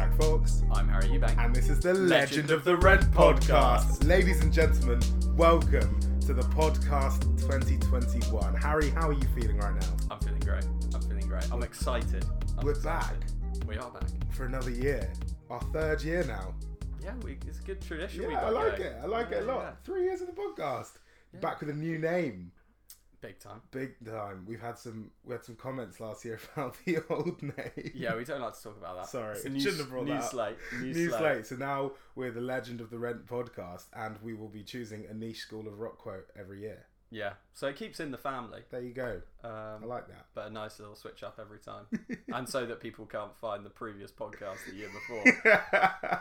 Zach Fox, I'm Harry Eubank. and this is the Legend, Legend of the Rent podcast. Ladies and gentlemen, welcome to the podcast 2021. Harry, how are you feeling right now? I'm feeling great. I'm feeling great. I'm excited. I'm We're excited. We are back. For another year, our third year now. Yeah, we, it's a good tradition. we Yeah, got I like going. it. I like it a lot. yeah. Three years of the podcast. Yeah. Back with a new name. Big time. Big time. We've had some we had some comments last year about the old name. Yeah, we don't like to talk about that. Sorry, It's new, shouldn't have brought new that slate. New, New slate. slate. So now we're the Legend of the Rent podcast, and we will be choosing a niche school of rock quote every year. Yeah, so it keeps in the family. There you go. Um, I like that. but a nice little switch up every time, and so that people can't find the previous podcast the year before,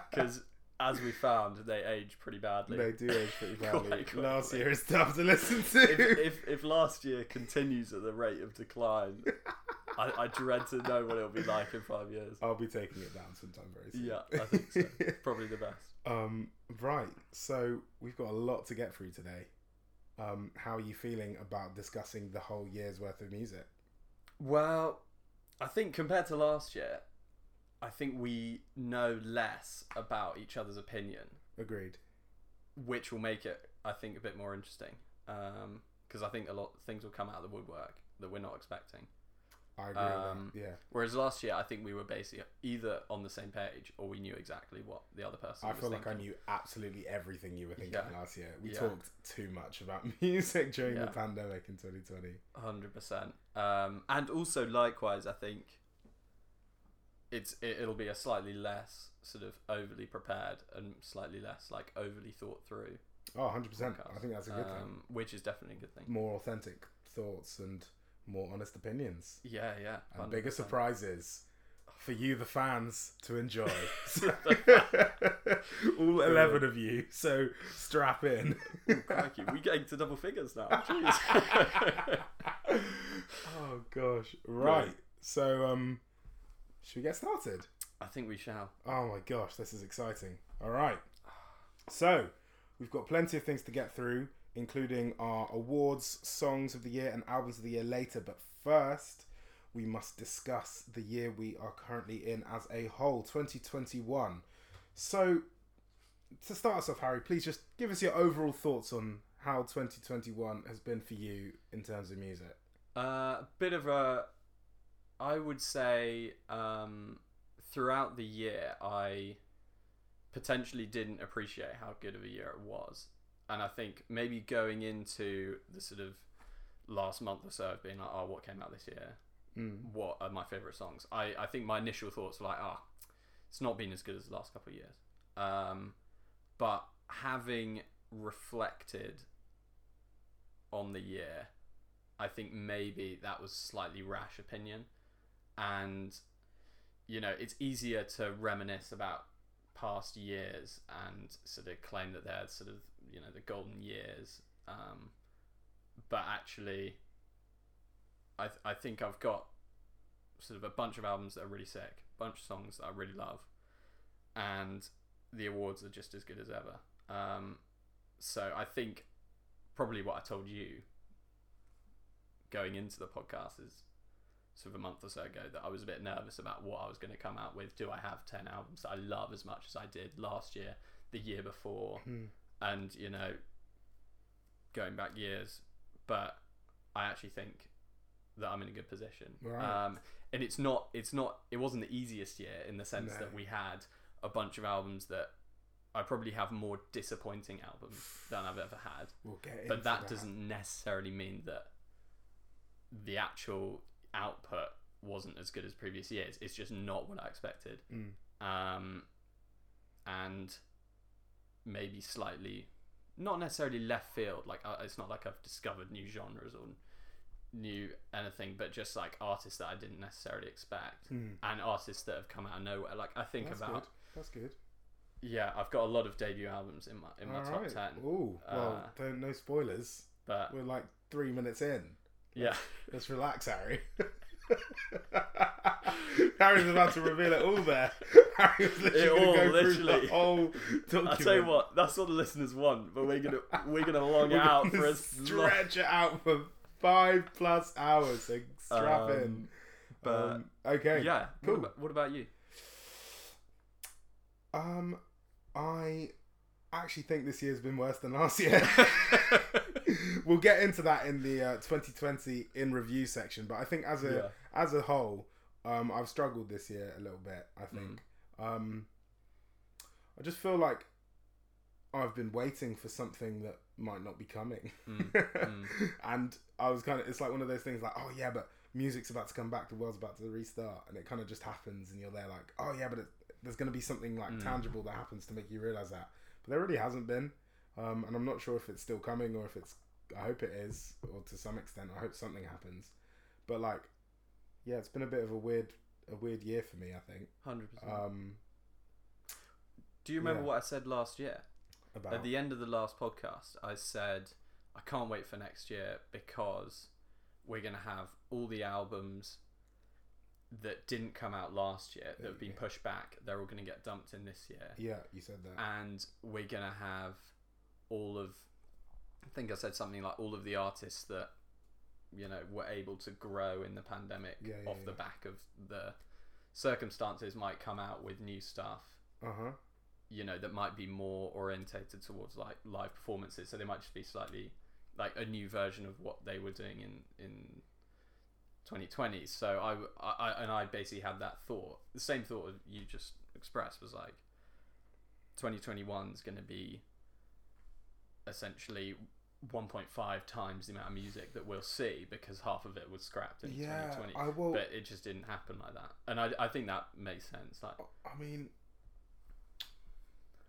because as we found, they age pretty badly. they do age pretty badly. Quite quickly. Last year is tough to listen if, to. if if last year continues at the rate of decline, I, I dread to know what it'll be like in five years. I'll be taking it down sometime very soon. Yeah, I think so. Probably the best. um, right. So we've got a lot to get through today. Um, how are you feeling about discussing the whole year's worth of music? Well, I think compared to last year, I think we know less about each other's opinion, Agreed. which will make it, I think, a bit more interesting. Because I think a lot of things will come out of the woodwork that we're not expecting. I agree Um, with that. Yeah. Whereas last year, I think we were basically either on the same page or we knew exactly what the other person I feel like I knew absolutely everything you were thinking Yeah. last year. We Yeah. talked too much about music during the pandemic in 2020. hundred percent. Um, and also likewise, I think it's it, it'll be a slightly less sort of overly prepared and slightly less like overly thought through. Oh, 100%. podcast, I think that's a good thing. um, Which is definitely a good thing. More authentic thoughts and more honest opinions. Yeah, yeah. And bigger surprises for you, the fans, to enjoy. All 11 of you. So strap in. Crikey, we're getting to double figures now. Jeez. oh, gosh. Right. So, um, should we get started? I think we shall. Oh my gosh, this is exciting. All right. So, we've got plenty of things to get through, including our awards, songs of the year, and albums of the year later. But first, we must discuss the year we are currently in as a whole, 2021. So, to start us off, Harry, please just give us your overall thoughts on how 2021 has been for you in terms of music. Uh, a bit of a, I would say, um, throughout the year, I potentially didn't appreciate how good of a year it was, and I think maybe going into the sort of last month or so of being like, oh, what came out this year? Mm. What are my favorite songs? I I think my initial thoughts were like, ah, it's not been as good as the last couple of years. Um, but having reflected on the year, I think maybe that was slightly rash opinion, and you know it's easier to reminisce about past years and sort of claim that they're sort of you know the golden years, um, but actually, I th- I think I've got sort of a bunch of albums that are really sick, bunch of songs that I really love, and the awards are just as good as ever. Um, so I think probably what I told you going into the podcast is sort of a month or so ago that I was a bit nervous about what I was going to come out with. Do I have 10 albums that I love as much as I did last year, the year before, Hmm. and, you know, going back years? But I actually think that I'm in a good position. Right. Um, and it's not, it's not, it wasn't the easiest year in the sense No. that we had a bunch of albums that I probably have more disappointing albums than I've ever had We'll but into that doesn't necessarily mean that the actual output wasn't as good as previous years. It's just not what I expected, Mm. um, and maybe slightly, not necessarily left field. Like uh, it's not like I've discovered new genres or new anything, but just like artists that I didn't necessarily expect, Mm. and artists that have come out of nowhere. Like I think That's about, good. That's good. yeah, I've got a lot of debut albums in my in my top Alright. ten, Ooh, well, Uh, don't no spoilers. but We're like three minutes in. Yeah. Let's relax, Harry. Harry's about to reveal it all there. Harry was literally It going all, to go through literally. the whole document. I tell you what, that's what the listeners want, but we're gonna we're gonna long it We're out gonna for long. stretch it out for five plus hours. So strap Um, in. But Um, okay. yeah, cool. What about, what about you? Um, I actually think this year's been worse than last year. We'll get into that in the uh, 2020 in review section, but I think as a Yeah. as a whole, um, I've struggled this year a little bit. I think. Um, I just feel like I've been waiting for something that might not be coming, Mm, mm. and I was kind of. It's like one of those things like, oh yeah, but music's about to come back, the world's about to restart, and it kind of just happens, and you're there like, oh yeah, but it, there's going to be something like Mm. tangible that happens to make you realize that, but there really hasn't been, um, and I'm not sure if it's still coming or if it's. I hope it is, or to some extent, I hope something happens, but like, yeah, it's been a bit of a weird, a weird year for me. I think. Hundred percent. Um, Do you remember yeah. what I said last year? about At the end of the last podcast, I said I can't wait for next year because we're gonna have all the albums that didn't come out last year that have been pushed back. They're all gonna get dumped in this year, yeah, you said that. and we're gonna have all of. I think I said something like all of the artists that you know were able to grow in the pandemic Yeah, yeah, off the back of the circumstances might come out with new stuff Uh huh. you know that might be more orientated towards like live performances. So they might just be slightly like a new version of what they were doing in in 2020 so I, I I- and I basically had that thought the same thought you just expressed was like 2021 is going to be essentially 1.5 times the amount of music that we'll see because half of it was scrapped in Yeah, 2020 I will. but it just didn't happen like that and I, I think that makes sense like I mean,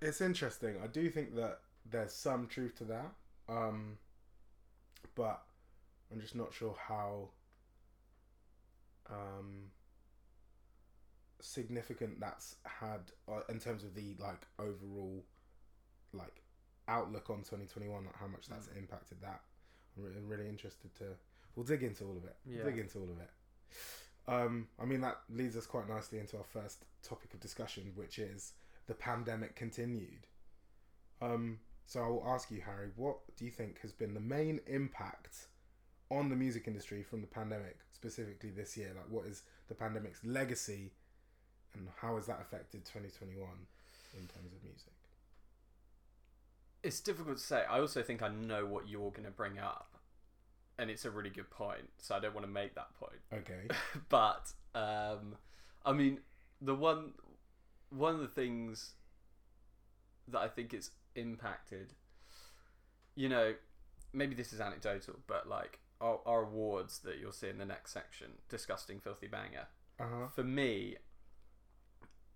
it's interesting. I do think that there's some truth to that, um, but I'm just not sure how um, significant that's had uh, in terms of the like overall like outlook on 2021. Like how much that's impacted that. I'm really, really interested to. We'll dig into all of it. Yeah. Dig into all of it. Um, I mean, that leads us quite nicely into our first topic of discussion, which is the pandemic continued. Um, so I will ask you, Harry, what do you think has been the main impact on the music industry from the pandemic, specifically this year? Like, what is the pandemic's legacy, and how has that affected 2021 in terms of music? It's difficult to say. I also think I know what you're going to bring up, and it's a really good point. So I don't want to make that point. Okay. but um, I mean, the one one of the things that I think it's impacted, you know, maybe this is anecdotal, but like our, our awards that you'll see in the next section, disgusting, filthy banger. Uh huh. For me,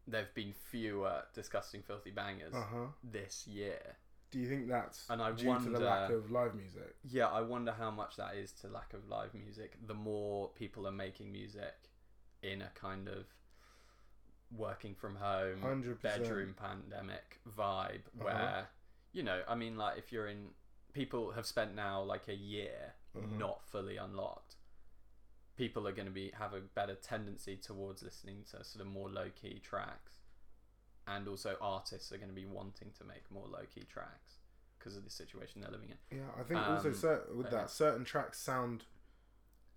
there've been fewer disgusting, filthy bangers Uh huh. this year. Do you think that's And I due to wonder- the lack of live music? Yeah, I wonder how much that is to lack of live music. The more people are making music in a kind of working from home, 100%. bedroom pandemic vibe, Uh-huh. where, you know, I mean, like if you're in, people have spent now like a year Uh-huh. not fully unlocked. People are going to be have a better tendency towards listening to sort of more low key tracks, and also artists are going to be wanting to make more low key tracks because of the situation they're living in. Yeah, I think also Um, cer- with but that certain tracks sound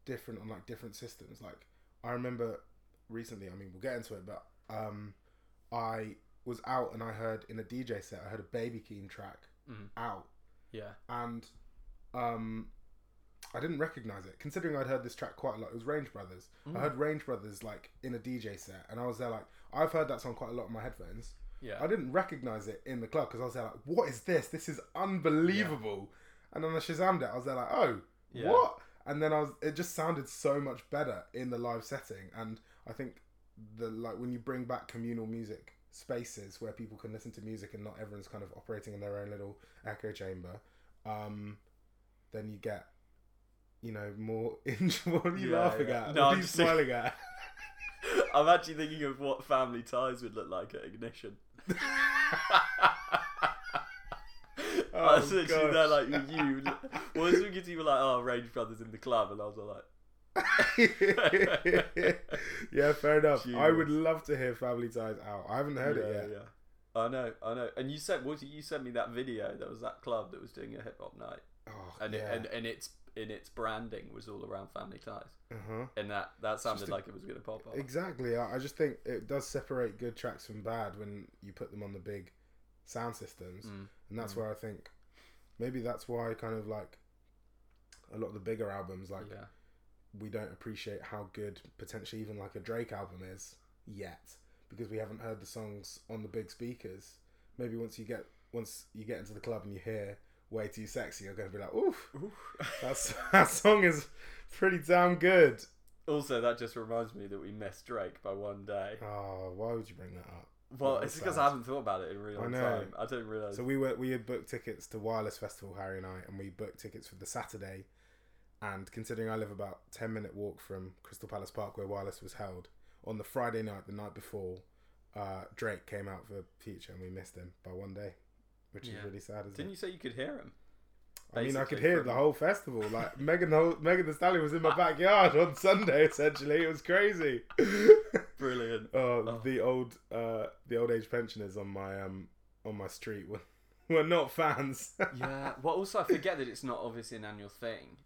different on like different systems. Like I remember recently, I mean we'll get into it, but um, I was out and I heard in a DJ set I heard a Baby Keem track Mm. out, Yeah. and um, I didn't recognize it considering I'd heard this track quite a lot. It was Range Brothers. Mm. I heard Range Brothers like in a DJ set, and I was there like I've heard that song quite a lot on my headphones. Yeah. I didn't recognize it in the club because I was there like, what is this? This is unbelievable. And then I Shazammed it. I was there like, oh, Yeah. what? And then I was, it just sounded so much better in the live setting. And I think the like when you bring back communal music spaces where people can listen to music and not everyone's kind of operating in their own little echo chamber, um, then you get, you know, more. what are you Yeah, laughing yeah. at? No, what are I'm you smiling at? I'm actually thinking of what family ties would look like at Ignition. I was Oh, literally there like you. Well, as soon as you were like, "Oh, Range Brothers in the club," and I was like, yeah, fair enough. I would love to hear Family Ties out. I haven't heard it yet. yeah. I know, I know. And you sent, what you sent me that video? that was that club that was doing a hip hop night, Oh, and yeah. it, and and it's in its branding was all around family ties, Uh huh. and that that sounded a- like it was going to pop up. Exactly. I, I just think it does separate good tracks from bad when you put them on the big sound systems, Mm. and that's Mm. where I think maybe that's why kind of like a lot of the bigger albums, like yeah, we don't appreciate how good potentially even like a Drake album is yet because we haven't heard the songs on the big speakers. Maybe once you get once you get into the club and you hear "Way Too Sexy," you're going to be like, "Oof, that's that song is pretty damn good." also, that just reminds me that we missed Drake by one day. Oh, why would you bring that up? Well, it's because. I haven't thought about it in a really I long know. time. I didn't realize. So we were we had booked tickets to Wireless Festival, Harry and I, and we booked tickets for the Saturday. And considering I live about ten minute walk from Crystal Palace Park where Wireless was held, on the Friday night, the night before, uh, Drake came out for Future, and we missed him by one day, which Yeah. is really sad. Isn't Didn't it? you say you could hear him? I mean, I could hear the whole festival. Like Megan, the, Megan Thee Stallion was in my backyard on Sunday. Essentially, it was crazy. Brilliant. Oh, Oh. the old uh, the old age pensioners on my um on my street were were not fans. yeah. Well, also I forget that it's not obviously an annual thing,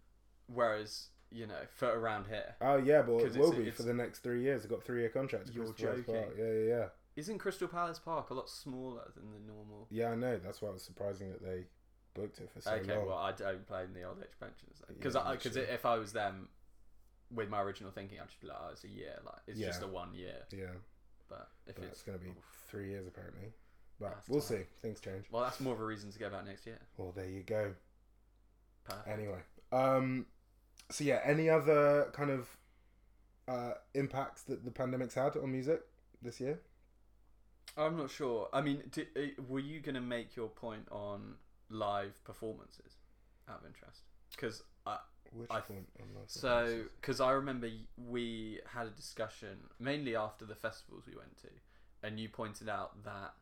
whereas you know for around here, oh yeah, but it will be for the next three years. I've got three year contracts. You're Crystal Palace Park. joking. Yeah, yeah, yeah. Isn't Crystal Palace Park a lot smaller than the normal? Yeah, I know. That's why it was surprising that they booked it for so okay, long. well I don't play in the old age pensions because Yeah, because if I was them, with my original thinking, I'd just be like, oh, it's a year, like it's Yeah. just a one year. yeah, But if but it's going to be oof. three years apparently. But we'll see. Things change. well, that's more of a reason to go back next year. Well, there you go. Perfect. Anyway, um, so yeah, any other kind of uh impacts that the pandemic's had on music this year? I'm not sure. I mean, uh, were you going to make your point on live performances out of interest? Because I, Which I- point on so because I remember we had a discussion mainly after the festivals we went to, and you pointed out that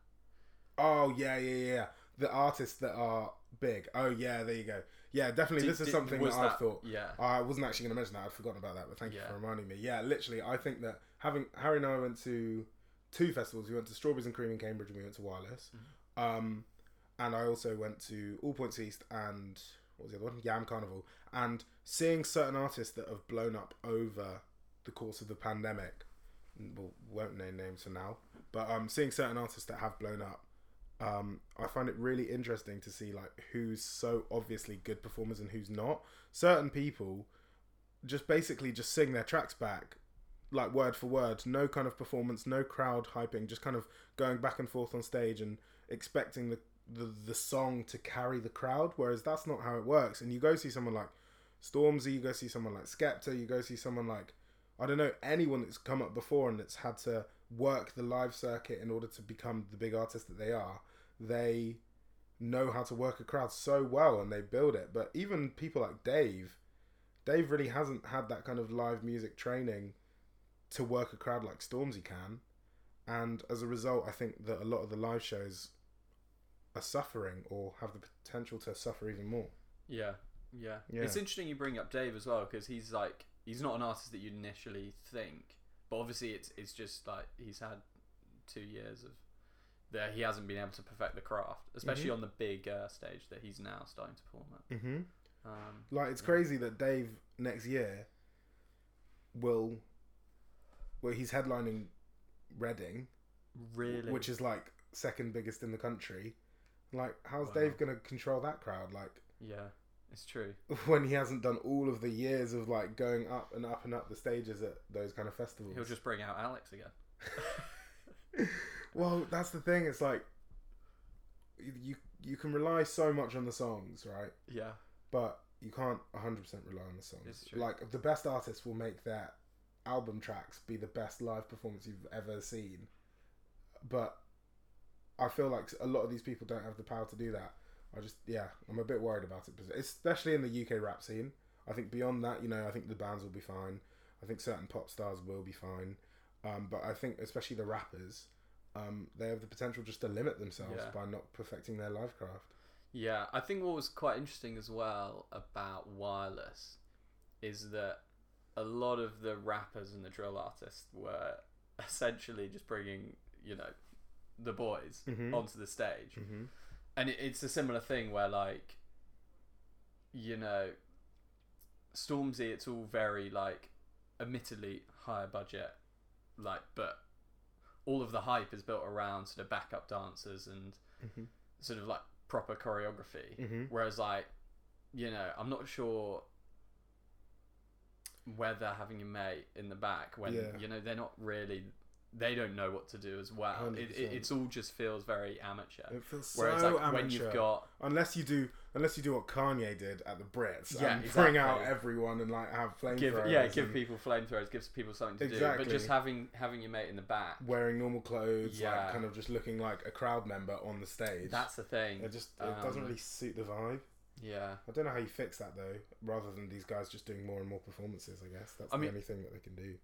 Oh yeah, yeah, yeah. The artists that are big. Oh yeah, there you go. Yeah, definitely. Did- this is did- something was that, I thought. Yeah, I wasn't actually going to mention that. I'd forgotten about that, but thank you for reminding me. Yeah, literally, I think that having Harry and I went to two festivals. We went to Strawberries and Cream in Cambridge, and we went to Wireless. Mm-hmm. Um, and I also went to All Points East and what was the other one? Yam Carnival. And seeing certain artists that have blown up over the course of the pandemic. Well, won't name names for now, but um, seeing certain artists that have blown up um, I find it really interesting to see like who's so obviously good performers and who's not. Certain people just basically just sing their tracks back like word for word, no kind of performance, no crowd hyping, just kind of going back and forth on stage and expecting the the, the song to carry the crowd, whereas that's not how it works. And you go see someone like Stormzy, you go see someone like Skepta, you go see someone like I don't know anyone that's come up before and that's had to work the live circuit in order to become the big artist that they are. They know how to work a crowd so well and they build it. But even people like Dave, Dave really hasn't had that kind of live music training to work a crowd like Stormzy can. And as a result, I think that a lot of the live shows are suffering or have the potential to suffer even more. yeah, yeah, Yeah. It's interesting you bring up Dave as well because he's like he's not an artist that you initially think, but obviously it's it's just like he's had two years of that he hasn't been able to perfect the craft, especially Mhm. on the big uh, stage that he's now starting to perform at. Mm-hmm. Um, Like it's Yeah. crazy that Dave next year will, well, he's headlining Reading, really, which is like second biggest in the country. Like, how's Wow. Dave gonna control that crowd? Like, yeah, it's true. when he hasn't done all of the years of like going up and up and up the stages at those kind of festivals. He'll just bring out Alex again. well, that's the thing. It's like you you can rely so much on the songs, right? yeah, But you can't 100% rely on the songs. It's true. Like the best artists will make their album tracks be the best live performance you've ever seen. But I feel like a lot of these people don't have the power to do that. I just yeah, I'm a bit worried about it, especially in the UK rap scene. I think beyond that, you know, I think the bands will be fine. I think certain pop stars will be fine. Um, but I think especially the rappers, um, they have the potential just to limit themselves Yeah. by not perfecting their live craft. Yeah, I think what was quite interesting as well about Wireless is that a lot of the rappers and the drill artists were essentially just bringing, you know, the boys Mhm. onto the stage. Mm-hmm. And it, it's a similar thing where, like, you know, Stormzy, it's all very like, admittedly higher budget, like, but all of the hype is built around sort of backup dancers and Mhm. sort of like proper choreography. Mhm. Whereas like, you know, I'm not sure whether having a mate in the back when Yeah. you know they're not really. They don't know what to do as well. It, it, it's all just feels very amateur. It feels Whereas so like amateur. when you've got unless you do unless you do what Kanye did at the Brits Yeah, and bring out everyone and like have flamethrowers yeah give people flamethrowers gives people something to do but just having having your mate in the back wearing normal clothes Yeah. like kind of just looking like a crowd member on the stage that's the thing it just it doesn't um, really suit the vibe yeah. I don't know how you fix that though rather than these guys just doing more and more performances I guess. That's I the mean- only thing that they can do.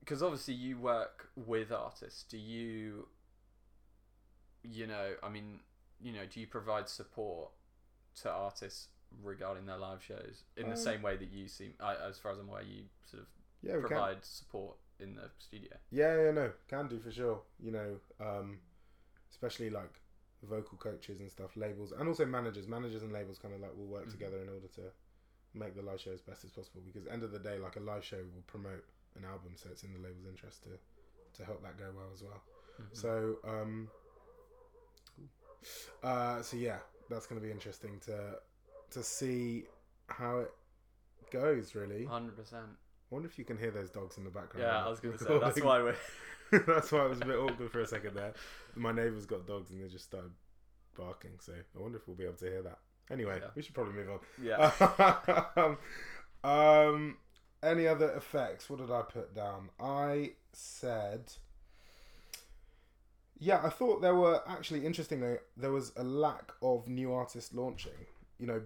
because obviously you work with artists. Do you you know i mean you know do you provide support to artists regarding their live shows in the Um, same way that you seem I, as far as i'm aware you sort of yeah provide support in the studio? Yeah, yeah, no, can do for sure. You know, um, especially like vocal coaches and stuff, labels, and also managers. Managers and labels kind of like will work Mhm. together in order to make the live show as best as possible. Because end of the day, like a live show will promote an album, so it's in the label's interest to to help that go well as well. Mhm. So, um, uh, so yeah, that's going to be interesting to to see how it goes. Really, I wonder if you can hear those dogs in the background. yeah i was going to say that's why we're That's why it was a bit awkward for a second there. My neighbour's got dogs and they just started barking, so I wonder if we'll be able to hear that. Anyway, Yeah. we should probably move on. yeah um, um, any other effects? What did I put down? I said, yeah, I thought there were actually interestingly there was a lack of new artists launching. You know,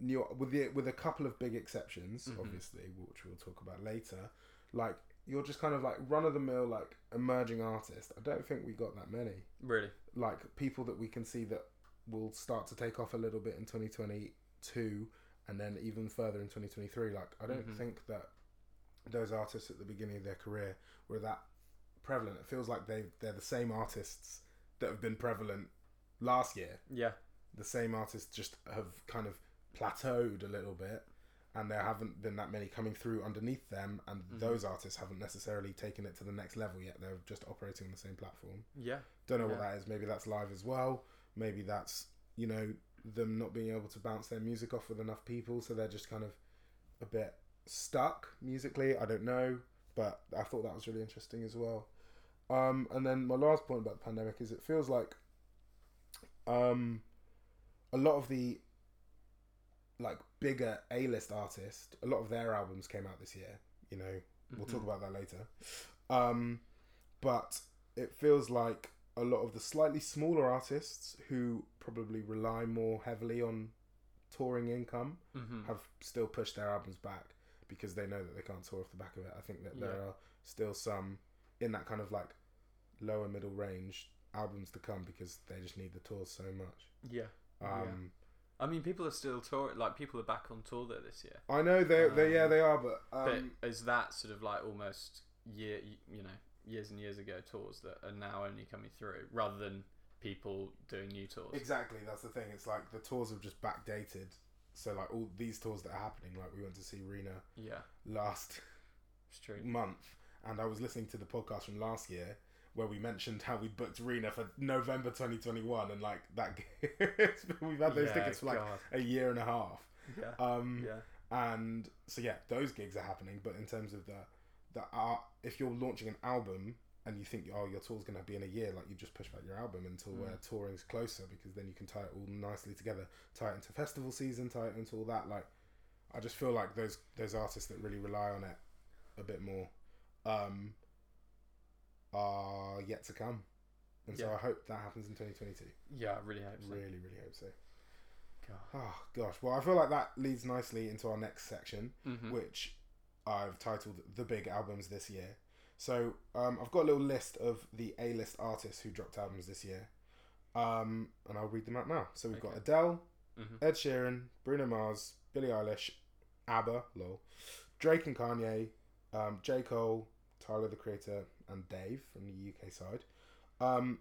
new with the with a couple of big exceptions, Mhm. obviously, which we'll talk about later. Like you're just kind of like run of the mill like emerging artist. I don't think we got that many really like people that we can see that will start to take off a little bit in 2022 and then even further in 2023 like i don't Mhm. think that those artists at the beginning of their career were that prevalent it feels like they they're the same artists that have been prevalent last year yeah the same artists just have kind of plateaued a little bit and there haven't been that many coming through underneath them and Mhm. those artists haven't necessarily taken it to the next level yet they're just operating on the same platform yeah don't know what that is. Maybe that's live as well. Maybe that's you know them not being able to bounce their music off with enough people, so they're just kind of a bit stuck musically. I don't know, but I thought that was really interesting as well. Um, and then my last point about the pandemic is it feels like um, a lot of the like bigger A list artists, a lot of their albums came out this year. You know, We'll talk Mhm. about that later. Um, but it feels like a lot of the slightly smaller artists who probably rely more heavily on touring income Mhm. have still pushed their albums back because they know that they can't tour off the back of it. I think that there Yeah. are still some in that kind of like lower middle range albums to come because they just need the tours so much. yeah Yeah. Um, I mean, people are still touring. Like people are back on tour there this year. I know they, they yeah Um, they are, but um, but is that sort of like almost year, you know, years and years ago tours that are now only coming through, rather than people doing new tours? Exactly, that's the thing. It's like the tours have just backdated. So like all these tours that are happening, like we went to see Rena Yeah, last it's true. month, and I was listening to the podcast from last year where we mentioned how we booked Rena for November 2021, and like that, we've had those Yeah, tickets for like God. a year and a half. Yeah, Um, yeah, and so yeah, those gigs are happening. But in terms of the the art, if you're launching an album and you think oh your tour's gonna be in a year, like you just push back your album until Mm. where touring's closer because then you can tie it all nicely together, tie it into festival season, tie it into all that. Like I just feel like those those artists that really rely on it a bit more um, are yet to come. And so I hope that happens in 2022. yeah. I really hope so. Really, really hope so. God. Oh gosh. Well, I feel like that leads nicely into our next section Mhm. which I've titled the big albums this year. So um, I've got a little list of the A list artists who dropped albums this year, um, and I'll read them out now. So we've got Okay. Adele, Mhm. Ed Sheeran, Bruno Mars, Billie Eilish, ABBA, lol, Drake and Kanye, um, J Cole, Tyler the Creator, and Dave from the UK side. Um,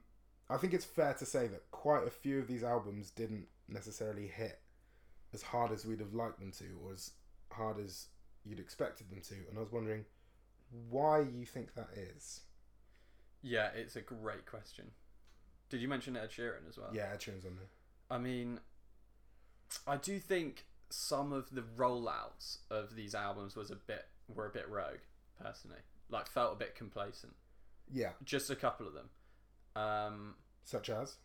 I think it's fair to say that quite a few of these albums didn't necessarily hit as hard as we'd have liked them to, or as hard as you'd expected them to, and I was wondering why you think that is. Yeah, it's a great question. Did you mention Ed Sheeran as well? Yeah, Ed Sheeran's on there. I mean, I do think some of the rollouts of these albums was a bit were a bit rogue, personally. Like felt a bit complacent. Yeah, Just a couple of them. Um, such as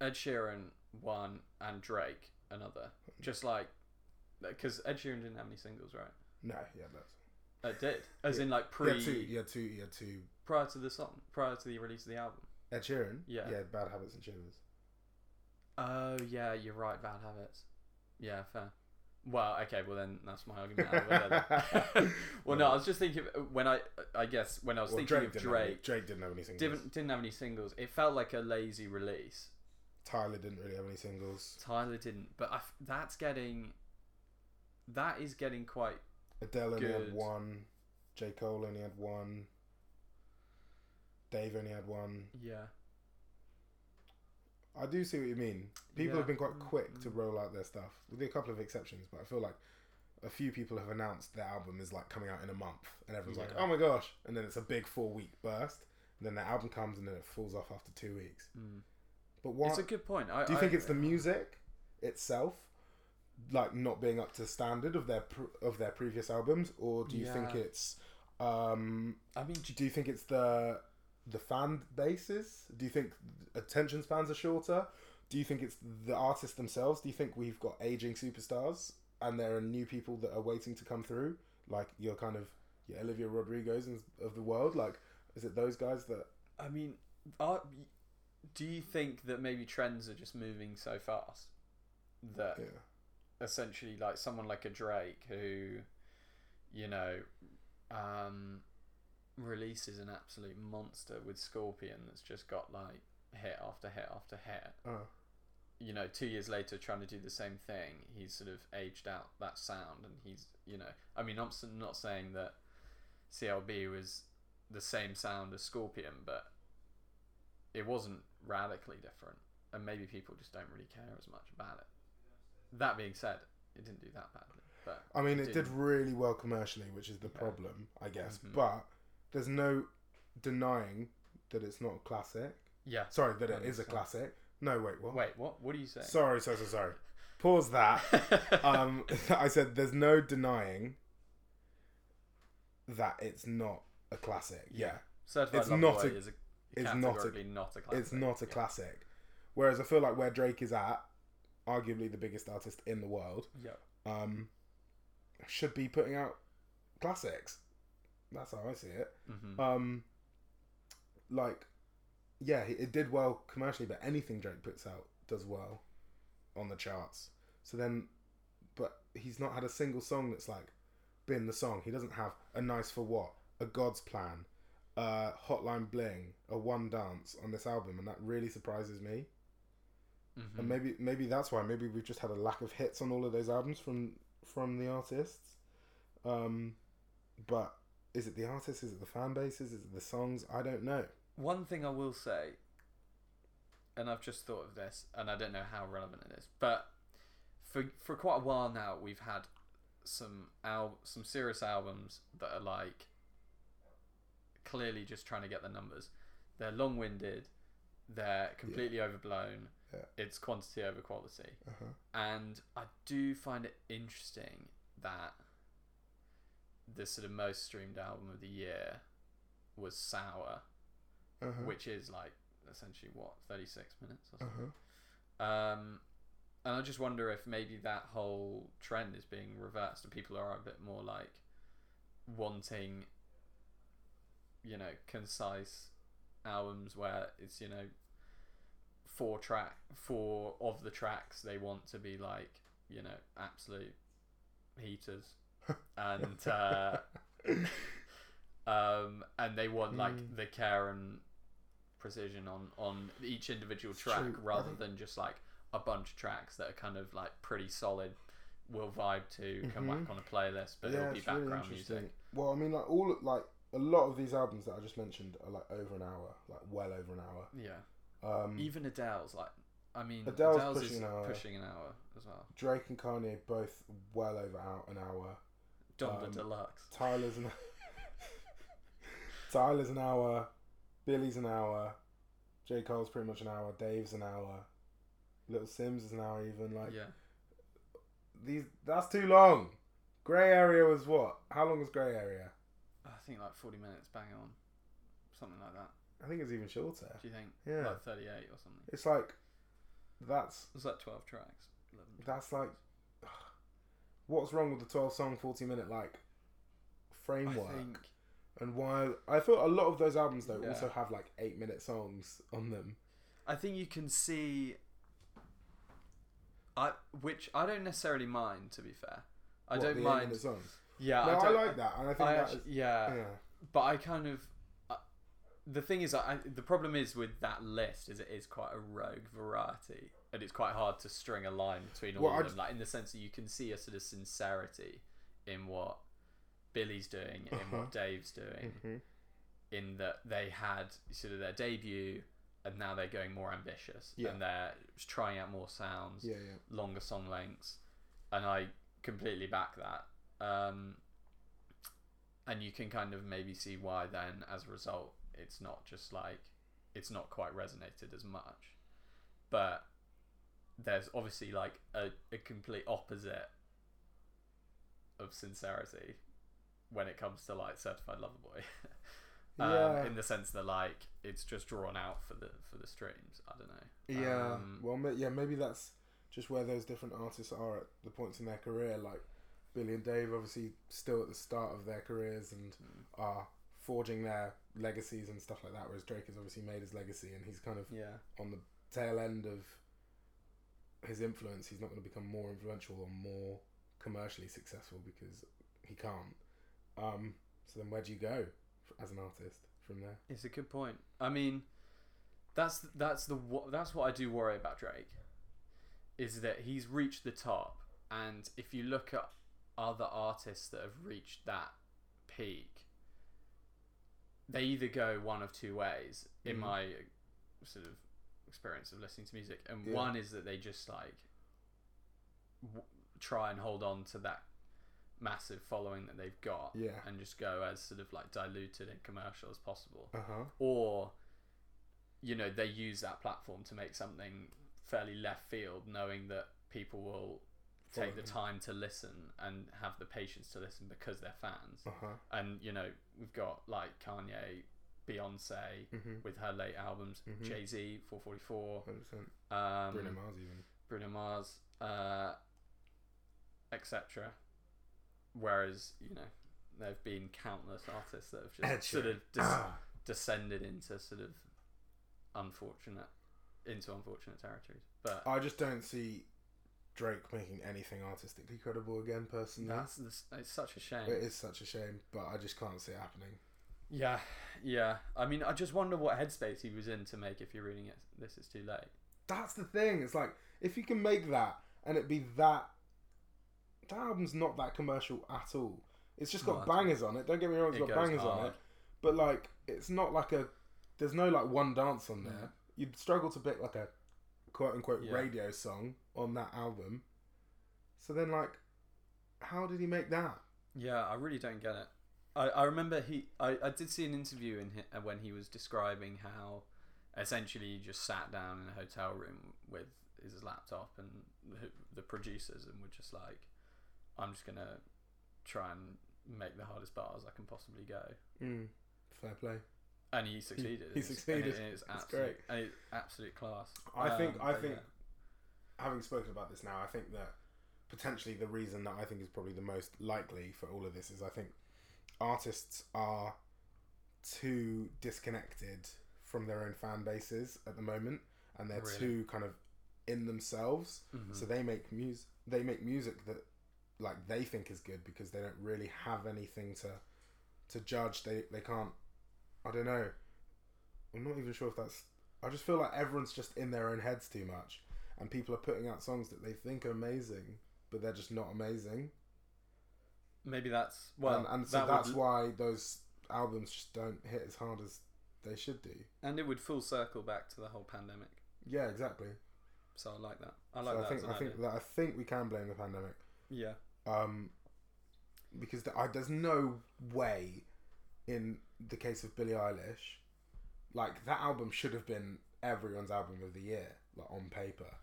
Ed Sheeran one and Drake another. Just like because Ed Sheeran didn't have any singles, right? no, yeah, that's It did, as Yeah. in like pre Yeah, two. yeah, two. Had two. prior to the song, prior to the release of the album. Ed Sheeran. Yeah. yeah, Bad Habits and Shivers. Oh yeah, you're right. Bad habits. Yeah, fair. Well, okay. Well, then that's my argument. out of the way then. well, no, I was just thinking uh, when I, I guess when I was Well, thinking of didn't have any- Drake, Drake didn't have any singles. didn't didn't have any singles. It felt like a lazy release. Tyler didn't really have any singles. Tyler didn't, but I that's getting, that is getting quite. Adele only had one. J Cole only had one. Dave only had one. Yeah. I do see what you mean. People Yeah. have been quite quick to Mm. roll out their stuff, with a couple of exceptions. But I feel like a few people have announced their album is like coming out in a month, and everyone's like, "Oh my gosh!" And then it's a big four week burst. And then the album comes, and then it falls off after two weeks. Mm. But what It's a good point. I, do you I- think? It's the music itself, like not being up to standard of their pr- of their previous albums, or do you think it's um, I mean, do you think it's the the fan bases? Do you think attention spans are shorter? Do you think it's the artists themselves? Do you think we've got aging superstars and there are new people that are waiting to come through, like your kind of your Olivia Rodrigo's of the world? Like, is it those guys that? I mean, are, do you think that maybe trends are just moving so fast that Yeah, essentially like someone like a Drake who, you know, um, releases an absolute monster with Scorpion that's just got like hit after hit after hit. uh, You know, two years later, trying to do the same thing, he's sort of aged out that sound, and he's, you know, I mean, I'm not saying that CLB was the same sound as Scorpion, but it wasn't radically different, and maybe people just don't really care as much about it. That being said, it didn't do that badly, but I mean, it did. did really well commercially, which is the Yeah. problem, I guess. Mhm. But there's no denying that it's not a classic. yeah. Sorry, that it is a classic. No, wait, what? Wait, what? What are you saying? Sorry, sorry, so sorry. Pause that. um, I said there's no denying that it's not a classic. Yeah, Certified it's not a- is a it's not a- not a classic. it's not a Yeah. classic. Whereas I feel like where Drake is at, arguably the biggest artist in the world, Yeah. um, should be putting out classics. That's how I see it. hmm Um, like, yeah, it did well commercially, but anything Drake puts out does well on the charts. So then, but he's not had a single song that's like been the song. He doesn't have a nice for what, a God's Plan, uh, Hotline Bling, a One Dance on this album, and that really surprises me. hmm And maybe maybe that's why. Maybe we've just had a lack of hits on all of those albums from from the artists. Um, but is it the artists? Is it the fan bases? Is it the songs? I don't know. One thing I will say, and I've just thought of this, and I don't know how relevant it is, but for for quite a while now, we've had some al- some serious albums that are like clearly just trying to get the numbers. They're long winded. They're completely overblown. Yeah. It's quantity over quality. Uh-huh. And I do find it interesting that the sort of most streamed album of the year was Sour, Uh-huh. which is like essentially what, 36 minutes or something. Uh-huh. Um, and I just wonder if maybe that whole trend is being reversed and people are a bit more like wanting, you know, concise albums where it's, you know, four track, four of the tracks they want to be like, you know, absolute heaters. And, uh, um, and they want like Mm. the care and precision on on each individual track true. Rather than just like a bunch of tracks that are kind of like pretty solid will vibe to come Mhm. back on a playlist but yeah, it'll be it's really background music Well, I mean, like all like a lot of these albums that I just mentioned are like over an hour, like well over an hour. yeah Um, even adele's like i mean Adele's adele's, pushing is an hour. pushing an hour as well Drake and Kanye both well over out an hour. Donda Um, Deluxe. Tyler's an Tyler's an hour, Billie's an hour, J Cole's pretty much an hour, Dave's an hour, Little Simz is an hour even. Like yeah. these, that's too long. Grey Area was what? How long was Grey Area? I think like 40 minutes, bang on. Something like that. I think it's even shorter. Do you think? Yeah, Like 38 or something. it's like that's was like 12 tracks. 11 that's like what's wrong with the twelve song, forty minute like framework? I think And while I thought a lot of those albums though Yeah. also have like eight minute songs on them. I think you can see I which I don't necessarily mind to be fair. I What, don't mind. Yeah, no, I, I, like that, and I think I actually, yeah, yeah. but I kind of uh, the thing is, I, the problem is with that list is it is quite a rogue variety, and it's quite hard to string a line between all Well, of them. just- Like in the sense that you can see a sort of sincerity in what Billie's doing, in Uh-huh. what Dave's doing, Mhm. in that they had sort of their debut. And now they're going more ambitious, Yeah. and they're trying out more sounds Yeah, yeah. longer song lengths, and I completely back that. Um, and you can kind of maybe see why then, as a result, it's not just like it's not quite resonated as much. But there's obviously like a, a complete opposite of sincerity when it comes to like Certified Lover Boy. um, Yeah. In the sense that like it's just drawn out for the for the streams. I don't know. Yeah. Um, well, yeah, maybe that's just where those different artists are at the points in their career. Like Billie and Dave, obviously, still at the start of their careers and mm, are forging their legacies and stuff like that. Whereas Drake has obviously made his legacy, and he's kind of yeah. on the tail end of his influence. He's not going to become more influential or more commercially successful because he can't. Um, so then, where do you go as an artist from there? It's a good point. I mean, that's that's the that's what I do worry about Drake, is that he's reached the top, and if you look at other artists that have reached that peak, they either go one of two ways. In Mhm. my sort of experience of listening to music, and Yeah. one is that they just like w- try and hold on to that massive following that they've got Yeah. and just go as sort of like diluted and commercial as possible Uh huh. or you know they use that platform to make something fairly left field knowing that people will take the time to listen and have the patience to listen because they're fans Uh huh. and you know we've got like Kanye Beyonce Mhm. with her late albums Mhm. Jay-Z 444, um, Bruno Mars even. Bruno Mars, uh, etc. Whereas you know there have been countless artists that have just sort of des- Ah. descended into sort of unfortunate into unfortunate territories. But I just don't see Drake making anything artistically credible again. Personally, that's the, it's such a shame. it is such a shame, but I just can't see it happening. Yeah, yeah. I mean, I just wonder what headspace he was in to make. If you're reading it, this is too late. That's the thing. It's like if you can make that and it be that, that album's not that commercial at all. It's just got bangers on it. Don't get me wrong, it's It got bangers on it. But like, it's not like a. There's no like one dance on there. Mhm. You'd struggle to pick like a quote unquote Yeah. radio song on that album. So then, like, how did he make that? Yeah, I really don't get it. I, I remember he I, I did see an interview in hi- when he was describing how essentially he just sat down in a hotel room with his laptop and the, the producers and were just like, I'm just gonna try and make the hardest bars I can possibly go. Mm, fair play. And he succeeded. he It's- succeeded. And it, it's That's absolute, great. and it's absolute class. I think. Um, I think. yeah. Having spoken about this now, I think that potentially the reason that I think is probably the most likely for all of this is I think artists are too disconnected from their own fan bases at the moment, and they're Really? too kind of in themselves. Mhm. So they make music. They make music that like they think is good because they don't really have anything to to judge. They they can't. I don't know. I'm not even sure if that's. I just feel like everyone's just in their own heads too much, and people are putting out songs that they think are amazing, but they're just not amazing. Maybe that's well, and, and so that that's would, why those albums just don't hit as hard as they should do. and it would full circle back to the whole pandemic. Yeah, exactly. So I like that. I like so that. I think I think that I think we can blame the pandemic. yeah. Um, because th- I, there's no way in the case of Billie Eilish, like that album should have been everyone's album of the year, like on paper,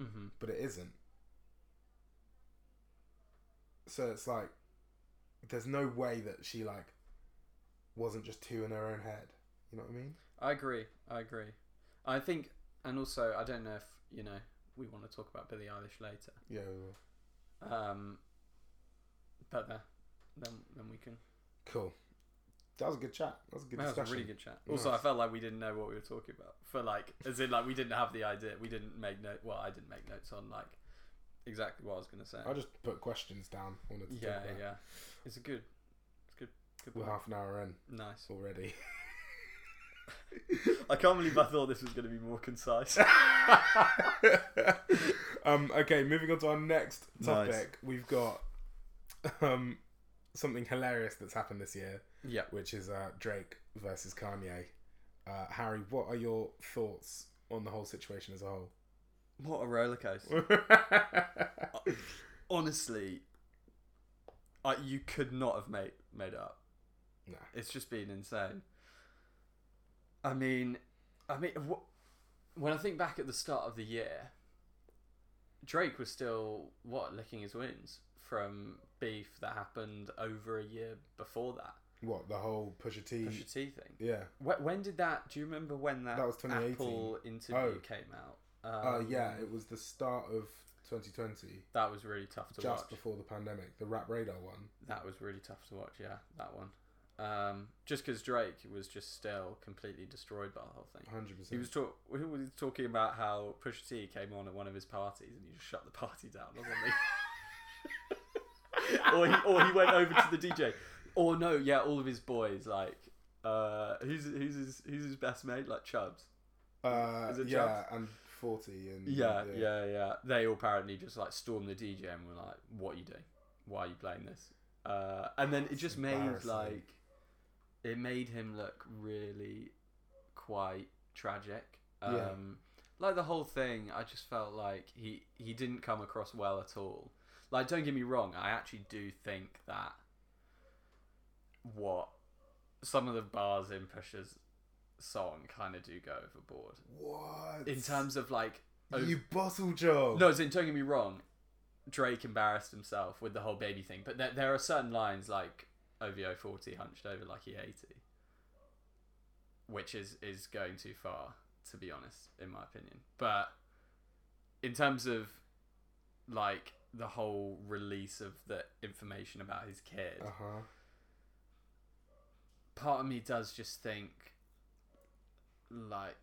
Mm-hmm. but it isn't. So it's like there's no way that she like wasn't just two in her own head. You know what I mean? I agree. I agree. I think, and also, I don't know if you know we want to talk about Billie Eilish later. Yeah. we will. Um, but uh, then then we can. Cool. That was a good chat. That was a good chat. that was a really good chat. Also, Nice. I felt like we didn't know what we were talking about. For like, as in like we didn't have the idea. We didn't make note. Well, I didn't make notes on like exactly what I was gonna say. I just put questions down. Wanted to yeah, yeah. It's a good. It's good. Good. We're point. half an hour in Nice. already. I can't believe I thought this was going to be more concise. um, okay, moving on to our next topic. Nice. We've got um, something hilarious that's happened this year, yeah. which is uh, Drake versus Kanye. Uh, Harry, what are your thoughts on the whole situation as a whole? What a roller coaster. Honestly, I, you could not have made made it up. nah. It's just been insane. I mean, I mean, wh- when I think back at the start of the year, Drake was still what licking his wounds from beef that happened over a year before that What the whole Pusha T? Pusha T thing. Yeah. Wh- When did that? Do you remember when that, That was Apple interview Oh. came out? Uh, Um, yeah, it was the start of 2020, that was really tough to watch. just watch. before the pandemic. The Rap Radar one. That was really tough to watch. Yeah, that one. Um, just because Drake was just still completely destroyed by the whole thing. 100%. He was talk. He was talking about how Pusha T came on at one of his parties and he just shut the party down or something. or he or he went over to the DJ. Or no, yeah, all of his boys like. Uh, who's who's his who's his best mate like Chubbs? uh, yeah, and 40 and Yeah, yeah, yeah, They all apparently just like stormed the DJ and were like, "What are you doing? Why are you playing this?" Uh, and then it just made like it made him look really quite tragic. Um, Yeah. Like the whole thing, I just felt like he he didn't come across well at all. Like, don't get me wrong, I actually do think that what some of the bars in Pusha's song kind of do go overboard What? in terms of like ov- You bottle job. no, as in, don't get me wrong. Drake embarrassed himself with the whole baby thing, but there, there are certain lines like OVO forty hunched over like he eighty, which is is going too far to be honest, in my opinion. But in terms of like the whole release of the information about his kid, Uh huh. part of me does just think like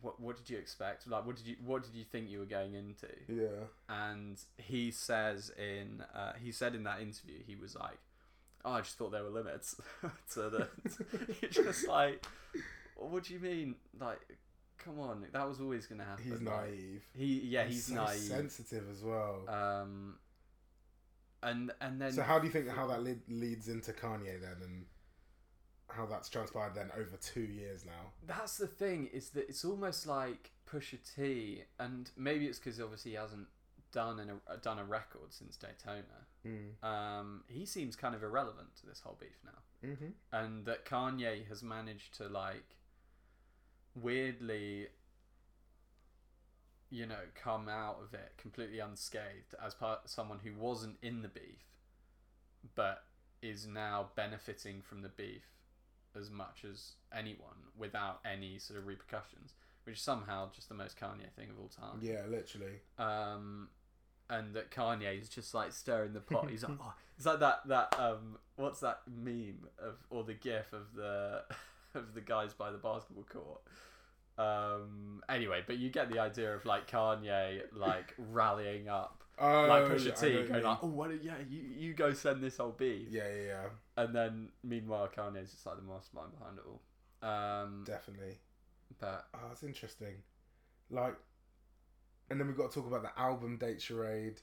what what did you expect like what did you what did you think you were going into Yeah. and he says in uh, he said in that interview he was like oh i just thought there were limits to the it's just like what do you mean like come on that was always gonna happen He's like, naive. he yeah he's, so naive sensitive as well. um and and then so how do you think how that lead, leads into Kanye then, and how that's transpired then over two years now? That's the thing is that it's almost like Pusha T, and maybe it's because obviously he hasn't done an, a done a record since Daytona. Mm. Um, he seems kind of irrelevant to this whole beef now, Mm-hmm. and that Kanye has managed to like weirdly, you know, come out of it completely unscathed as part someone who wasn't in the beef, but is now benefiting from the beef as much as anyone without any sort of repercussions, which is somehow just the most Kanye thing of all time. Yeah, literally. Um, and that Kanye is just like stirring the pot. He's like, oh, it's like that that um, what's that meme of or the GIF of the of the guys by the basketball court. Um, anyway, but you get the idea of like Kanye like rallying up, Oh, like yeah, I Pusha know T what you going mean. like, oh, what? Yeah, you you go send this old beef. yeah, yeah, yeah, And then meanwhile, Kanye's just like the mastermind behind it all. Um, definitely. but Oh, it's interesting. Like, and then we've got to talk about the album date charade.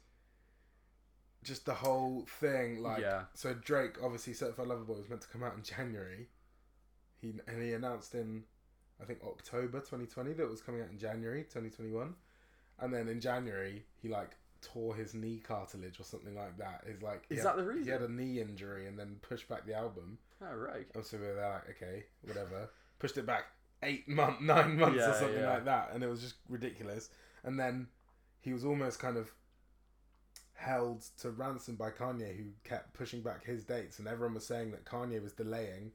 Just the whole thing, like, Yeah. so Drake obviously Certified Lover Boy was meant to come out in January. He and he announced in, I think October 2020 that it was coming out in January 2021, and then in January he like tore his knee cartilage or something like that. His like he Is had- that the reason? He had a knee injury and then pushed back the album. Oh right. And so they're like, okay, whatever. Pushed it back eight month, nine months or something yeah. like that, and it was just ridiculous. And then he was almost kind of held to ransom by Kanye, who kept pushing back his dates, and everyone was saying that Kanye was delaying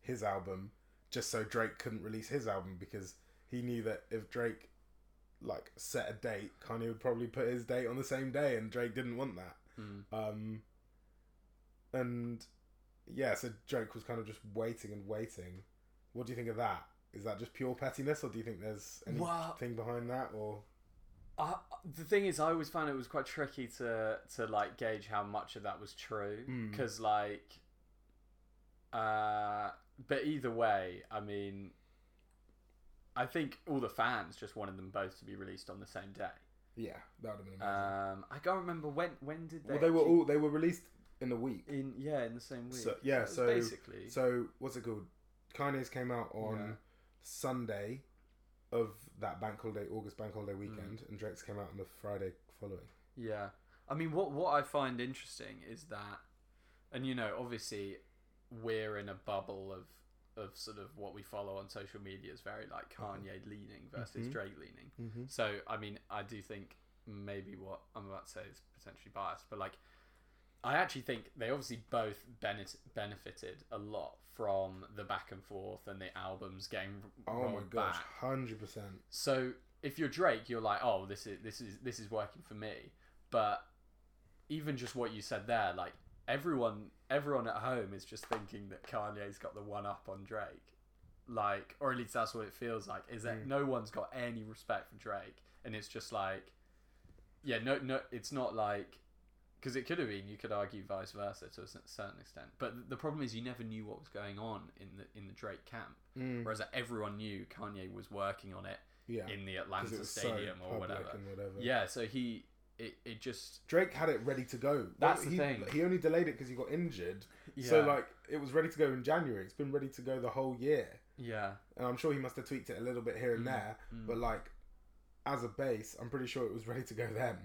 his album just so Drake couldn't release his album because he knew that if Drake like set a date, Kanye would probably put his date on the same day, and Drake didn't want that. Mm. Um, and yeah, so Drake was kind of just waiting and waiting. What do you think of that? Is that just pure pettiness, or do you think there's anything Well- behind that? Or I, the thing is, I always found it was quite tricky to to like gauge how much of that was true Mm. because like, uh, but either way, I mean, I think all the fans just wanted them both to be released on the same day. yeah, that would have been amazing. Um, I can't remember when when did they? well, they were actually- all they were released in a week. in yeah in the same week. So- yeah, was so- basically So what's it called? Kanye's came out on Yeah. Sunday of that bank holiday, August bank holiday Mm. weekend, and Drake's came out on the Friday following. Yeah. I mean, what what I find interesting is that, and you know, obviously, we're in a bubble of of sort of what we follow on social media is very like Kanye leaning versus Mhm. Drake leaning. Mm-hmm. So I mean, I do think maybe what I'm about to say is potentially biased, but like, I actually think they obviously both benefit benefited a lot from the back and forth and the albums getting Oh my gosh, hundred percent. So if you're Drake, you're like, oh, this is this is this is working for me. But even just what you said there, like everyone everyone at home is just thinking that Kanye's got the one up on Drake. Like, or at least that's what it feels like. Is that Mm. no one's got any respect for Drake, and it's just like, yeah, no, no, it's not like. Because it could have been, you could argue vice versa to a certain extent, but the problem is you never knew what was going on in the in the Drake camp. Mm. Whereas like, everyone knew Kanye was working on it Yeah, in the Atlanta was so Stadium or whatever. whatever. Yeah, so he it, it just Drake had it ready to go. That's Well, the he, thing. He only delayed it because he got injured. yeah So like it was ready to go in January. It's been ready to go the whole year, yeah and I'm sure he must have tweaked it a little bit here and Mm, there. mm. But like as a base, I'm pretty sure it was ready to go then.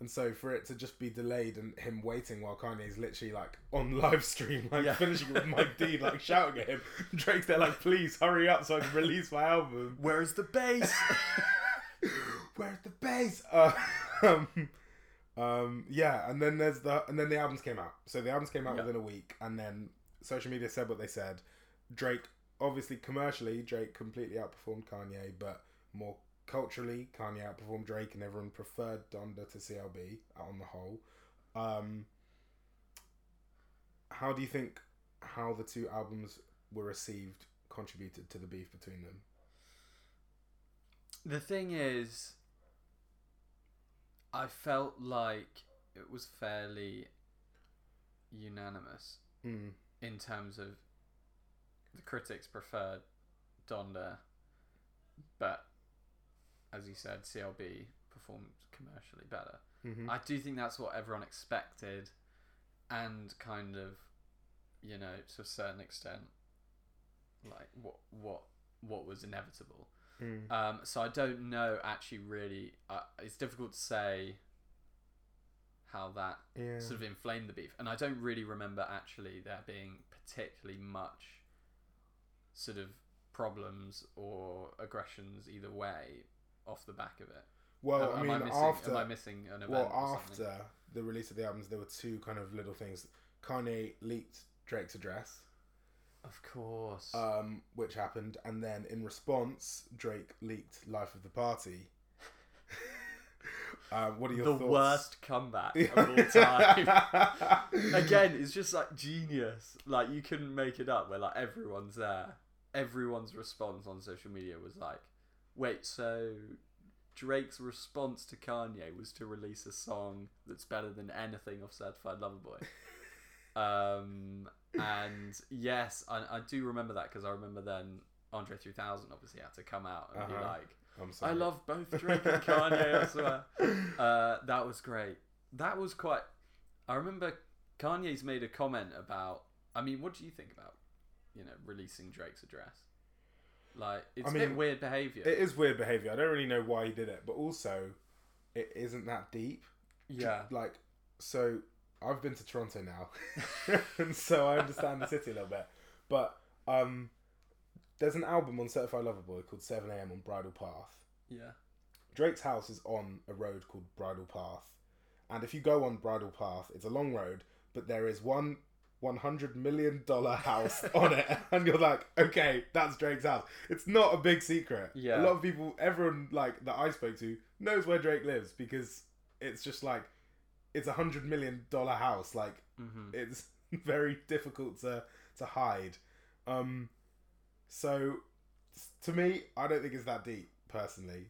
And so for it to just be delayed and him waiting while Kanye's literally like on live stream, like Yeah. finishing it with Mike D, like shouting at him, Drake's there like, please hurry up so I can release my album. where is the bass Where's the bass? Uh, um, um, yeah, and then there's the and then the albums came out. So the albums came out Yeah. within a week, and then social media said what they said. Drake, obviously commercially, Drake completely outperformed Kanye, but more culturally, Kanye outperformed Drake, and everyone preferred Donda to CLB on the whole. Um, how do you think how the two albums were received contributed to the beef between them? the thing is i felt like it was fairly unanimous Mm. in terms of the critics preferred donda but as you said clb performed commercially better Mm-hmm. I do think that's what everyone expected, and kind of, you know, to a certain extent, like what what what was inevitable. Mm. Um, so I don't know actually really. Uh, it's difficult to say how that yeah. sort of inflamed the beef, and I don't really remember actually there being particularly much sort of problems or aggressions either way off the back of it. Well, am, I mean, am I missing, after am I missing an event? well after the release of the albums, there were two kind of little things. Kanye leaked Drake's address, Of course. um, which happened, and then in response, Drake leaked "Life of the Party." um, what are your thoughts? the thoughts? worst comeback of all time. Again, it's just like genius. Like you couldn't make it up. Where like everyone's there. Everyone's response on social media was like, "Wait, so Drake's response to Kanye was to release a song that's better than anything off Certified Lover Boy." um, and yes, I, I do remember that because I remember then Andre 3000 obviously had to come out and be Uh-huh. like, I'm I love both Drake and Kanye. I swear. Uh, that was great. That was quite. I remember Kanye's made a comment about. I mean, what do you think about, you know, releasing Drake's address? Like, it's I a mean, bit weird behavior. It is weird behavior. I don't really know why he did it, but also, it isn't that deep. Yeah. like so I've been to Toronto now, and so I understand the city a little bit. But um, there's an album on Certified Lover Boy called Seven AM on Bridle Path. Yeah. Drake's house is on a road called Bridle Path, and if you go on Bridle Path, it's a long road, but there is one one hundred million dollar house on it, and you're like, okay, that's Drake's house. It's not a big secret. Yeah. a lot of people, everyone like that I spoke to knows where Drake lives because it's just like it's a hundred million dollar house. Like Mm-hmm. it's very difficult to to hide. Um, so to me, I don't think it's that deep personally.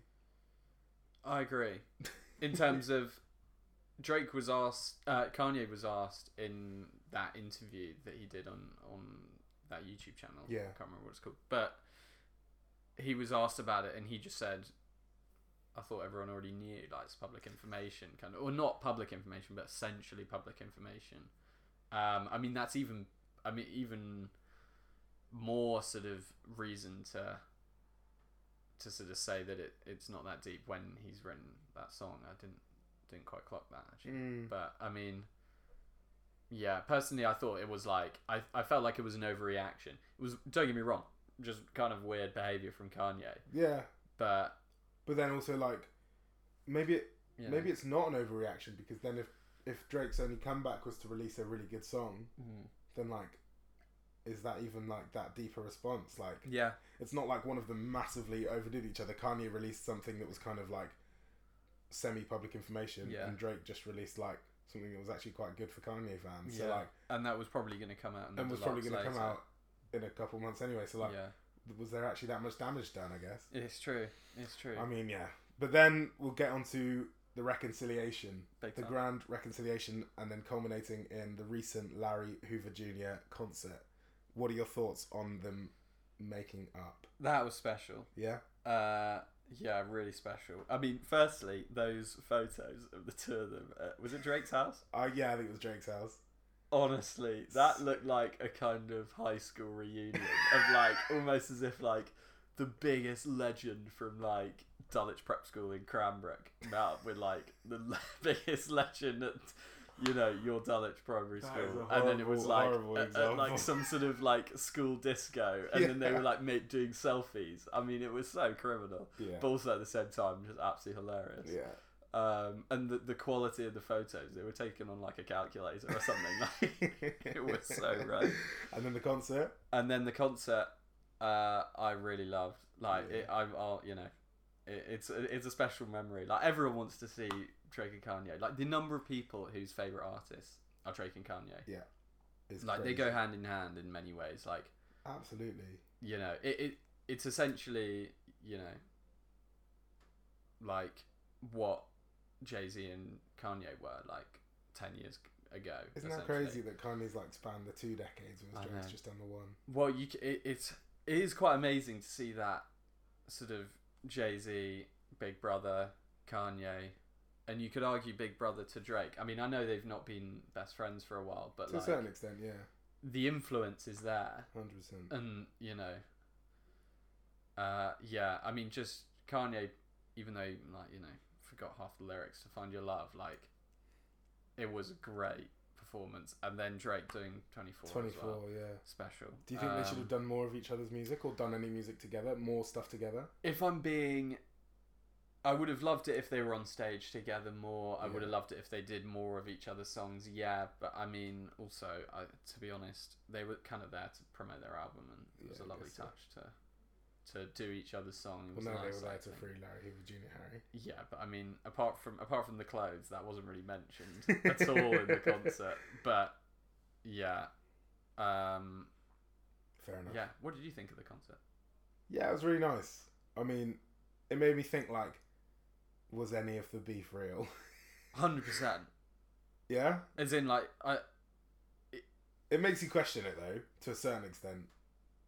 I agree. In terms of Drake was asked, uh, Kanye was asked in that interview that he did on on that YouTube channel. Yeah. I can't remember what it's called, but he was asked about it, and he just said, "I thought everyone already knew, like it's public information, kind of, or not public information, but essentially public information." Um, I mean, that's even, I mean, even more sort of reason to to sort of say that it, it's not that deep when he's written that song. I didn't didn't quite clock that actually. Mm. But I mean yeah, personally I thought it was like I, I felt like it was an overreaction. It was don't get me wrong, just kind of weird behaviour from Kanye. Yeah, But but then also like maybe it, know, maybe it's not an overreaction because then if if Drake's only comeback was to release a really good song, Mm. then like is that even like that deeper response? Like Yeah. it's not like one of them massively overdid each other. Kanye released something that was kind of like semi-public information, Yeah. and Drake just released like something that was actually quite good for Kanye fans. So like, And that was probably gonna come out in the and was probably going to come out in a couple months anyway. So like, yeah. Was there actually that much damage done? I guess. It's true. It's true. I mean, yeah. But then we'll get onto the reconciliation, Big the time. grand reconciliation, and then culminating in the recent Larry Hoover Jr. concert. What are your thoughts on them making up? that was special. Yeah. Uh, yeah, really special. I mean, firstly, those photos of the two of them. Uh, was it Drake's house? Uh, yeah, I think it was Drake's house. Honestly, that looked like a kind of high school reunion of like almost as if like the biggest legend from like Dulwich Prep School in Cranbrook met up with like the le- biggest legend at you know your Dulwich Primary School, a and then it was like horrible at- at, like some sort of like school disco, and then they were like make, doing selfies. I mean, it was so criminal, Yeah. but also at the same time just absolutely hilarious. yeah. Um, and the, the quality of the photos, they were taken on like a calculator or something. Like, it was so right. And then the concert. And then the concert, uh, I really loved. Like Yeah. it, I'm, I'll, you know, it, it's it's a special memory. Like everyone wants to see Drake and Kanye. Like the number of people whose favorite artists are Drake and Kanye. Is Like they go hand in hand in many ways. Like Absolutely. you know, it, it it's essentially you know, like what Jay Z and Kanye were like ten years ago. Isn't that crazy that Kanye's like spanned the two decades, whereas Drake's just done the one? Well, you it, it's it is quite amazing to see that sort of Jay Z, Big Brother, Kanye, and you could argue Big Brother to Drake. I mean, I know they've not been best friends for a while, but like To like a certain extent, yeah, the influence is there, hundred percent. and you know, uh, yeah. I mean, just Kanye, even though like you know forgot half the lyrics to Find Your Love, like it was a great performance, and then Drake doing Twenty Four. Twenty as well. yeah. Special. Do you think they should Um, have done more of each other's music or done any music together, more stuff together? if I'm being, I would have loved it if they were on stage together more. I would have loved it if they did more of each other's songs. Yeah, but I mean, also, I, to be honest, they were kind of there to promote their album, and it was Yeah, a lovely guess so. touch to to do each other's songs. Well, no, they were there like, to free Larry Jr. Harry. Yeah, but I mean, apart from apart from the clothes, that wasn't really mentioned at all in the concert. But yeah, um, Fair enough. yeah. What did you think of the concert? Yeah, it was really nice. I mean, it made me think like, was any of the beef real? Hundred percent. yeah, As in, like, I it makes you question it though, to a certain extent.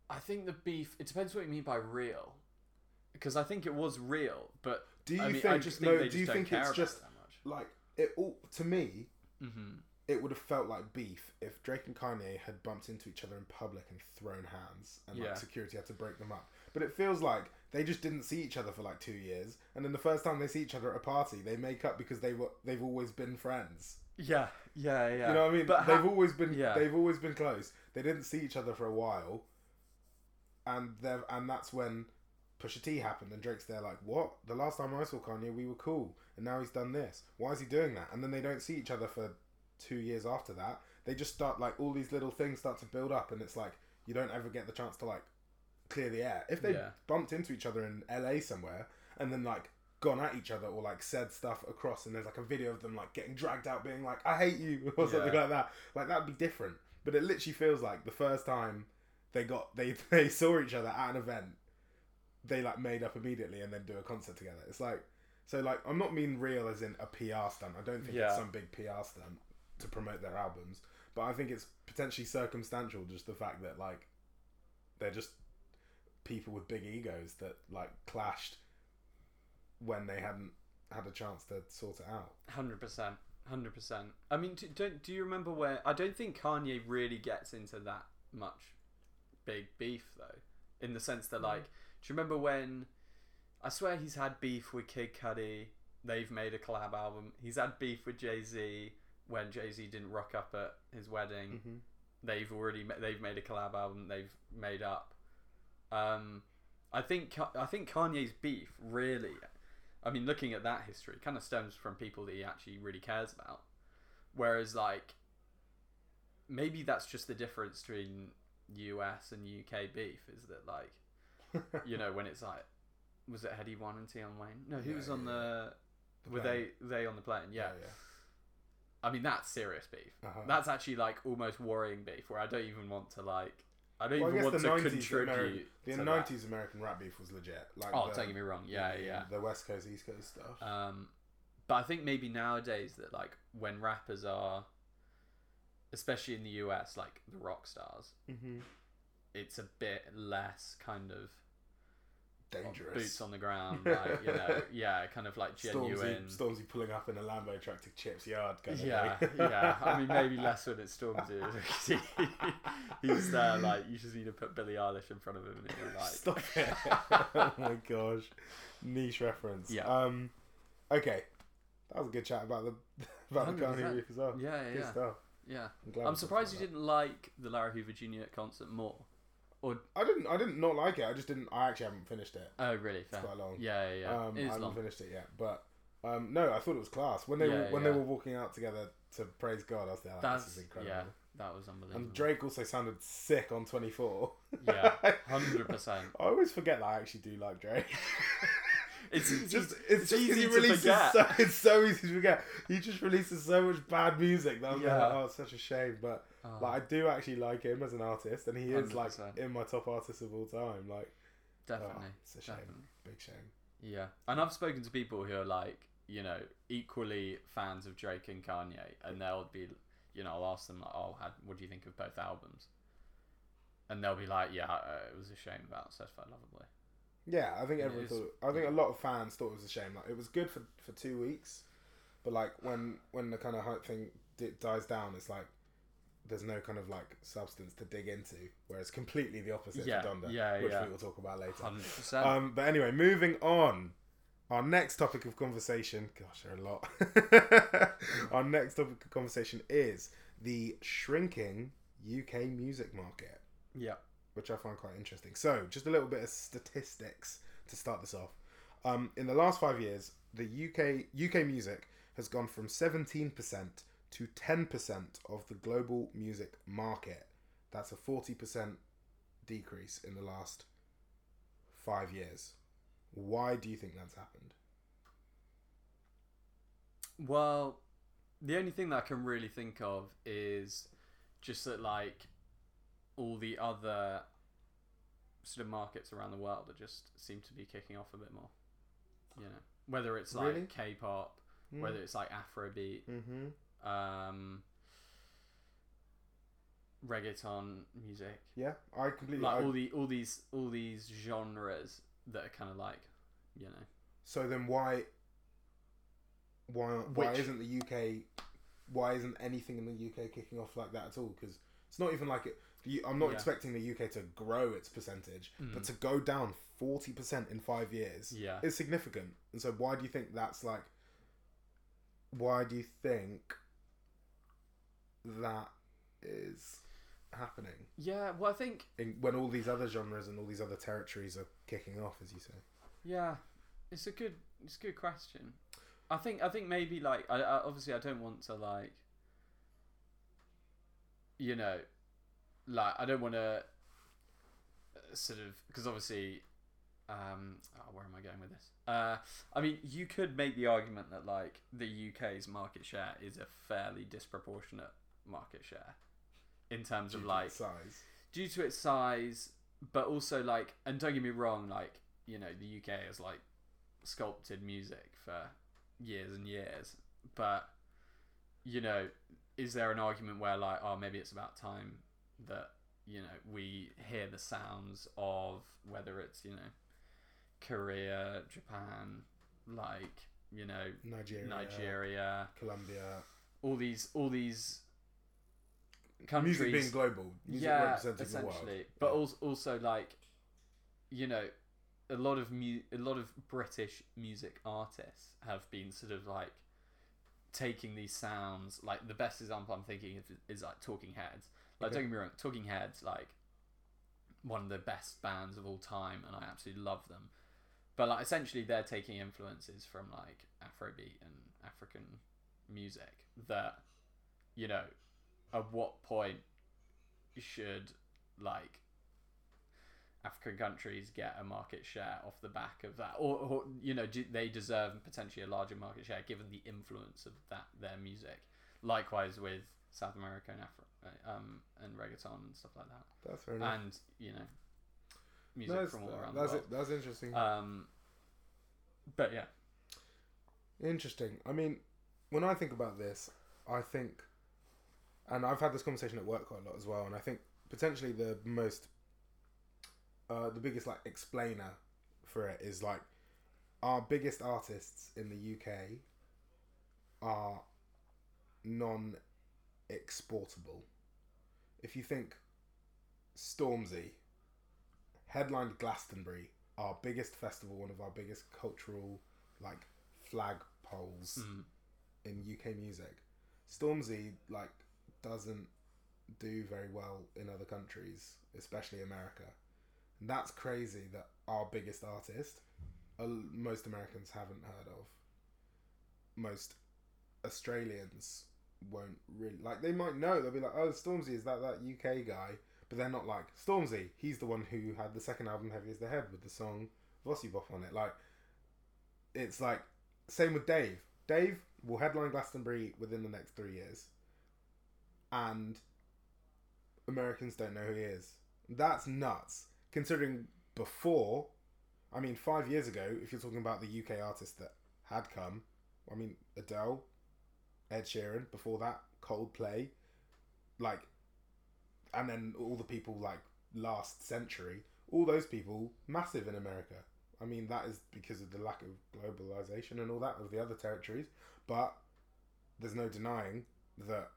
I think the beef. It depends what you mean by real, because I think it was real, but Do you I mean, think? I just think no, they do you think it's just it that much. like it? All to me, Mm-hmm. it would have felt like beef if Drake and Kanye had bumped into each other in public and thrown hands, and Yeah. like security had to break them up. But it feels like they just didn't see each other for like two years, and then the first time they see each other at a party, they make up because they were they've always been friends. Yeah, yeah, yeah. You know what I mean? But they've ha- always been yeah. they've always been close. They didn't see each other for a while, and they and that's when Pusha T happened, and Drake's there like, what? The last time I saw Kanye, we were cool, and now he's done this. Why is he doing that? And then they don't see each other for two years after that. They just start like all these little things start to build up, and it's like you don't ever get the chance to like clear the air. If they Yeah. bumped into each other in LA somewhere, and then like gone at each other or like said stuff across and there's like a video of them like getting dragged out being like I hate you or something Yeah. like that like that'd be different but it literally feels like the first time they got they they saw each other at an event they like made up immediately and then do a concert together it's like so like I'm not mean real as in a PR stunt I don't think Yeah. it's some big PR stunt to promote their albums but I think it's potentially circumstantial just the fact that like they're just people with big egos that like clashed when they hadn't had a chance to sort it out. Hundred percent, hundred percent. I mean, do, don't do you remember where? I don't think Kanye really gets into that much big beef though, in the sense that like, do you remember when? I swear he's had beef with Kid Cudi. They've made a collab album. He's had beef with Jay Z when Jay Z didn't rock up at his wedding. Mm-hmm. They've already ma- they've made a collab album. They've made up. Um, I think I think Kanye's beef really. I mean, looking at that history, kind of stems from people that he actually really cares about. Whereas, like, maybe that's just the difference between US and UK beef is that, like, you know, when it's like, was it Headie One and Tion Wayne? No, who Yeah, was on yeah, the? The were plane. they they on the plane? Yeah. yeah. I mean, that's serious beef. Uh-huh. That's actually like almost worrying beef, where I don't even want to like. I don't Well, even guess want to 90s American, contribute. the to that. nineties American rap beef was legit. Like Oh, the, don't get me wrong. Yeah, the, yeah. The West Coast, East Coast stuff. Um, but I think maybe nowadays that like when rappers are, especially in the US, like the rock stars, mm-hmm. it's a bit less kind of Dangerous. boots on the ground, like you know, yeah, kind of like genuine. Stormzy, Stormzy pulling up in a Lambo truck to Chip's yard. Kind Yeah, of yeah. I mean, maybe less when it's Stormzy. he- He's there, like you just need to put Billie Eilish in front of him, and be like, Stop it! oh my gosh, niche reference. Yeah. Um. Okay, that was a good chat about the about the 100%. Kanye beef as well. yeah, yeah, Good yeah. stuff. Yeah. I'm, glad I'm surprised you didn't like the Larry Hoover Jr. concert more. Or. I didn't. I didn't not like it. I just didn't. I actually haven't finished it. oh, really? It's Fair. quite long. Yeah, yeah, yeah. Um, I haven't long. finished it yet, but um, no, I thought it was class when they Yeah, were when yeah. they were walking out together to praise God. I was there like, That's this is incredible. yeah, that was unbelievable. And Drake also sounded sick on Twenty Four. Yeah, hundred percent. I always forget that I actually do like Drake. It's easy. just it's, it's just easy he to releases forget. so it's so easy to forget. He just releases so much bad music that I'm Yeah. like, oh, it's such a shame. But Oh, like, I do actually like him as an artist, and he is like 100%. in my top artists of all time. Like, definitely, oh, it's a shame, definitely. big shame. Yeah, and I've spoken to people who are like, you know, equally fans of Drake and Kanye, and they'll be, you know, I'll ask them like, oh, how, what do you think of both albums? And they'll be like, yeah, uh, it was a shame about Certified Lover Boy. Yeah, I think everyone thought. I think a lot of fans thought it was a shame. Like, it was good for for two weeks, but like when when the kind of hype thing di- dies down, it's like there's no kind of like substance to dig into. Whereas completely the opposite Yeah, for Donda, yeah, which yeah. we will talk about later. Hundred percent. Um, but anyway, moving on. Our next topic of conversation, gosh, there are a lot. Our next topic of conversation is the shrinking UK music market, Yeah. Which I find quite interesting. So, just a little bit of statistics to start this off. Um, in the last five years, the UK UK music has gone from seventeen percent to ten percent of the global music market. That's a forty percent decrease in the last five years. Why do you think that's happened? Well, the only thing that I can really think of is just that, like, all the other sort of markets around the world are just seem to be kicking off a bit more. You know, whether it's like Really? K-pop, whether it's like Afrobeat, Mm-hmm. um, reggaeton music, Yeah, I completely. like I- all the all these all these genres that are kind of like, you know, so then why? Why why Which- isn't the UK why isn't anything in the UK kicking off like that at all? Because it's not even like it. You, I'm not Yeah. expecting the UK to grow its percentage, but mm. to go down forty percent in five years Yeah. is significant. And so, why do you think that's like? Why do you think that is happening Yeah, well, I think in, when all these other genres and all these other territories are kicking off, as you say? yeah, it's a good it's a good question. I think I think maybe like I, I obviously I don't want to like you know like I don't want to sort of because obviously um oh, where am I going with this? Uh, I mean, you could make the argument that like the UK's market share is a fairly disproportionate market share in terms Due of like size. due to its size, but also like, and don't get me wrong, like you know, the UK has like sculpted music for years and years, but you know, is there an argument where like, oh, maybe it's about time that you know we hear the sounds of whether it's you know Korea, Japan, like you know Nigeria, Nigeria, Colombia, all these all these countries music being global, music yeah, representing the essentially. world. But Yeah. also, also like, you know, a lot of mu- a lot of British music artists have been sort of like taking these sounds. Like the best example I'm thinking of is like Talking Heads. Like, Okay. don't get me wrong, Talking Heads like one of the best bands of all time, and I absolutely love them. But like, essentially, they're taking influences from like Afrobeat and African music that, you know, at what point should like African countries get a market share off the back of that, or, or you know, do they deserve potentially a larger market share given the influence of that their music? Likewise with South America and Afro, um, and reggaeton and stuff like that, That's fair enough. and you know, music No, from all around that's the world. it. That's interesting. Um, but yeah, Interesting. I mean, when I think about this, I think, and I've had this conversation at work quite a lot as well, and I think potentially the most, uh, the biggest like explainer for it is like our biggest artists in the UK are non-exportable. If you think Stormzy headlined Glastonbury, our biggest festival, one of our biggest cultural like flag poles Mm. in UK music. Stormzy like doesn't do very well in other countries, especially America. And that's crazy that our biggest artist, uh, most Americans haven't heard of. Most Australians won't really like. They might know. They'll be like, "Oh, Stormzy is that that UK guy," but they're not like Stormzy. He's the one who had the second album, "Heavy as the Head," with the song "Vossi Bop" on it. Like, it's like same with Dave. Dave will headline Glastonbury within the next three years, and Americans don't know who he is. That's nuts. Considering before, I mean, five years ago, if you're talking about the UK artists that had come, I mean, Adele, Ed Sheeran, before that, Coldplay, like, and then all the people like last century, all those people massive in America. I mean, that is because of the lack of globalization and all that of the other territories. But there's no denying that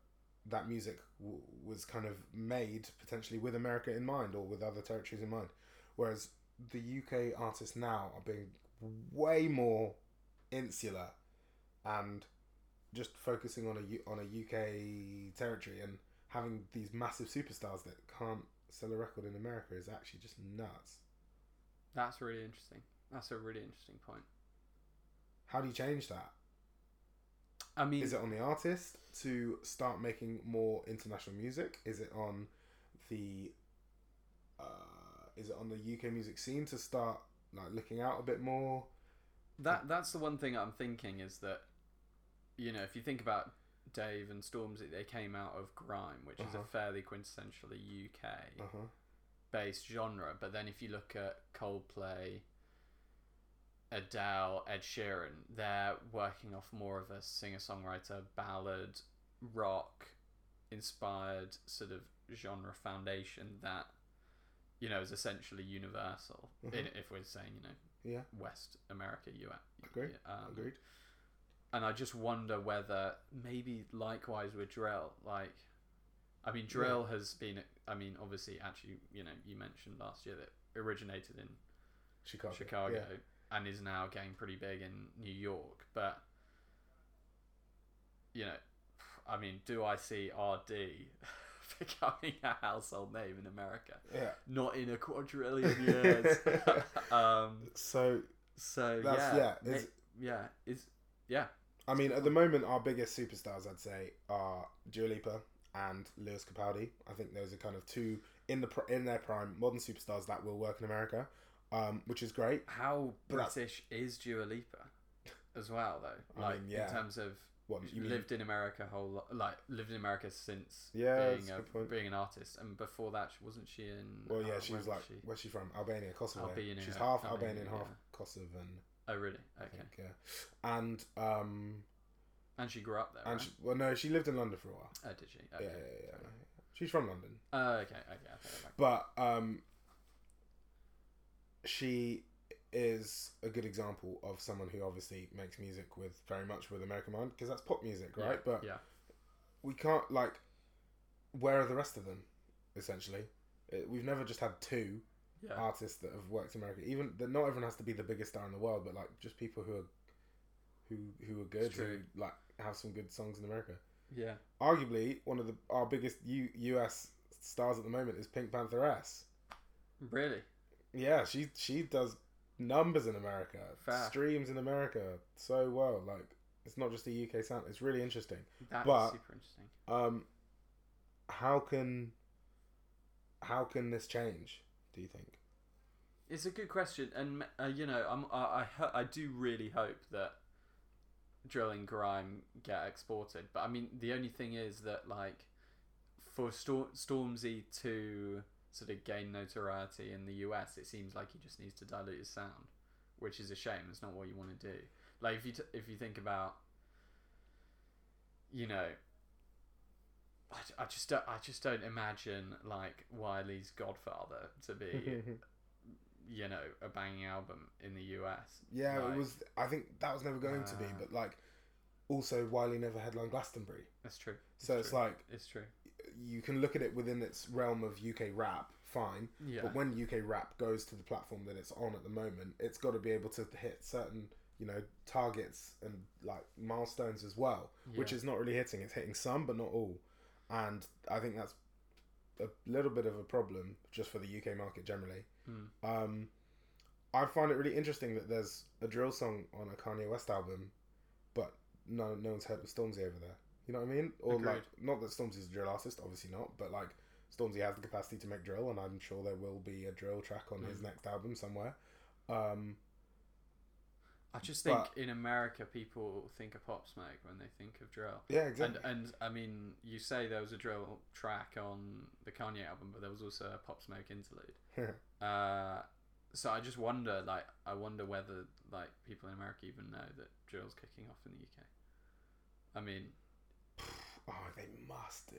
that music w- was kind of made potentially with America in mind or with other territories in mind. Whereas the UK artists now are being way more insular and just focusing on a U- on a UK territory and having these massive superstars that can't sell a record in America is actually just nuts. that's really interesting. That's a really interesting point. How do you change that? I mean, Is it on the artist to start making more international music? Is it on the uh, is it on the UK music scene to start like looking out a bit more? that that's the one thing I'm thinking is that you know if you think about Dave and Stormzy, they came out of grime, which is Uh-huh. a fairly quintessentially UK Uh huh. based genre. But then if you look at Coldplay, Adele, Ed Sheeran, they're working off more of a singer songwriter ballad rock inspired sort of genre foundation that you know is essentially universal. Mhm. In, if we're saying you know Yeah. West America, US. Agreed. Um, Agreed. And I just wonder whether maybe likewise with drill, like, I mean, drill has been. I mean, obviously, actually, you know, you mentioned last year that originated in Chicago. Chicago Yeah. and is now getting pretty big in New York. But you know, I mean, do I see ArrDee becoming a household name in America? Yeah. Not in a quadrillion years. um, So so That's- yeah, yeah, it's- yeah, is yeah, I mean, at the moment, our biggest superstars, I'd say, are Dua Lipa and Lewis Capaldi. I think those are kind of two in the pr- in their prime modern superstars that will work in America, um, which is great. how But British is Dua Lipa as well, though? I Like mean, yeah. in terms of What you mean? lived in America whole lo- like lived in America since Yeah, that's being a a, good point. being an artist, and before that, wasn't she in? Well, yeah, uh, she where was like, where's she from? Albania, Kosovo. Albania, She's half Albania, Albanian, half yeah. Kosovan. Oh, really? Okay. think, yeah. And um, And she grew up there. and right? she, well, no, she lived in London for a while. oh, did she? Yeah, Okay. yeah, yeah, yeah. She's from London. Oh, okay. Okay. Take. But um, she is a good example of someone who obviously makes music with very much with American mind because that's pop music, right? Yeah, But yeah, we can't like. Where are the rest of them? Essentially, It- we've never just had two yeah, artists that have worked in America. Even that, not everyone has to be the biggest star in the world, but like just people who are who who are good, who like have some good songs in America. yeah. Arguably, one of the our biggest U, U.S. stars at the moment is PinkPantheress. Really? Yeah, she she does numbers in America, Fair. streams in America so well. Like it's not just a UK sound. It's really interesting. That's But- super interesting. Um, how can how can this change? Do you think? It's a good question, and uh, you know, I'm I I, I do really hope that drill and grime get exported. But I mean, the only thing is that like for Stor- Stormzy to sort of gain notoriety in the US, it seems like he just needs to dilute his sound, which is a shame. It's not what you want to do. Like if you t- if you think about, you know. I, I just don't, I just don't imagine like Wiley's Godfather to be you know, a banging album in the US. yeah, Like, it was. I think that was never going to be, Uh, but like, also Wiley never headlined Glastonbury, That's true. so it's like It's true. you can look at it within its realm of UK rap, fine. Yeah. But when UK rap goes to the platform that it's on at the moment, it's got to be able to hit certain, you know, targets and like milestones as well, which Yeah. is not really hitting. It's hitting some, but not all. And I think that's a little bit of a problem just for the UK market generally. Hmm. Um, I find it really interesting that there's a drill song on a Kanye West album, but no, no one's heard of Stormzy over there. You know what I mean? Or Agreed. like, not that Stormzy's a drill artist, obviously not, but like Stormzy has the capacity to make drill, and I'm sure there will be a drill track on his Mm. next album somewhere. Um, I just think but- in America people think of Pop Smoke when they think of drill. yeah, exactly. And and I mean, you say there was a drill track on the Kanye album, but there was also a Pop Smoke interlude. Uh, so I just wonder, like, I wonder whether like people in America even know that drill's kicking off in the UK. I mean, oh, they must do.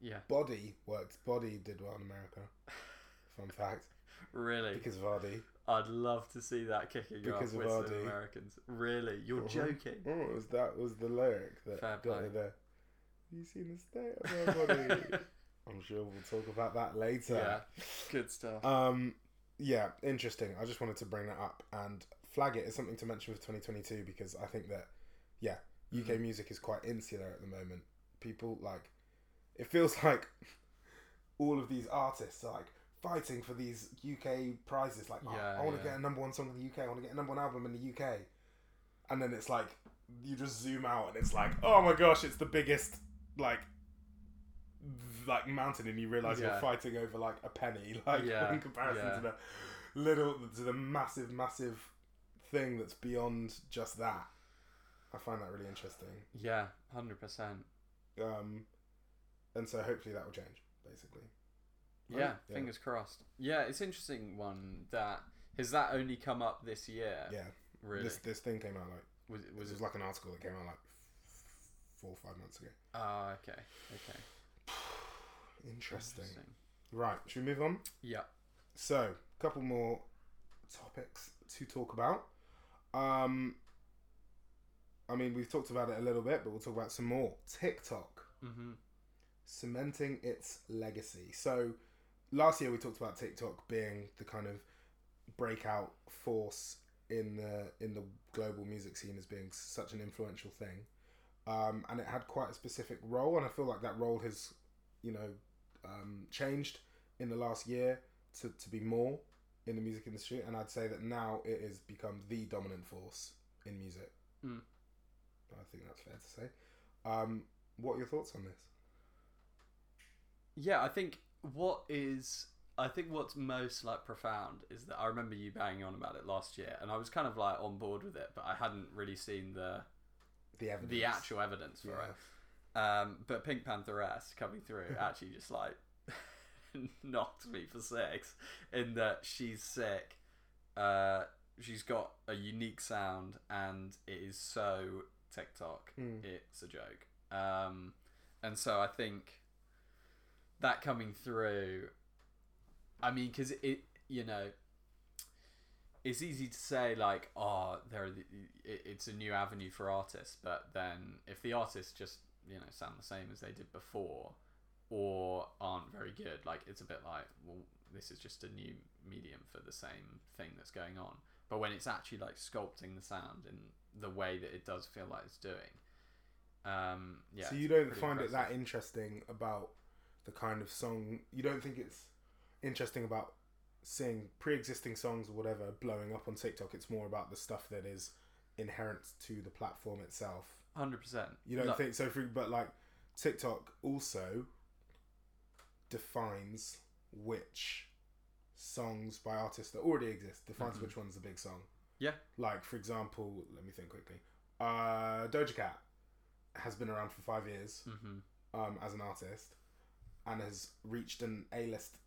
yeah, Body worked. Body did well in America. Fun fact, really. because of ArrDee. I'd love to see that kicking Because off of with some Americans. Really, you're Uh-huh. joking? Oh, it was that was the lyric that Fair got play. there. You seen the state of our body? I'm sure we'll talk about that later. yeah, good stuff. Um, yeah, interesting. I just wanted to bring that up and flag it as something to mention for 2022 because I think that, yeah, UK Mhm. music is quite insular at the moment. People like, it feels like all of these artists are like fighting for these UK prizes. Like, oh, Yeah, I want to yeah. get a number one song in the UK. I want to get a number one album in the UK. And then it's like you just zoom out and it's like, oh my gosh, it's the biggest like like mountain, and you realize Yeah. you're fighting over like a penny, like in comparison to the little to the massive, massive thing that's beyond just that. I find that really interesting. yeah, hundred percent. Um, and so hopefully that will change, basically. Yeah, Yeah. fingers crossed. Yeah, it's interesting one that has that only come up this year. Yeah, really. this this thing came out like was it was it was like an article that came out like four or five months ago. Ah, okay, okay. Interesting. Right, should we move on? Yeah. So, a couple more topics to talk about. Um, I mean, we've talked about it a little bit, but we'll talk about some more. TikTok Mm-hmm. cementing its legacy. So last year we talked about TikTok being the kind of breakout force in the in the global music scene as being such an influential thing, um, and it had quite a specific role, and I feel like that role has, you know, um, changed in the last year to to be more in the music industry, and I'd say that now it has become the dominant force in music. Mm. I think that's fair to say. Um, what are your thoughts on this? Yeah, I think what is I think what's most like profound is that I remember you banging on about it last year, and I was kind of like on board with it, but I hadn't really seen the The evidence. the actual evidence for Yeah. it. Um, but PinkPantheress coming through actually just like knocked me for six in that she's sick. Uh, she's got a unique sound and it is so TikTok. Mm. It's a joke. Um, and so I think that coming through, I mean, because it, you know, it's easy to say like, oh, there, it, it's a new avenue for artists, but then if the artists just you know sound the same as they did before, or aren't very good, like it's a bit like, well, this is just a new medium for the same thing that's going on. But when it's actually like sculpting the sound in the way that it does feel like it's doing, um, yeah. so you don't find it that interesting about the kind of song. You don't think it's interesting about seeing pre-existing songs or whatever blowing up on TikTok. It's more about the stuff that is inherent to the platform itself. Hundred percent. You don't think so? For but like TikTok also defines which songs by artists that already exist defines Mhm. which one's a big song. Yeah. Like for example, let me think quickly. Uh, Doja Cat has been around for five years hmm um, as an artist and has reached an A-list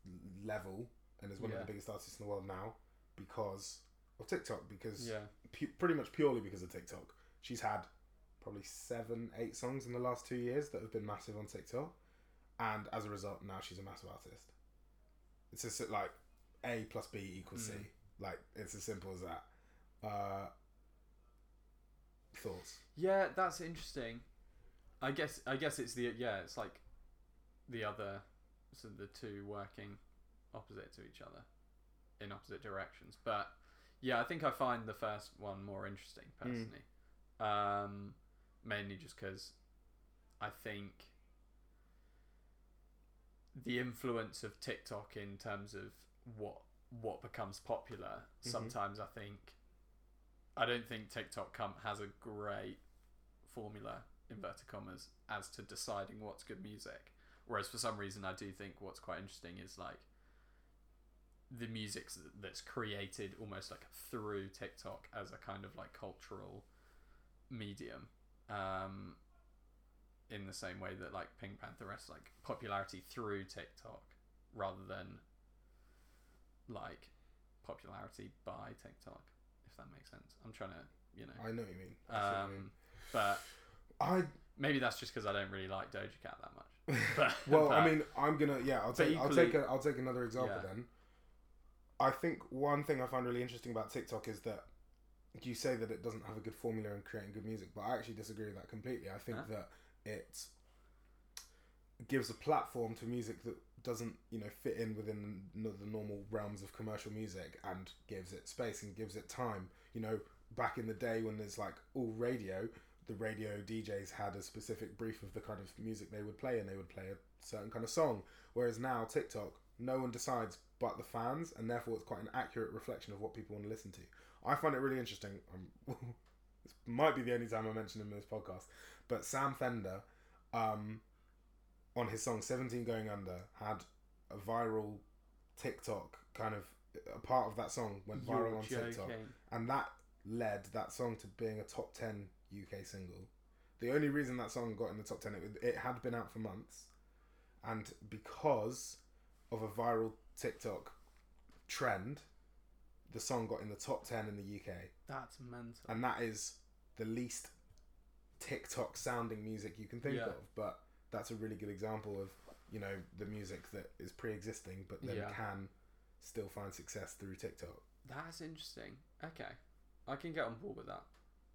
level and is one of the biggest artists in the world now because of TikTok. Because Yeah. pu- pretty much purely because of TikTok. She's had probably seven, eight songs in the last two years that have been massive on TikTok, and as a result, now she's a massive artist. It's just like A plus B equals C. Mm. Like it's as simple as that. Uh, thoughts? Yeah, that's interesting. I guess I guess it's the yeah, it's like the other so the two working opposite to each other in opposite directions. But yeah, I think I find the first one more interesting personally. Um mainly just cuz I think the influence of TikTok in terms of what what becomes popular Mhm. sometimes I think I don't think TikTok come has a great formula inverted commas as to deciding what's good music. Whereas for some reason, I do think what's quite interesting is like the music that's created almost like through TikTok as a kind of like cultural medium. Um, in the same way that like Pink Panther has like popularity through TikTok rather than like popularity by TikTok, if that makes sense. I'm trying to, you know. I know what you mean. I see what you mean. Um, but I maybe that's just because I don't really like Doja Cat that much. But, well, I mean, I'm gonna yeah. I'll But take I'll take a, I'll take another example Yeah. then. I think one thing I find really interesting about TikTok is that you say that it doesn't have a good formula in creating good music, but I actually disagree with that completely. I think Huh? that it gives a platform to music that doesn't you know fit in within the normal realms of commercial music and gives it space and gives it time. You know, back in the day when there's like all radio, the radio DJs had a specific brief of the kind of music they would play, and they would play a certain kind of song. Whereas now TikTok, no one decides but the fans, and therefore it's quite an accurate reflection of what people want to listen to. I find it really interesting. Um, this might be the only time I mention him in this podcast, but Sam Fender, um, on his song "17 Going Under," had a viral TikTok kind of a part of that song went viral You're on TikTok and that led that song to being a top 10 UK single. The only reason that song got in the top 10 it, it had been out for months and because of a viral TikTok trend the song got in the top 10 in the UK That's mental. and that is the least TikTok sounding music you can think Yeah. of but that's a really good example of you know the music that is pre-existing but then Yeah. can still find success through TikTok That's interesting. Okay, I can get on board with that.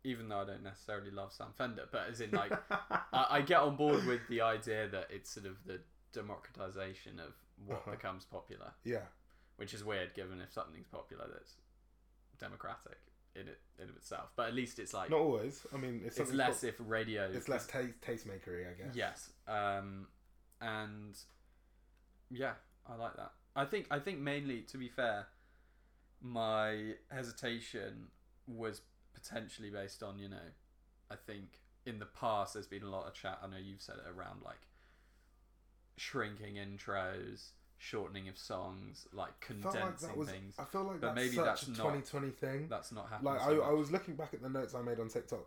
Even though I don't necessarily love Sam Fender, but as in like I, I get on board with the idea that it's sort of the democratization of what Uh-huh. becomes popular, yeah, which is weird given if something's popular that's democratic in it in of itself. But at least it's like not always. I mean, it's, less if radio. It's less taste tastemakery, I guess. Yes. Um, and yeah, I like that. I think I think mainly, to be fair, my hesitation was potentially based on you know, I think in the past there's been a lot of chat. I know you've said it around like shrinking intros, shortening of songs, like condensing like was. things. I feel like But that's maybe such that's a not- 2020 thing. That's not happening. Like so I. I was looking back at the notes I made on TikTok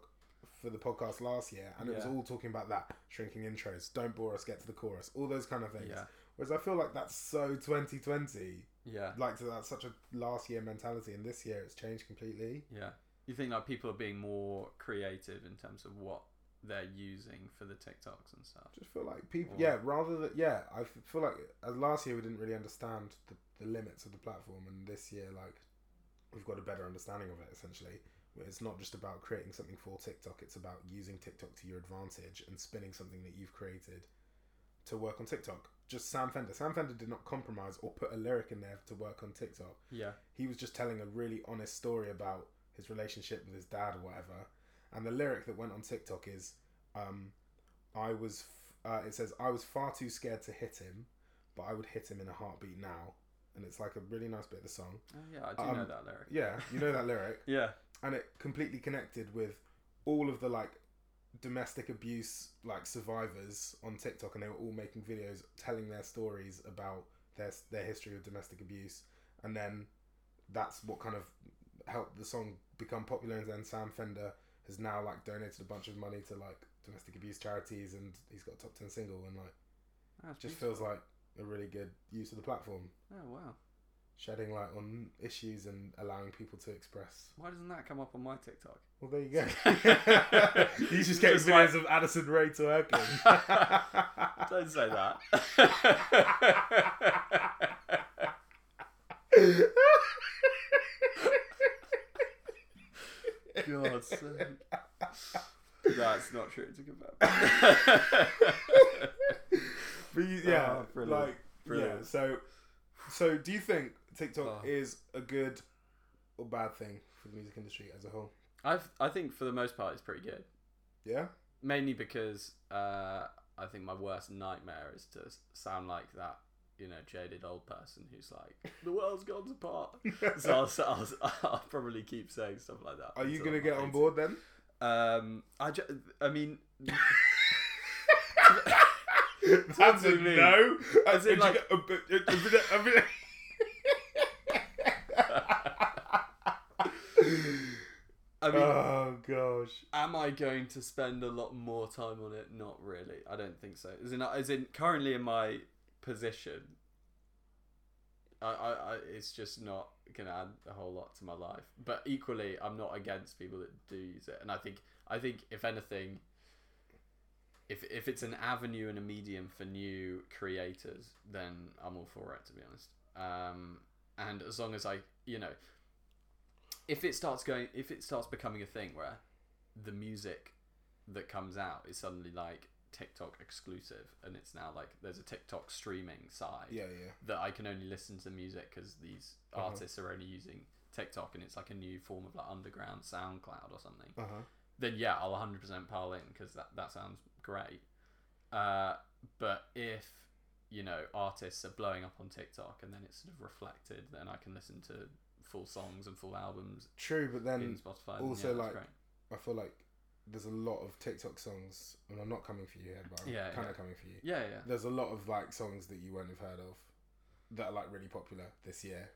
for the podcast last year, and it was all talking about that shrinking intros. Don't bore us. Get to the chorus. All those kind of things. Yeah. Whereas I feel like that's so 2020. Yeah. Like that's such a last year mentality, and this year it's changed completely. Yeah. You think like people are being more creative in terms of what they're using for the TikToks and stuff. Just feel like people, Or- yeah. Rather than yeah, I feel like as last year we didn't really understand the, the limits of the platform, and this year like we've got a better understanding of it. Essentially, it's not just about creating something for TikTok; it's about using TikTok to your advantage and spinning something that you've created to work on TikTok. Just Sam Fender. Sam Fender did not compromise or put a lyric in there to work on TikTok. Yeah. He was just telling a really honest story about his relationship with his dad or whatever. And the lyric that went on TikTok is, um, "I was," f- uh, it says, "I was far too scared to hit him, but I would hit him in a heartbeat now." And it's like a really nice bit of the song. Oh yeah, I do know Um, that lyric. Yeah, you know that lyric, Yeah. and it completely connected with all of the like domestic abuse like survivors on TikTok, and they were all making videos telling their stories about their their history of domestic abuse, and then that's what kind of helped the song become popular. And then Sam Fender has now like donated a bunch of money to like domestic abuse charities, and he's got a top ten single, and like That's just beautiful. feels like a really good use of the platform, Oh wow. shedding light on issues and allowing people to express. Why doesn't that come up on my TikTok? Well, there you go. He's just getting Just like- videos of Addison Rae twerking. Don't say that. God's sake. That's not true to confirm. But you- yeah, Oh, brilliant. like Brilliant. yeah. So, so do you think TikTok Oh. is a good or bad thing for the music industry as a whole? I've, I think for the most part it's pretty good. Yeah. Mainly because uh, I think my worst nightmare is to sound like that, you know, jaded old person who's like, the world's gone apart. so I'll, I'll, I'll probably keep saying stuff like that. Are you gonna get on board then? Um, I, ju- I mean, That's a mean? no. As in, like- I mean, oh gosh. am I going to spend a lot more time on it? Not really. I don't think so. As in, as in currently in my position, I, I, I it's just not gonna add a whole lot to my life. But equally, I'm not against people that do use it, and I think, I think if anything, if if it's an avenue and a medium for new creators, then I'm all for it. To be honest, um, and as long as I, you know, if it starts going, if it starts becoming a thing where the music that comes out is suddenly like TikTok exclusive, and it's now like there's a TikTok streaming side Yeah, yeah. that I can only listen to music because these Uh-huh. artists are only using TikTok, and it's like a new form of like underground SoundCloud or something Uh huh. then yeah, I'll 100% pile in because that, that sounds great. Uh, but if, you know, artists are blowing up on TikTok and then it's sort of reflected, then I can listen to full songs and full albums True, but in then Spotify. also, yeah, like, that's I feel like there's a lot of TikTok songs, and I'm not coming for you here, but I'm Yeah, kind yeah. of coming for you. yeah, yeah. There's a lot of like songs that you won't have heard of that are like really popular this year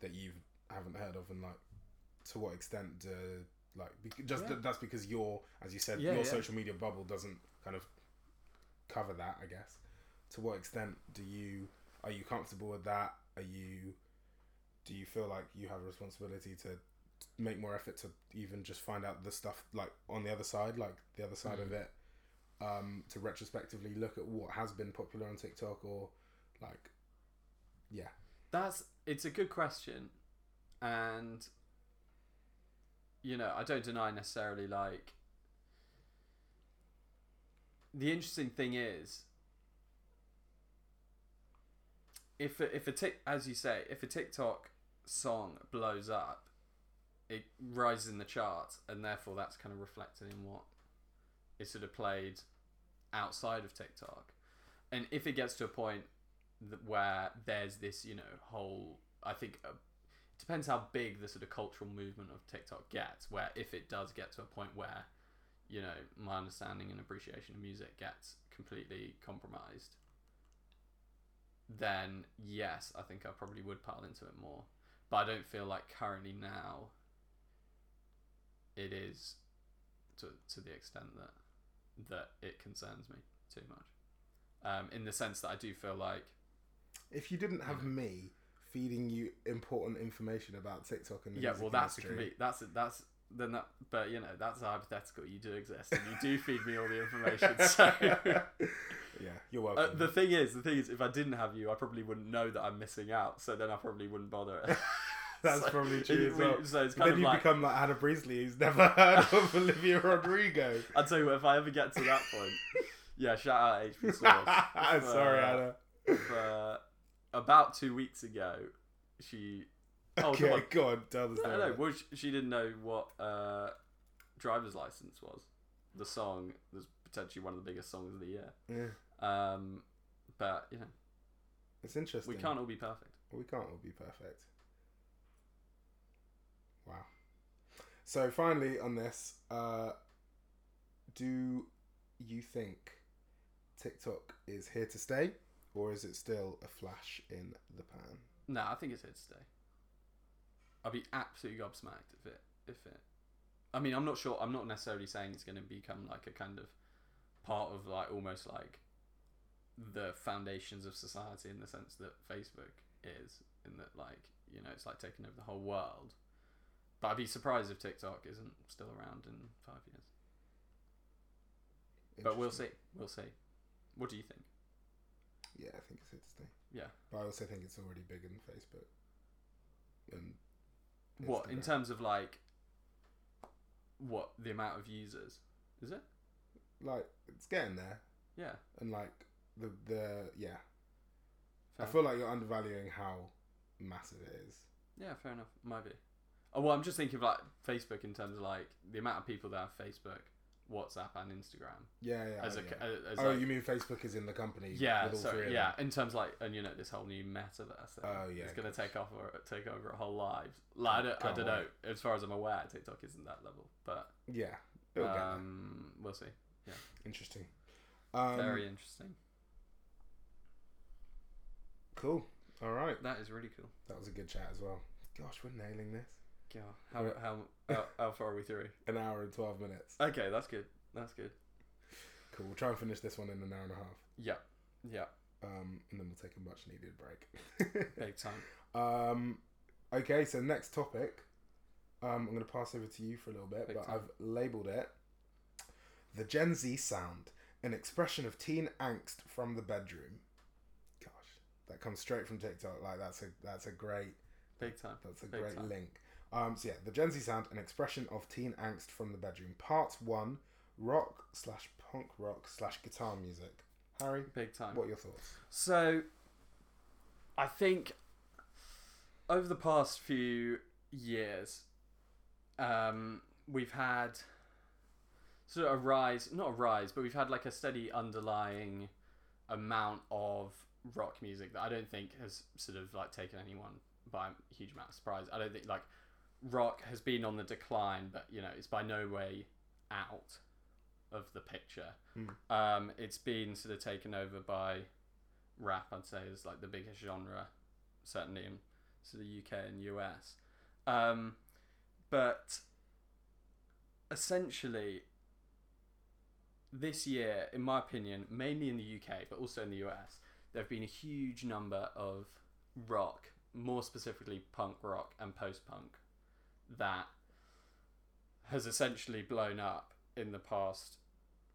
that you haven't heard of, and like to what extent do like bec- just Yeah. th- that's because your as you said Yeah, your yeah. social media bubble doesn't kind of cover that, I guess. To what extent do you are you comfortable with that? Are you do you feel like you have a responsibility to make more effort to even just find out the stuff like on the other side, like the other side of Mm. it, um, to retrospectively look at what has been popular on TikTok or like, yeah, That's, it's a good question. And you know, I don't deny necessarily like. The interesting thing is, if a, if a tick, as you say, if a TikTok song blows up, it rises in the charts, and therefore that's kind of reflected in what is sort of played outside of TikTok. And if it gets to a point where there's this, you know, whole, I think uh, it depends how big the sort of cultural movement of TikTok gets. Where if it does get to a point where, you know, my understanding and appreciation of music gets completely compromised, then yes, I think I probably would pile into it more. But I don't feel like currently now it is to to the extent that that it concerns me too much. Um, in the sense that I do feel like If you didn't have me feeding you important information about TikTok and the yeah, well that's industry, complete that's that's then that but you know that's hypothetical. You do exist and you do feed me all the information. So yeah, you're welcome. uh, the thing is, the thing is, if I didn't have you, I probably wouldn't know that I'm missing out. So then I probably wouldn't bother. That's So- probably true as well. So it's kind then of you like become like Hannah Breesley, who's never heard of Olivia Rodrigo. I'll tell you what, if I ever get to that point, yeah, shout out HP Source. Sorry, Uh, Hannah. But about two weeks ago, she. Oh, okay, on. go on, tell the No, no, well, she, she didn't know what uh, driver's license was. The song was potentially one of the biggest songs of the year. Yeah, Um, but you know, it's interesting. we can't all be perfect. We can't all be perfect. So finally, on this, uh, do you think TikTok is here to stay, or is it still a flash in the pan? No, I think it's here to stay. I'd be absolutely gobsmacked if it if it. I mean, I'm not sure. I'm not necessarily saying it's going to become like a kind of part of like almost like the foundations of society in the sense that Facebook is, in that like you know it's like taking over the whole world. But I'd be surprised if TikTok isn't still around in five years. But we'll see. We'll see. What do you think? Yeah, I think it's here to stay. Yeah. But I also think it's already bigger than Facebook. And What in terms of like what the amount of users is it? like it's getting there, Yeah. and like the the yeah, Fair I feel like you're undervaluing how massive it is. Yeah, fair enough. Might be. Oh well, I'm just thinking of like Facebook in terms of like the amount of people that have Facebook, WhatsApp, and Instagram. Yeah, yeah. As oh, a, yeah. as, as oh, like- you mean Facebook is in the company? yeah, so yeah, in terms of like, and you know this whole new metaverse thing. Oh, yeah, it's gonna gosh. take off or take over our whole lives. Like I don't, I Can't don't know. As far as I'm aware, TikTok isn't that level, but Yeah, it'll get there. um, we'll see. Yeah, interesting. Um, Very interesting. cool. All right, That is really cool. that was a good chat as well. Gosh, we're nailing this. Yeah. How how how, how far are we through? An hour and twelve minutes. Okay, that's good. That's good. Cool. We'll try and finish this one in an hour and a half, Yeah. Yeah. um, and then we'll take a much needed break. Big time. Um, okay, so next topic. Um, I'm going to pass over to you for a little bit, Big but time. I've labelled it the Gen Z sound, an expression of teen angst from the bedroom. Gosh, that comes straight from TikTok. Like that's a that's a great Big time. that's a Big great time. link. Um, so yeah, the Gen Z sound, an expression of teen angst from the bedroom. Part one, rock slash punk rock slash guitar music. Harry, Big time. what are your thoughts? So, I think over the past few years, um, we've had sort of a rise, not a rise, but we've had like a steady underlying amount of rock music that I don't think has sort of like taken anyone by a huge amount of surprise. I don't think like rock has been on the decline, but you know, it's by no way out of the picture. Hmm. Um, it's been sort of taken over by rap. I'd say is like the biggest genre, certainly in sort of UK and US. Um, but essentially, this year, in my opinion, mainly in the UK, but also in the US, there have been a huge number of rock, more specifically punk rock and post punk, that has essentially blown up in the past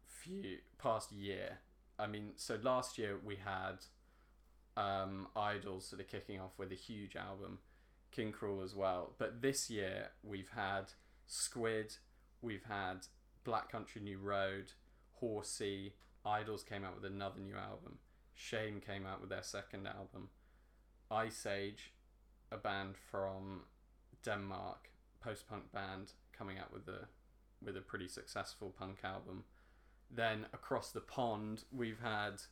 few past year. I mean, so last year we had um, IDLES sort of kicking off with a huge album, King Krule as well. But this year we've had Squid. We've had Black Country New Road, Horsey. IDLES came out with another new album. Shame came out with their second album. Iceage, a band from Denmark, post punk band, coming out with a with a pretty successful punk album. Then across the pond, we've had,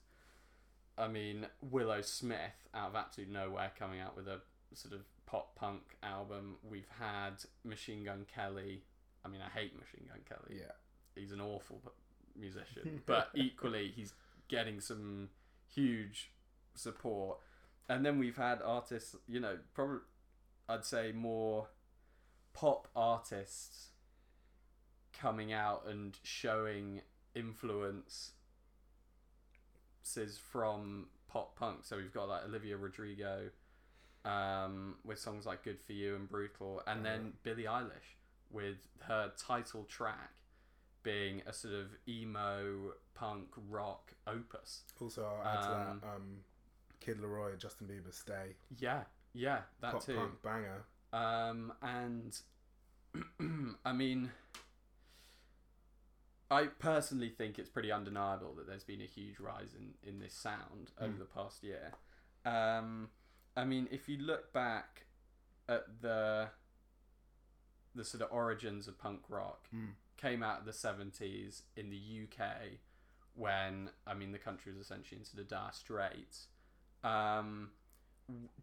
I mean, Willow Smith out of absolute nowhere coming out with a sort of pop punk album. We've had Machine Gun Kelly. I mean, I hate Machine Gun Kelly. Yeah. He's an awful musician, but equally he's getting some huge support. And then we've had artists, you know, probably I'd say more pop artists coming out and showing influences from pop punk. So we've got like Olivia Rodrigo um, with songs like Good For You and Brutal, and then Billie Eilish with her title track being a sort of emo punk rock opus. Also, I'll add to Um, that um, Kid LAROI, Justin Bieber, Stay, Yeah, yeah, that pop too. punk banger. Um, and I mean, I personally think it's pretty undeniable that there's been a huge rise in, in this sound over Mm. the past year. Um, I mean, if you look back at the the sort of origins of punk rock, Mm. came out of the seventies in the UK when I mean the country was essentially into the dire straits. Um,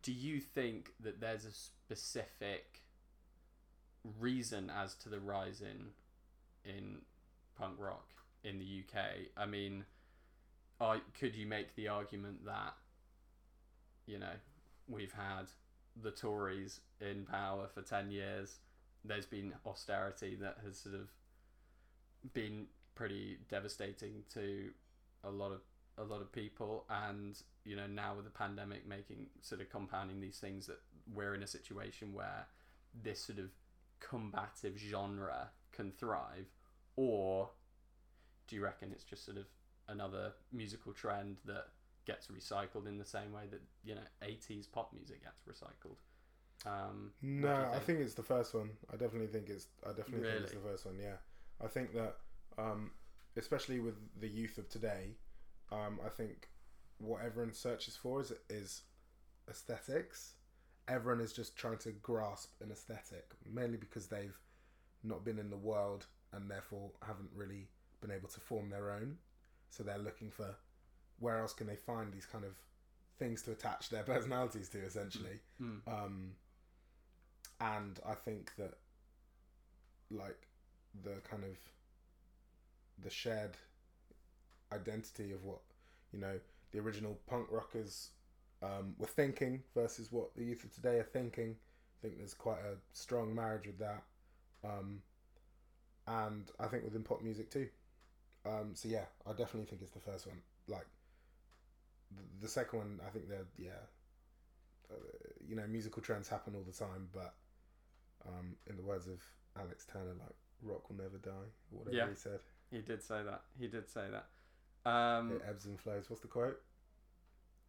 do you think that there's a specific reason as to the rise in in punk rock in the UK? I mean, I could you make the argument that you know we've had the Tories in power for ten years. There's been austerity that has sort of been pretty devastating to a lot of a lot of people and you know now with the pandemic making sort of compounding these things that we're in a situation where this sort of combative genre can thrive or do you reckon it's just sort of another musical trend that gets recycled in the same way that you know 80s pop music gets recycled um No, you I think? think it's the first one. I definitely think it's. I definitely think it's the first one. Yeah, I think that, um, especially with the youth of today, um, I think what everyone searches for is is aesthetics. Everyone is just trying to grasp an aesthetic, mainly because they've not been in the world and therefore haven't really been able to form their own. So they're looking for where else can they find these kind of things to attach their personalities to, essentially. Mm. Um, and I think that, like, the kind of the shared identity of what you know the original punk rockers um, were thinking versus what the youth of today are thinking. I think there's quite a strong marriage with that, um, and I think within pop music too. Um, so yeah, I definitely think it's the first one. Like the, the second one, I think they're yeah uh, you know, musical trends happen all the time, but um, in the words of Alex Turner, like rock will never die, or whatever Yeah. he said. he did say that he did say that um It ebbs and flows. What's the quote?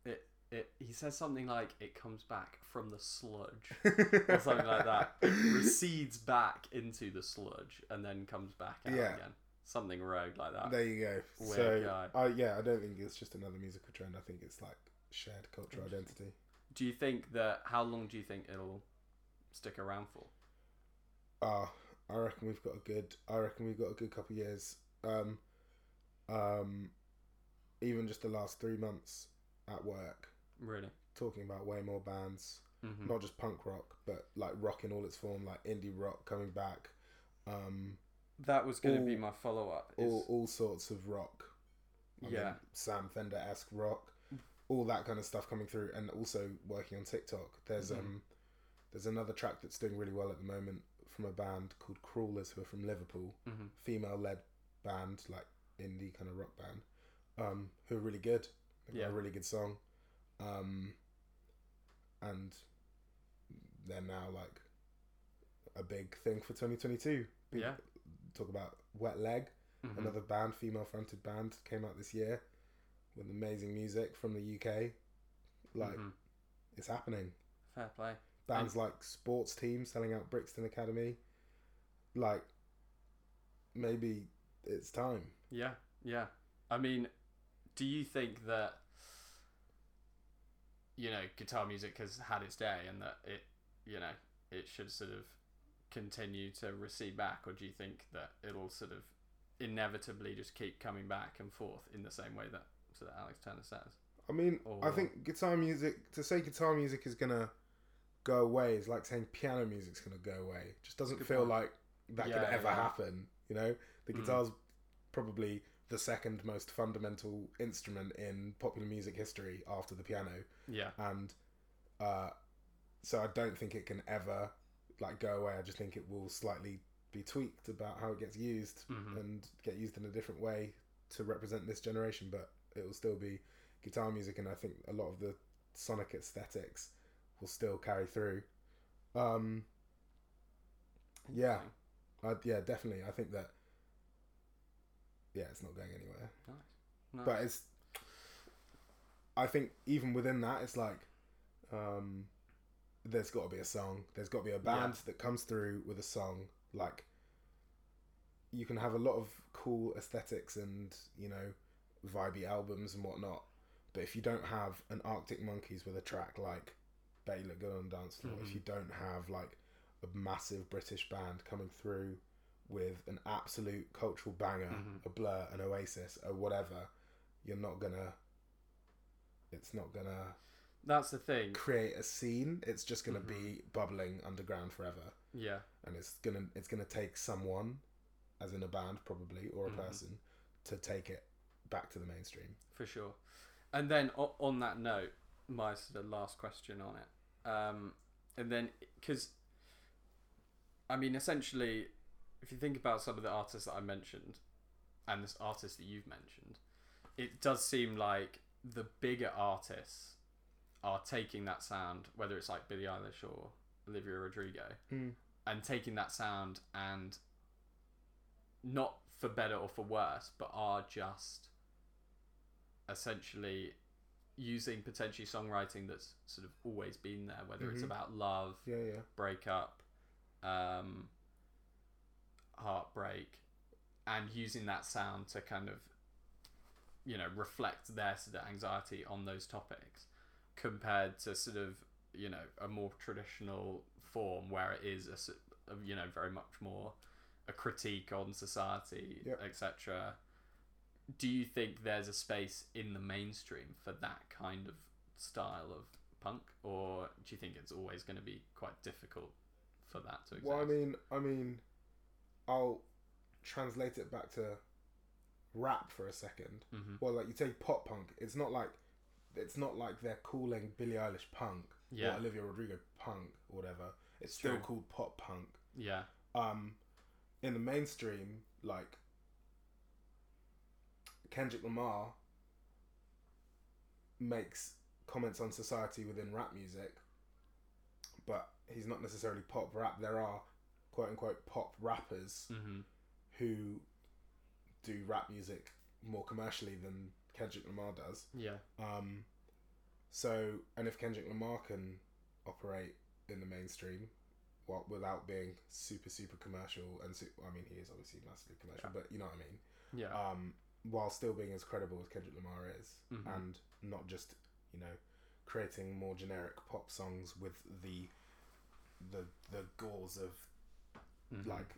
it, it, he says something like it comes back from the sludge or something like that It recedes back into the sludge and then comes back out Yeah. again something rogue like that there you go. Weird so, guy. I yeah, I don't think it's just another musical trend. I think it's like shared cultural identity. do you think that how long do you think it'll stick around for Ah, I reckon we've got a good. I reckon we've got a good couple of years. Um, um, even just the last three months at work, really talking about way more bands. mm-hmm. not just punk rock, but like rock in all its form, like indie rock coming back, um, that was going to be my follow-up all, is- all sorts of rock. I yeah mean, Sam Fender esque rock, all that kind of stuff coming through, and also working on TikTok. There's Mhm. um, there's another track that's doing really well at the moment from a band called Crawlers, who are from Liverpool, hmm female led band, like indie kind of rock band, um, who are really good. They've got a really good song, um, and they're now like a big thing for 2022. People Yeah. talk about Wet Leg, Mhm. another band, female fronted band, came out this year with amazing music from the UK. Like Mhm. it's happening. fair play Bands like Sports Team selling out Brixton Academy. like maybe it's time. Yeah, yeah. I mean, do you think that you know guitar music has had its day and that it you know it should sort of continue to recede back, or do you think that it'll sort of inevitably just keep coming back and forth in the same way that sort of Alex Turner says? I mean, I think guitar music to say guitar music is gonna go away is like saying piano music's gonna go away. It just doesn't Good feel point. like that Yeah, could ever yeah. happen. You know, the Mm. guitar's probably the second most fundamental instrument in popular music history after the piano, Yeah, and uh, so I don't think it can ever like go away. I just think it will slightly be tweaked about how it gets used Mhm. and get used in a different way to represent this generation, but it will still be guitar music, and I think a lot of the sonic aesthetics will still carry through. Um, yeah, I, yeah, definitely. I think that. Yeah, it's not going anywhere, Nice. but it's. I think even within that, it's like, um, there's got to be a song. There's got to be a band that comes through with a song. Like, you can have a lot of cool aesthetics and you know, vibey albums and whatnot, but if you don't have an Arctic Monkeys with a track like "Bet You Look Good on Dance Floor," if Mhm. you don't have like a massive British band coming through with an absolute cultural banger, Mhm. a Blur, an Oasis, or whatever, you're not gonna. It's not gonna that's the thing. create a scene. It's just gonna Mhm. be bubbling underground forever, Yeah, and it's gonna it's gonna take someone, as in a band probably or a Mhm. person, to take it back to the mainstream. for sure. And then o- on that note, my sort of last question on it, um, and then because, I mean, essentially, if you think about some of the artists that I mentioned, and this artist that you've mentioned, it does seem like the bigger artists are taking that sound, whether it's like Billie Eilish or Olivia Rodrigo, Mm. and taking that sound and not for better or for worse, but are just essentially using potentially songwriting that's sort of always been there, whether it's Mhm. about love, Yeah, yeah. breakup, um, heartbreak, and using that sound to kind of, you know, reflect their sort of anxiety on those topics, compared to sort of, you know, a more traditional form where it is a, you know, very much more a critique on society, Yep. etc. Do you think there's a space in the mainstream for that kind of style of punk, or do you think it's always going to be quite difficult for that to exist? Well, I mean, I mean, I'll translate it back to rap for a second. hmm Well, like you take pop punk, it's not like it's not like they're calling Billie Eilish punk Yeah. or Olivia Rodrigo punk or whatever. It's still called pop punk. yeah, Um, in the mainstream, like Kendrick Lamar makes comments on society within rap music, but he's not necessarily pop rap. There are quote unquote pop rappers hmm who do rap music more commercially than Kendrick Lamar does. yeah, Um, so, and if Kendrick Lamar can operate in the mainstream, well, without being super super commercial, and su- I mean he is obviously massively commercial, but you know what I mean. yeah, Um, while still being as credible as Kendrick Lamar is, Mhm. and not just you know creating more generic pop songs with the the the gauze of Mhm. like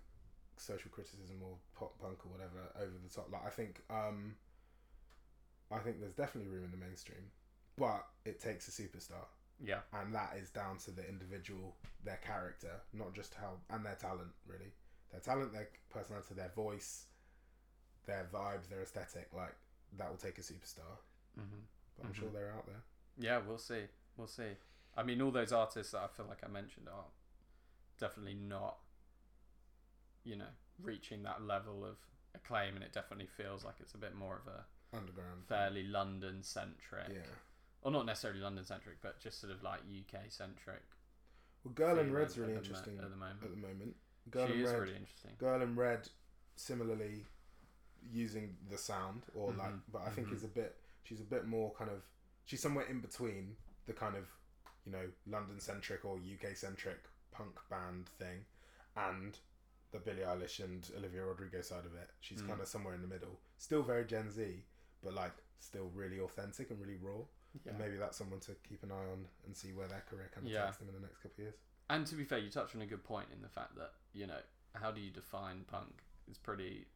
social criticism or pop punk or whatever over the top. Like I think um I think there's definitely room in the mainstream. But it takes a superstar. yeah, And that is down to the individual, their character, not just how and their talent, really. Their talent, their personality, their voice, their vibes, their aesthetic, like that will take a superstar. hmm But I'm Mhm. sure they're out there. yeah. We'll see, we'll see. I mean, all those artists that I feel like I mentioned are definitely not, you know, reaching that level of acclaim, and it definitely feels like it's a bit more of a Underground. fairly London centric, Yeah. or not necessarily London centric, but just sort of like UK centric. Well Girl in Red's really the interesting at the moment. at the moment. Girl she in is Red really interesting. Girl in Red, similarly, using the sound or like, Mhm, but I think mhm. is a bit. She's a bit more kind of. She's somewhere in between the kind of, you know, London centric or UK centric punk band thing, and the Billie Eilish and Olivia Rodrigo side of it. She's Mm. kind of somewhere in the middle. Still very Gen Z, but like still really authentic and really raw. Yeah. And maybe that's someone to keep an eye on and see where their career kind of Yeah. takes them in the next couple of years. And to be fair, you touched on a good point in the fact that you know how do you define punk? It's pretty,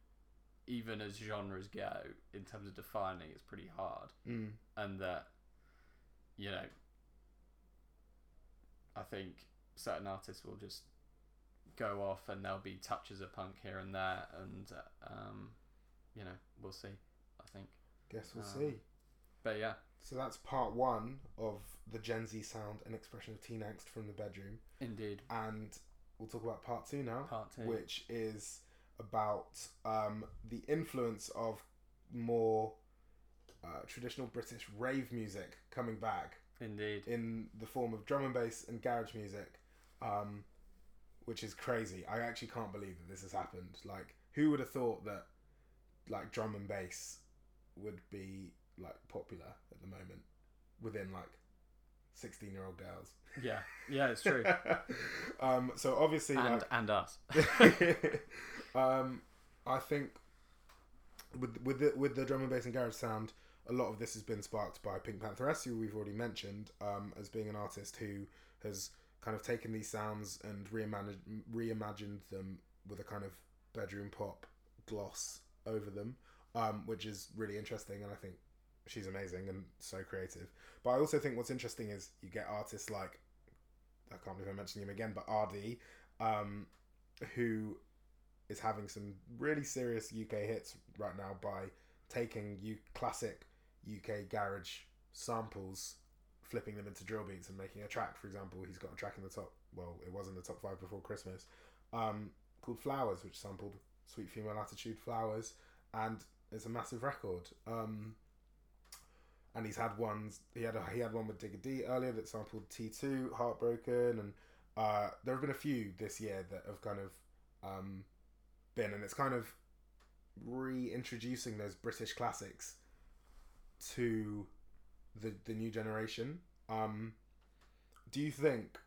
even as genres go, in terms of defining, it's pretty hard. Mm. and that you know I think certain artists will just go off and there'll be touches of punk here and there and uh, um you know we'll see I think Guess we'll Um, see. but yeah So that's part one of the Gen Z sound and expression of teen angst from the bedroom. indeed And we'll talk about part two now. part two which is about um, the influence of more uh, traditional British rave music coming back indeed in the form of drum and bass and garage music, um, which is crazy. I actually can't believe that this has happened. Like, who would have thought that like drum and bass would be like popular at the moment within like sixteen year old girls? yeah yeah it's true um, so obviously, and like, and us um, I think with with the with the drum and bass and garage sound, a lot of this has been sparked by PinkPantheress, who we've already mentioned um, as being an artist who has kind of taken these sounds and reimagined reimagined them with a kind of bedroom pop gloss over them, um, which is really interesting, and I think she's amazing and so creative. But I also think what's interesting is you get artists like I can't believe I'm mentioning him again, but ArrDee, um, who is having some really serious UK hits right now by taking U- classic UK garage samples, flipping them into drill beats and making a track. For example, he's got a track in the top. Well, it was in the top five before Christmas, um, called Flowers, which sampled Sweet Female Attitude Flowers, and it's a massive record. Um, and he's had ones. He had a, he had one with Digga D earlier that sampled T two Heartbroken, and uh, there have been a few this year that have kind of um, been, and it's kind of reintroducing those British classics to the the new generation. Um, do you think,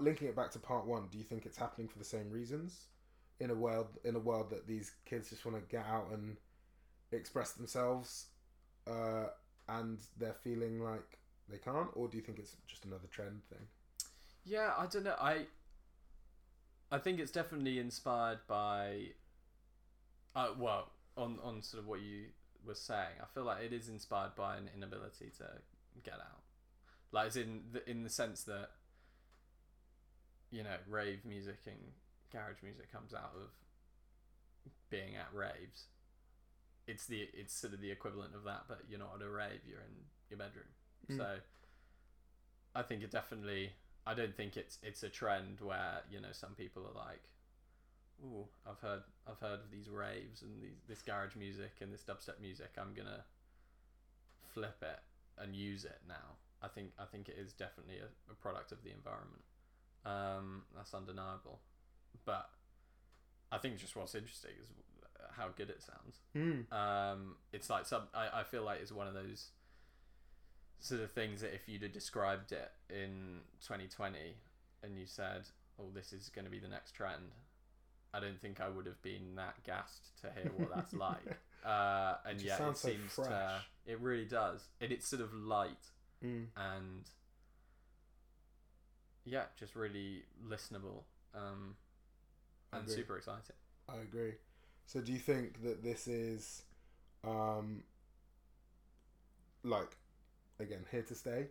linking it back to part one, do you think it's happening for the same reasons in a world in a world that these kids just want to get out and express themselves, uh, and they're feeling like they can't, or do you think it's just another trend thing? Yeah, I don't know. I I think it's definitely inspired by uh well, on on sort of what you were saying. I feel like it is inspired by an inability to get out. Like as in the in the sense that you know, rave music and garage music comes out of being at raves. It's the it's sort of the equivalent of that, but you're not at a rave, you're in your bedroom. Mm. So I think it definitely I don't think it's it's a trend where you know some people are like, "Ooh, I've heard I've heard of these raves and these this garage music and this dubstep music. I'm gonna flip it and use it now." I think I think it is definitely a, a product of the environment. Um, that's undeniable, but I think just what's interesting is how good it sounds. Mm. Um, it's like some. I, I feel like it's one of those sort of things that if you'd have described it in 2020 and you said, "Oh, this is going to be the next trend," I don't think I would have been that gassed to hear what that's like. Uh, and just yet it so seems to, it really does, and it's sort of light Mm. and yeah, just really listenable um, and super exciting. I agree. So do you think that this is um like again here to stay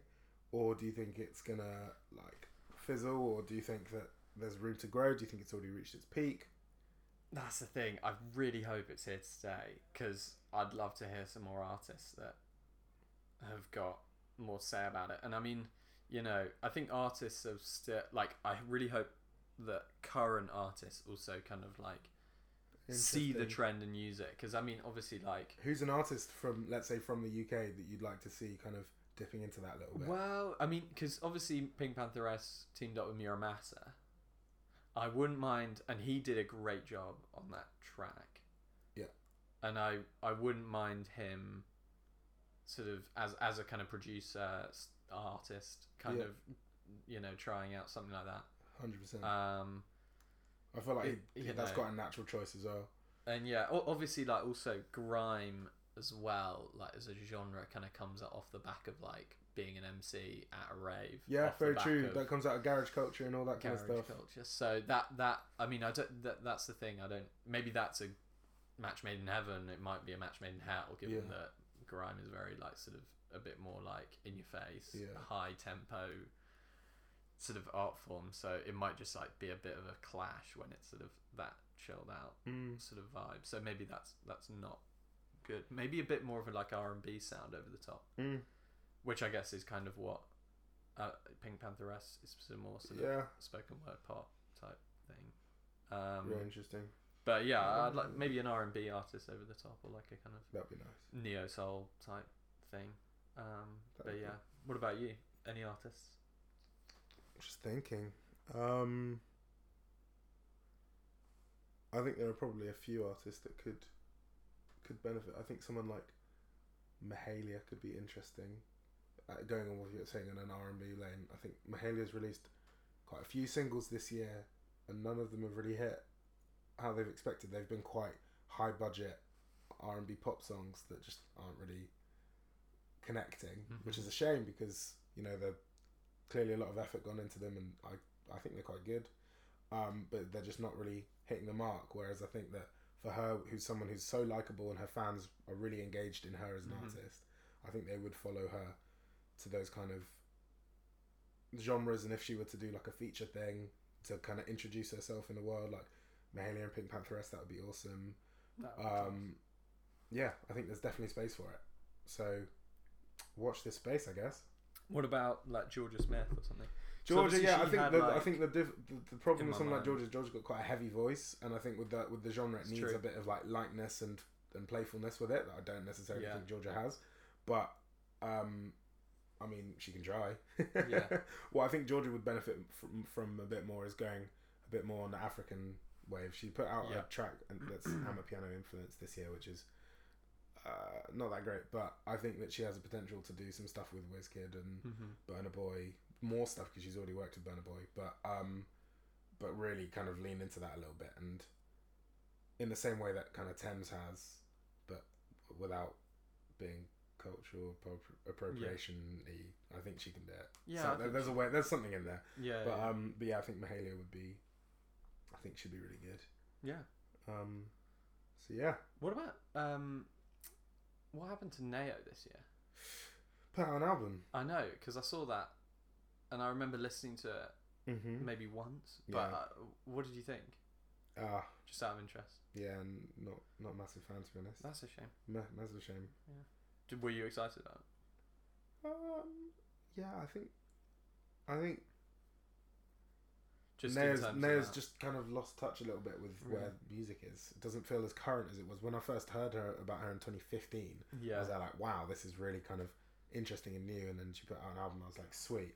or do you think it's going to like fizzle or do you think that there's room to grow? Do you think it's already reached its peak? That's the thing. I really hope it's here to stay because I'd love to hear some more artists that have got more to say about it. And I mean, you know, I think artists have still like. I really hope that current artists also kind of like see the trend and use it because I mean, obviously, like. Who's an artist from let's say from the UK that you'd like to see kind of dipping into that a little bit? Well, I mean, because obviously PinkPantheress teamed up with Mura Masa. I wouldn't mind, and he did a great job on that track. Yeah. And I I wouldn't mind him, sort of as as a kind of producer artist, kind Yeah. of, you know, trying out something like that. 100%. Um, I feel like It- he, that's know. quite a natural choice as well. and yeah, obviously like also grime as well, like as a genre, kind of comes off the back of like being an MC at a rave. Yeah, very true. That comes out of garage culture and all that kind of stuff. culture. So that that I mean, I don't. That, that's the thing. I don't. Maybe that's a match made in heaven. It might be a match made in hell, given Yeah. that grime is very like sort of a bit more like in your face, Yeah. high tempo sort of art form. So it might just like be a bit of a clash when it's sort of that chilled out Mm. sort of vibe. So maybe that's that's not good. Maybe a bit more of a like R and B sound over the top, Mm. Which I guess is kind of what uh, PinkPantheress is more sort of Yeah, spoken word pop type thing. Um, interesting. But yeah, I'd like maybe an R and B artist over the top, or like a kind of That'd be nice. neo soul type thing. Um, but yeah, what about you? Any artists? Just thinking. Um, I think there are probably a few artists that could could benefit. I think someone like Mahalia could be interesting. Uh, going on what you're saying in an R and B lane, I think Mahalia's released quite a few singles this year, and none of them have really hit how they've expected. They've been quite high budget R and B pop songs that just aren't really connecting, which is a shame because you know they're clearly a lot of effort gone into them, and I I think they're quite good, um, but they're just not really hitting the mark. Whereas I think that for her, who's someone who's so likable and her fans are really engaged in her as an Mhm. artist, I think they would follow her to those kind of genres. And if she were to do like a feature thing to kind of introduce herself in the world, like Mahalia and PinkPantheress, that would be awesome. That would be. Um, yeah, I think there's definitely space for it. So watch this space, I guess. what about like Jorja Smith or something? Jorja, obviously yeah, I think had, the, I think the, diff, the the problem with my someone like. Jorja Jorja's got quite a heavy voice, and I think with the with the genre it It's needs true. a bit of like lightness and and playfulness with it that I don't necessarily Yeah. think Jorja has. But um, I mean, she can try. Yeah. what I think Jorja would benefit from from a bit more is going a bit more on the African wave. She put out Yeah. a track and that's amapiano influence this year, which is. Uh, not that great, but I think that she has a potential to do some stuff with Wizkid and Mm-hmm. Burna Boy, more stuff because she's already worked with Burna Boy, but um, but really kind of lean into that a little bit, and in the same way that kind of Tems has, but without being cultural appro- appropriation I think she can do it. Yeah, so there, there's a way, there's something in there, Yeah, but yeah. um, but yeah, I think Mahalia would be, I think she'd be really good. yeah. Um, so yeah, What about um, what happened to Nao this year? put out an album. I know because I saw that, and I remember listening to it Mm-hmm. maybe once. But Yeah. uh, what did you think? Ah, Just out of interest. yeah, and not not a massive fan to be honest. That's a shame. Ma- a shame. Did, were you excited about it? Um, yeah, I think, I think Just Nao's, in terms Nao's of that. just kind of lost touch a little bit with where music is. It doesn't feel as current as it was when I first heard her about her in 2015. Yeah, I was like, wow, this is really kind of interesting and new. And then she put out an album. I was like, sweet.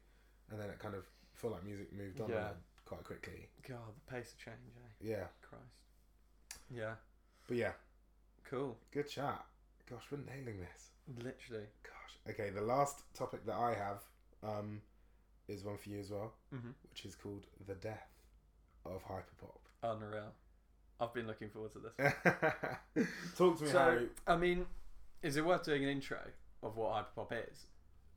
And then it kind of felt like music moved on Yeah. quite quickly. God, the pace of change, eh? Yeah, Christ. Yeah. but yeah, Cool. good chat. Gosh, we're nailing this. Literally. Gosh. Okay, the last topic that I have um, is one for you as well, Mm-hmm. which is called the death of hyperpop. Unreal. I've been looking forward to this. Talk to me, So, Harry. I mean, is it worth doing an intro of what hyperpop is?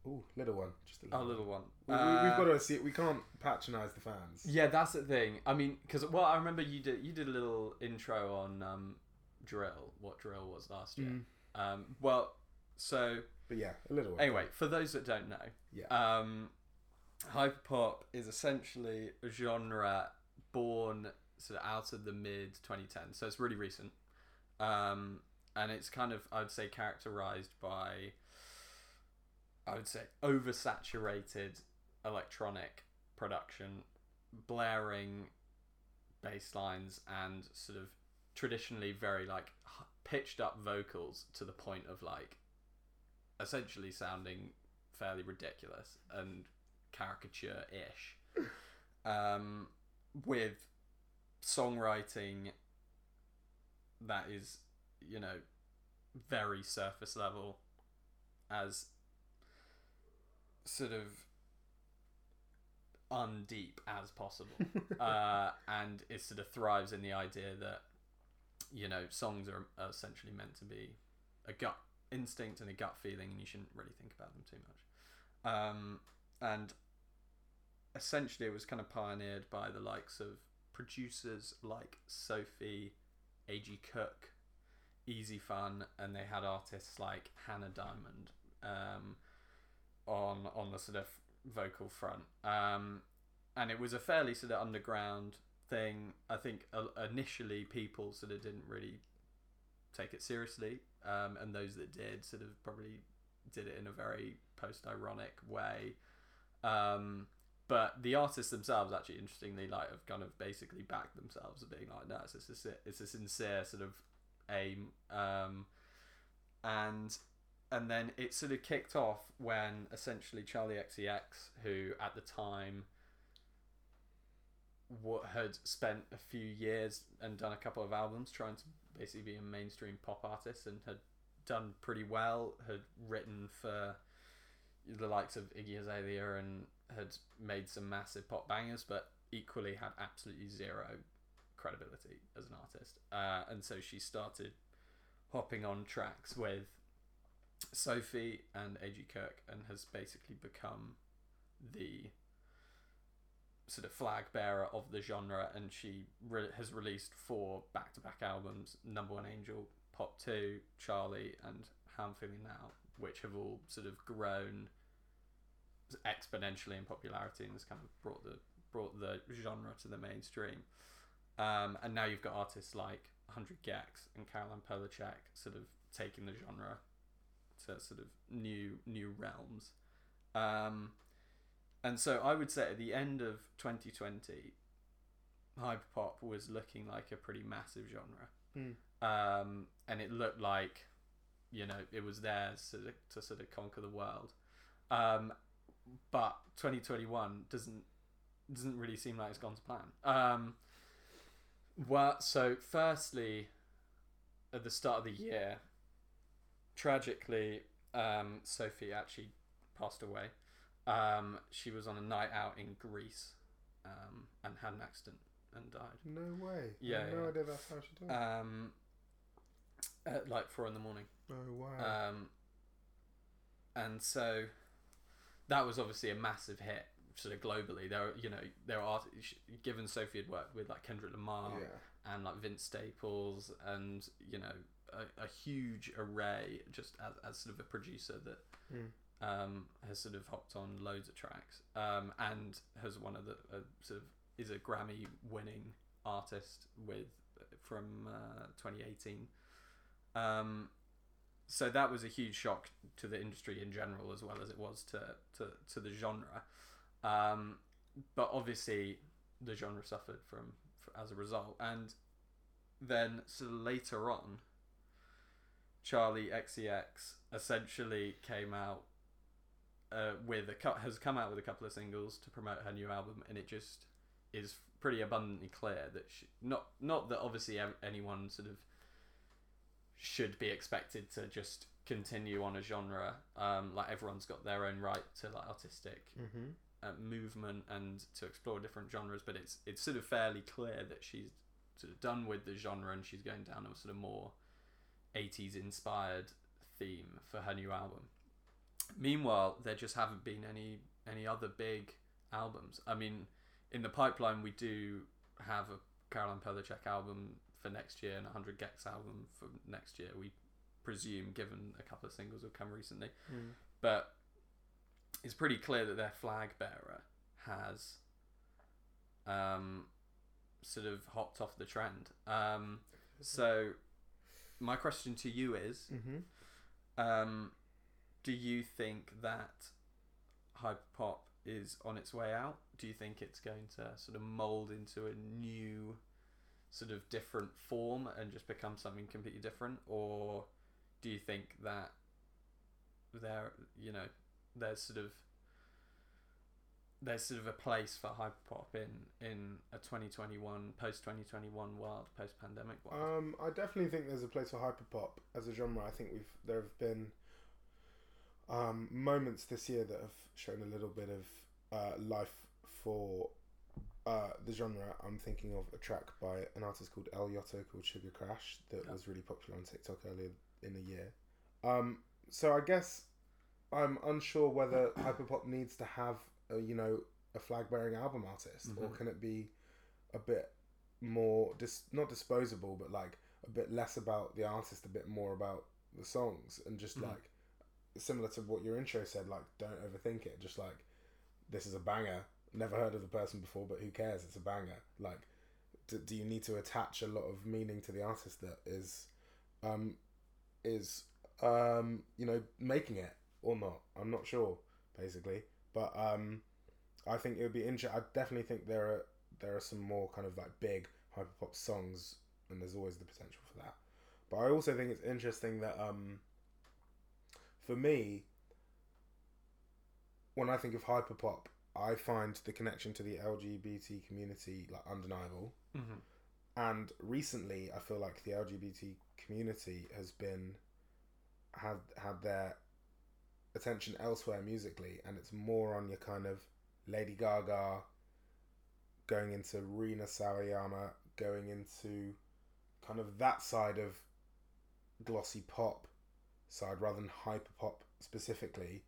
Ooh, little one, just a little, A little. one. We, Uh, we, have got to see. it. We can't patronise the fans. Yeah, that's the thing. I mean, because well, I remember you did you did a little intro on um, drill. What drill was last year? Mm. Um, well, so But yeah, a little anyway, for those that don't know, Yeah. um, hyperpop is essentially a genre born sort of out of the mid 2010s, so it's really recent, um, and it's kind of I'd say characterized by I would say oversaturated electronic production, blaring bass lines, and sort of traditionally very like pitched up vocals to the point of like essentially sounding fairly ridiculous and caricature ish. Um, with songwriting that is, you know, very surface level as sort of undeep as possible, uh, and it sort of thrives in the idea that you know songs are, essentially meant to be a gut instinct and a gut feeling, and you shouldn't really think about them too much. Um, and essentially, it was kind of pioneered by the likes of producers like Sophie, A.G. Cook, Easy Fun, and they had artists like Hannah Diamond um, on on the sort of vocal front. Um, and it was a fairly sort of underground thing. I think uh, initially people sort of didn't really take it seriously, um, and those that did sort of probably did it in a very post-ironic way. Um, but the artists themselves, actually, interestingly, like have kind of basically backed themselves as being like, no, it's a, it's a sincere sort of aim, um, and and then it sort of kicked off when essentially Charli XCX, who at the time what had spent a few years and done a couple of albums trying to basically be a mainstream pop artist and had done pretty well, had written for the likes of Iggy Azalea and had made some massive pop bangers, but equally had absolutely zero credibility as an artist. Uh, and so she started hopping on tracks with Sophie and A.G. Cook and has basically become the sort of flag bearer of the genre. And she re- has released four back to back albums Number One Angel, Pop 2, Charli, and How I'm Feeling Now, which have all sort of grown exponentially in popularity and has kind of brought the brought the genre to the mainstream. Um, and now you've got artists like 100 gecs and Caroline Polachek sort of taking the genre to sort of new new realms. Um, and so I would say at the end of 2020, hyperpop was looking like a pretty massive genre. Mm. Um, and it looked like, you know, it was there to, to sort of conquer the world. Um, but 2021 doesn't doesn't really seem like it's gone to plan. Um, well, so firstly, at the start of the year, tragically, um, Sophie actually passed away. Um, she was on a night out in Greece um, and had an accident and died. No way. Yeah, I had no yeah. idea that's how she died. Um, at like four in the morning. oh wow. Um, and so that was obviously a massive hit, sort of globally. There, are, you know, there are given Sophie had worked with like Kendrick Lamar yeah. and like Vince Staples, and you know, a, a huge array just as, as sort of a producer that Mm. Um, has sort of hopped on loads of tracks um, and has one of the uh, sort of is a Grammy winning artist with from uh, 2018. Um, so that was a huge shock to the industry in general as well as it was to to, to the genre. Um, but obviously the genre suffered from as a result and then of later on Charli XCX essentially came out uh, with a cou- has come out with a couple of singles to promote her new album, and it just is pretty abundantly clear that she, not not that obviously anyone sort of should be expected to just continue on a genre. Um, like everyone's got their own right to like artistic Mm-hmm. uh, movement and to explore different genres, but it's it's sort of fairly clear that she's sort of done with the genre and she's going down a sort of more 80s inspired theme for her new album. Meanwhile, there just haven't been any any other big albums. I mean, in the pipeline we do have a Caroline Polachek album for next year and a 100 gecs album for next year. We presume, given a couple of singles have come recently Mm. but it's pretty clear that their flag bearer has um, sort of hopped off the trend. Um, so, my question to you is Mm-hmm. um, Do you think that hyperpop is on its way out? Do you think it's going to sort of mold into a new sort of different form and just become something completely different? Or do you think that there, you know, there's sort of there's sort of a place for hyperpop in in a 2021 post 2021 world post pandemic world Um, I definitely think there's a place for hyperpop as a genre. I think we've there have been um, moments this year that have shown a little bit of uh, life for uh, the genre, I'm thinking of a track by an artist called ElyOtto called Sugar Crash that Yeah. was really popular on TikTok earlier in the year. Um, so I guess I'm unsure whether hyperpop needs to have a, you know a flag bearing album artist or Mhm. can it be a bit more dis- not disposable but like a bit less about the artist a bit more about the songs and just Mhm. like similar to what your intro said like don't overthink it. Just like this is a banger. Never heard of the person before but who cares? It's a banger. Like do, do you need to attach a lot of meaning to the artist that is um is um you know making it or not? I'm not sure basically. But um i think it would be interesting i definitely think there are there are some more kind of like big hyperpop songs and there's always the potential for that. But i also think it's interesting that um for me when i think of hyperpop i find the connection to the lgbt community like undeniable Mm-hmm. and recently i feel like the lgbt community has been had had their attention elsewhere musically and it's more on your kind of lady gaga going into rina sawayama going into kind of that side of glossy pop side rather than hyper pop specifically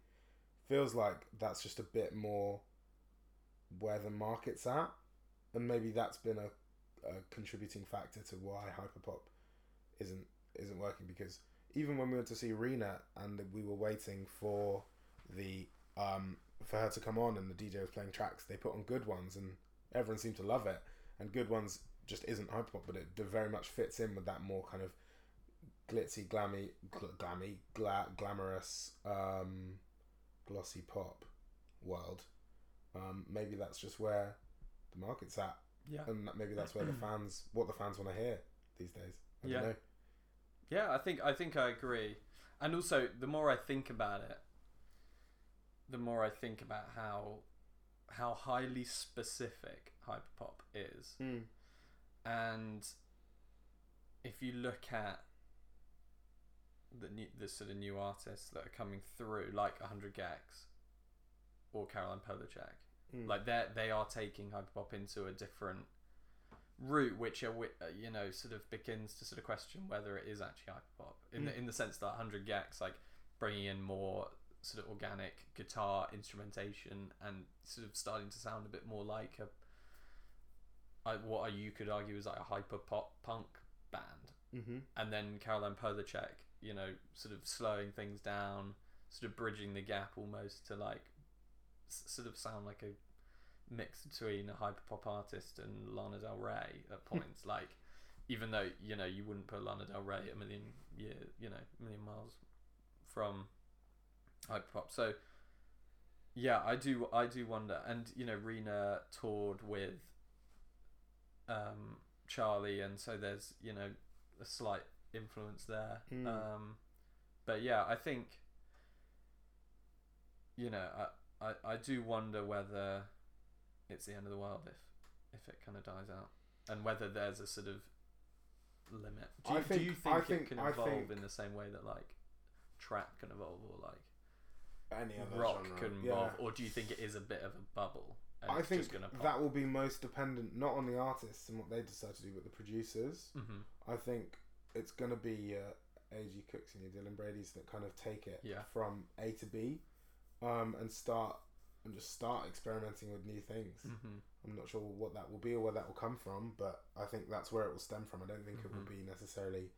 feels like that's just a bit more where the market's at and maybe that's been a a contributing factor to why hyperpop isn't isn't working because even when we went to see Rina and we were waiting for the um for her to come on and the DJ was playing tracks, they put on good ones and everyone seemed to love it. And good ones just isn't hyperpop, but it very much fits in with that more kind of glitzy, glammy, gl- glammy, gla- glamorous, um, glossy pop world. Um, maybe that's just where the market's at Yeah. and that maybe that's where the fans what the fans want to hear these days. I Yeah. don't know. Yeah, I think I think I agree. And also, the more I think about it, the more I think about how how highly specific hyperpop is. And if you look at the new, the sort of new artists that are coming through, like 100 gecs or Caroline Polachek, Mm. like they they are taking hyperpop into a different route, which are uh, you know sort of begins to sort of question whether it is actually hyperpop in the Mm. in the sense that 100 gecs like bringing in more sort of organic guitar instrumentation and sort of starting to sound a bit more like a I, what you could argue is like a hyper pop punk band Mm-hmm. and then Caroline Polachek, you know, sort of slowing things down, sort of bridging the gap almost to like s- sort of sound like a mix between a hyperpop artist and Lana Del Rey at points. like, even though you know you wouldn't put Lana Del Rey a million year, you know, a million miles from hyperpop. So yeah, I do I do wonder, and you know, Rina toured with um, Charli, and so there's you know a slight influence there. Mm. Um, but yeah, I think you know I, I I do wonder whether it's the end of the world if if it kind of dies out, and whether there's a sort of limit. Do I you, think- do you think, I it think- can evolve think- in the same way that like trap can evolve or like Any other rock genre. can Yeah. evolve, or do you think it is a bit of a bubble? And I it's think just gonna that will be most dependent not on the artists and what they decide to do, but the producers. Mhm. I think it's going to be uh, A.G. Cooks and your Dylan Brady's that kind of take it Yeah. from A to B, um, and start and just start experimenting with new things. Mhm. I'm not sure what that will be or where that will come from, but I think that's where it will stem from. I don't think it will Mhm. be necessarily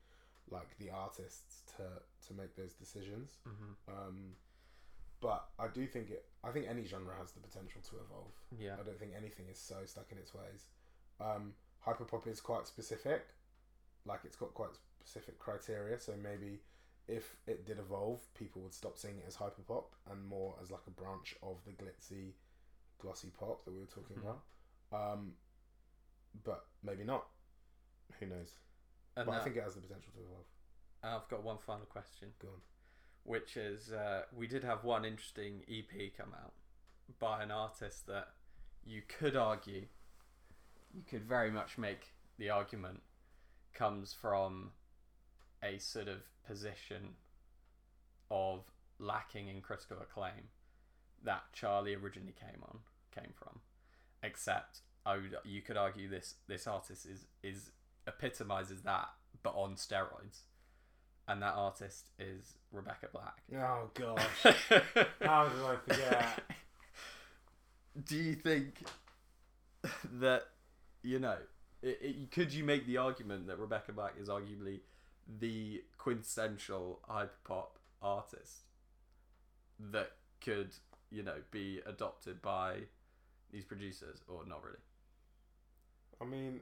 like the artists to to make those decisions. Mhm. Um, but I do think it. I think any genre has the potential to evolve. Yeah. I don't think anything is so stuck in its ways. Um, hyperpop is quite specific, like it's got quite specific criteria. So maybe if it did evolve, people would stop seeing it as hyperpop and more as like a branch of the glitzy, glossy pop that we were talking Mhm. about. Um, but maybe not. Who knows? And but I think it has the potential to evolve. I've got one final question. Go on. which is uh, we did have one interesting EP come out by an artist that you could argue, you could very much make the argument comes from a sort of position of lacking in critical acclaim that Charli originally came on came from, except I would, you could argue this this artist is is epitomizes that, but on steroids, and that artist is Rebecca Black. Oh gosh, how did I forget? Do you think that you know? It, it, could you make the argument that Rebecca Black is arguably the quintessential hyperpop artist that could you know be adopted by these producers or not really? I mean,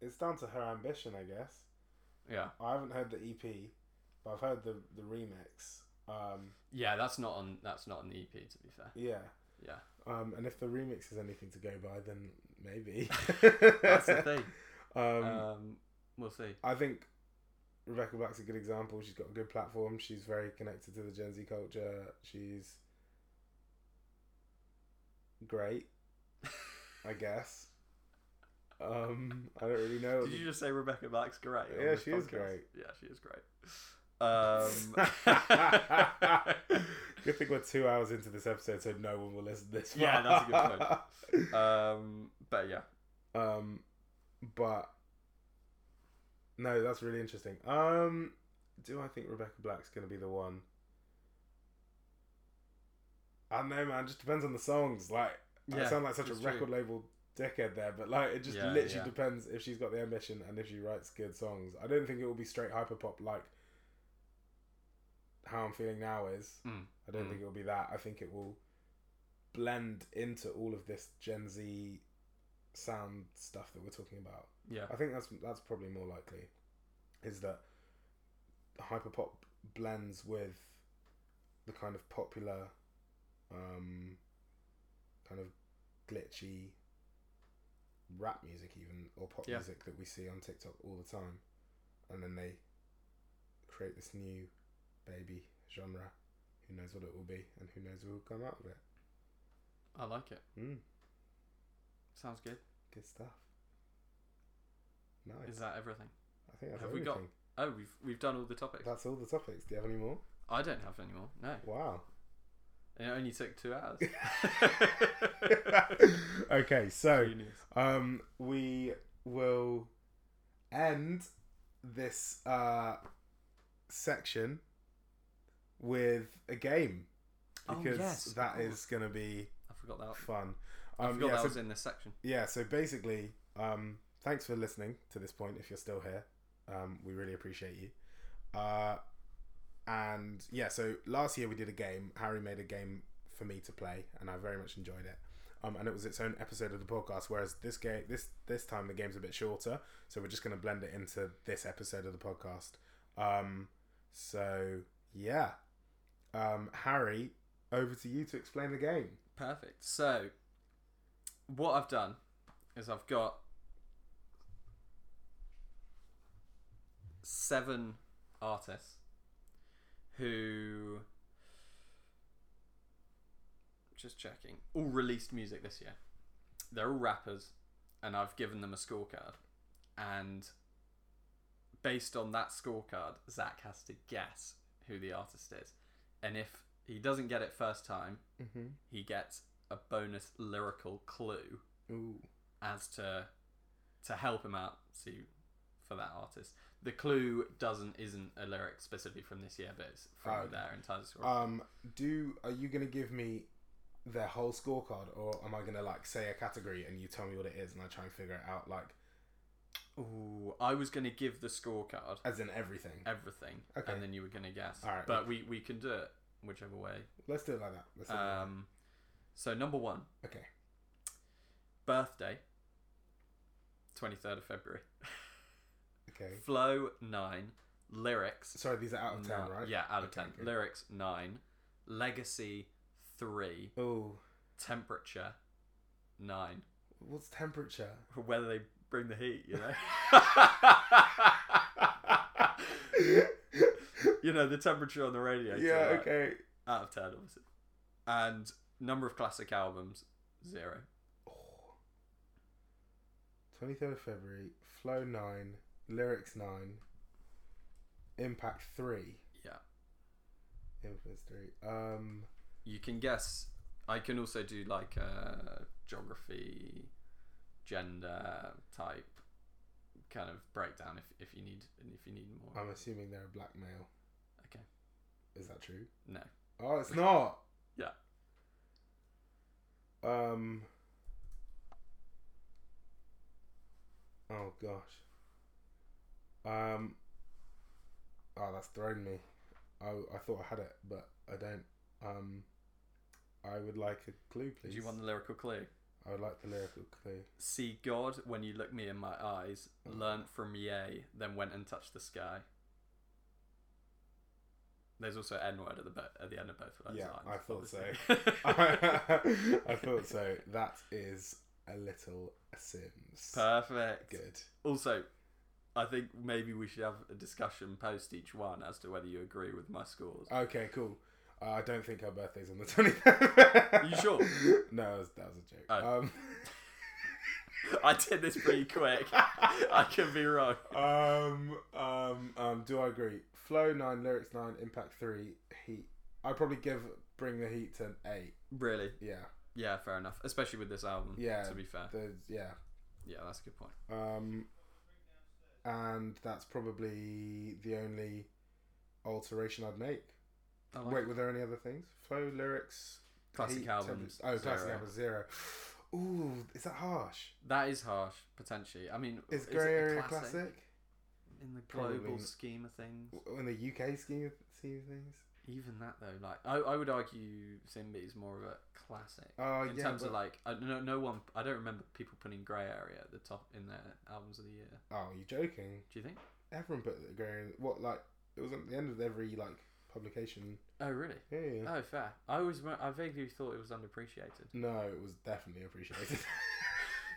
it's down to her ambition, I guess. Yeah. I haven't heard the EP, but I've heard the the remix. Um, Yeah, that's not on that's not on the EP to be fair. yeah. Yeah. Um, and if the remix is anything to go by, then maybe. That's the thing. Um, Um, we'll see. I think Rebecca Black's a good example. She's got a good platform. She's very connected to the Gen Z culture. She's great, I guess. Um, I don't really know. Did you just say Rebecca Black's great? Yeah, she is great. Yeah, she is great. Um, good thing we're two hours into this episode, so no one will listen this far. Yeah, that's a good point. um, but yeah, Um, but no, that's really interesting. Um, do I think Rebecca Black's gonna be the one? I don't know, man. Just depends on the songs. Like, I Yeah, sound like such a it's true. record label dickhead there, but like, it just Yeah, literally yeah. depends if she's got the ambition and if she writes good songs. I don't think it will be straight hyperpop like how I'm feeling now is. Mm, I don't mm. think it will be that. I think it will blend into all of this Gen Z sound stuff that we're talking about. yeah, I think that's that's probably more likely. Is that hyperpop blends with the kind of popular, um, kind of glitchy rap music, even or pop Yeah. music that we see on TikTok all the time, and then they create this new baby genre. Who knows what it will be, and who knows who will come out of it. I like it. Mm, Sounds good. good stuff. Nice. Is that everything? I think that's have we everything. got- Oh, we've we've done all the topics. That's all the topics. Do you have any more? I don't have any more. No, Wow. it only took two hours. okay, so um, we will end this uh, section with a game Oh, because yes, of that is going to be I forgot that. fun. I Um, forgot yeah, that so, was in this section. yeah, so basically, um, thanks for listening to this point. If you're still here, um, we really appreciate you. Uh, and yeah, so last year we did a game. Harry made a game for me to play, and I very much enjoyed it. Um, and it was its own episode of the podcast. Whereas this game, this this time the game's a bit shorter, so we're just going to blend it into this episode of the podcast. Um, so yeah, um, Harry, over to you to explain the game. Perfect. So, what I've done is I've got seven artists who just checking all released music this year. They're all rappers, and I've given them a scorecard, and based on that scorecard, Zach has to guess who the artist is, and if he doesn't get it first time, Mm-hmm. he gets a bonus lyrical clue Ooh. as to to help him out see for that artist. The clue doesn't isn't a lyric specifically from this year, but it's from Oh. their entire score. Um, do are you gonna give me their whole scorecard, or am I gonna like say a category and you tell me what it is and I try and figure it out, like Ooh, I was gonna give the scorecard as in everything? everything, Okay. and then you were gonna guess. Alright. but we we can do it whichever way. Let's do it like that. Let's do it like Um, so number one, that. Okay. birthday, twenty third of February. Okay. Flow nine, lyrics Sorry, these are out of ten, No- right? Yeah, out of Okay, ten. good. Lyrics nine, legacy three. three, Oh, temperature nine. what's temperature? Whether they bring the heat, you know. you know the temperature on the radio. yeah. like, Okay. Out of ten, obviously. And number of classic albums zero. Twenty third of February. Flow nine. Lyrics nine. Impact three. Yeah. Influence three. Um. You can guess. I can also do like uh, geography, gender type kind of breakdown if, if you need if you need more. I'm assuming they're a black male. Okay. Is that true? No. Oh, it's not. Yeah. Um. Oh gosh. Um. Oh, that's thrown me. I I thought I had it, but I don't. Um. I would like a clue, please. Do you want the lyrical clue? I would like the lyrical clue. See God when you look me in my eyes, Oh. learnt from yea, then went and touched the sky. There's also N word at the bo- at the end of both of those Yeah, lines. I thought so. I thought so. That is a little Simz. Perfect. Good. Also, I think maybe we should have a discussion post each one as to whether you agree with my scores. Okay, cool. Uh, I don't think her birthday's on the 23rd. You sure? No, that was, that was a joke. Oh. Um, I did this pretty quick. I could be wrong. um, um, um, do I agree? Flow 9, lyrics 9, impact 3, heat. I'd probably give Bring the Heat an 8. Really? Yeah. Yeah, fair enough. Especially with this album. Yeah. To be fair. The, yeah. Yeah, that's a good point. Um, and that's probably the only alteration I'd make. Like Wait, were there any other things? Flow, lyrics, classic albums. Oh, classic zero. album zero. Ooh, is that harsh? That is harsh, potentially. I mean, Is it Grey Area classic? in the global Probably. scheme of things? In the UK scheme of scheme of things? Even that though, like I, I would argue Simbi is more of a classic Oh, in yeah. terms of like I, no no one I don't remember people putting Grey Area at the top in their albums of the year. oh, you're joking? Do you think? Everyone put the Grey Area. What, like, it was at the end of every, like, publication. Oh really? Yeah, yeah. Oh fair. I always I vaguely thought it was underappreciated. No, it was definitely appreciated.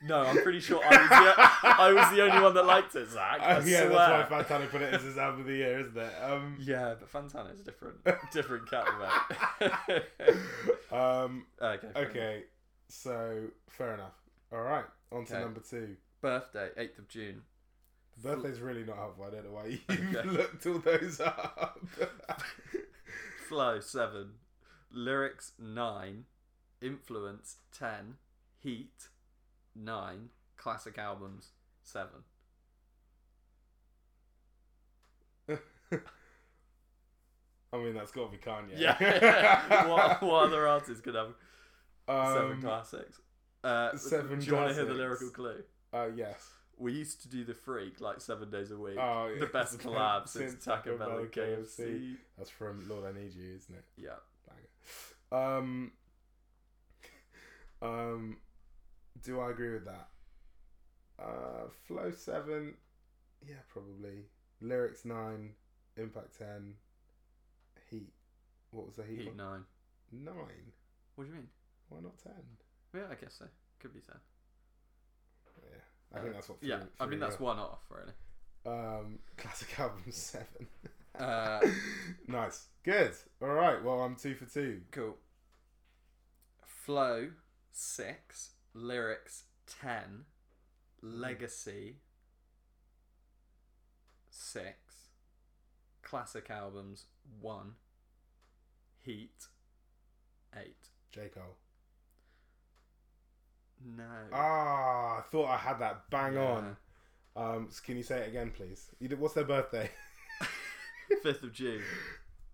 No, I'm pretty sure I was the, I was the only one that liked it, Zach. I Oh, yeah, swear. that's why Fantana put it as his album of the year, isn't it? Um, Yeah, but Fantana is different. different cat mate. um, okay. okay, so fair enough. All right, on to number two. Birthday, eighth of June. Birthday's really not helpful. I don't know why you Okay. looked all those up. Flow seven, lyrics nine, influence ten, heat nine, classic albums seven. I mean, that's got to be Kanye. Yeah. what, what other artists could have seven Um, classics? Uh, seven do you want to hear the lyrical clue? uh, yes. We used to do the freak like seven days a week. Oh, the best collab since Since Taco Bell and Bell, KFC. That's from Lord I Need You, isn't it? Yeah. Banger. Um, um, do I agree with that? Uh, flow seven, yeah, probably. Lyrics nine, impact ten, heat. What was the heat? Heat one? nine. Nine. What do you mean? Why not ten? Yeah, I guess so. Could be ten. Yeah, I think that's what. Yeah, threw- I mean that's one off really. Um, classic album seven. Uh, nice, good. All right, well I'm two for two. Cool. Flow six, lyrics ten, legacy six, classic albums one, heat eight. J Cole. No. Ah, I thought I had that bang Yeah. on. Um, can you say it again, please? You did, what's their birthday? Fifth of June.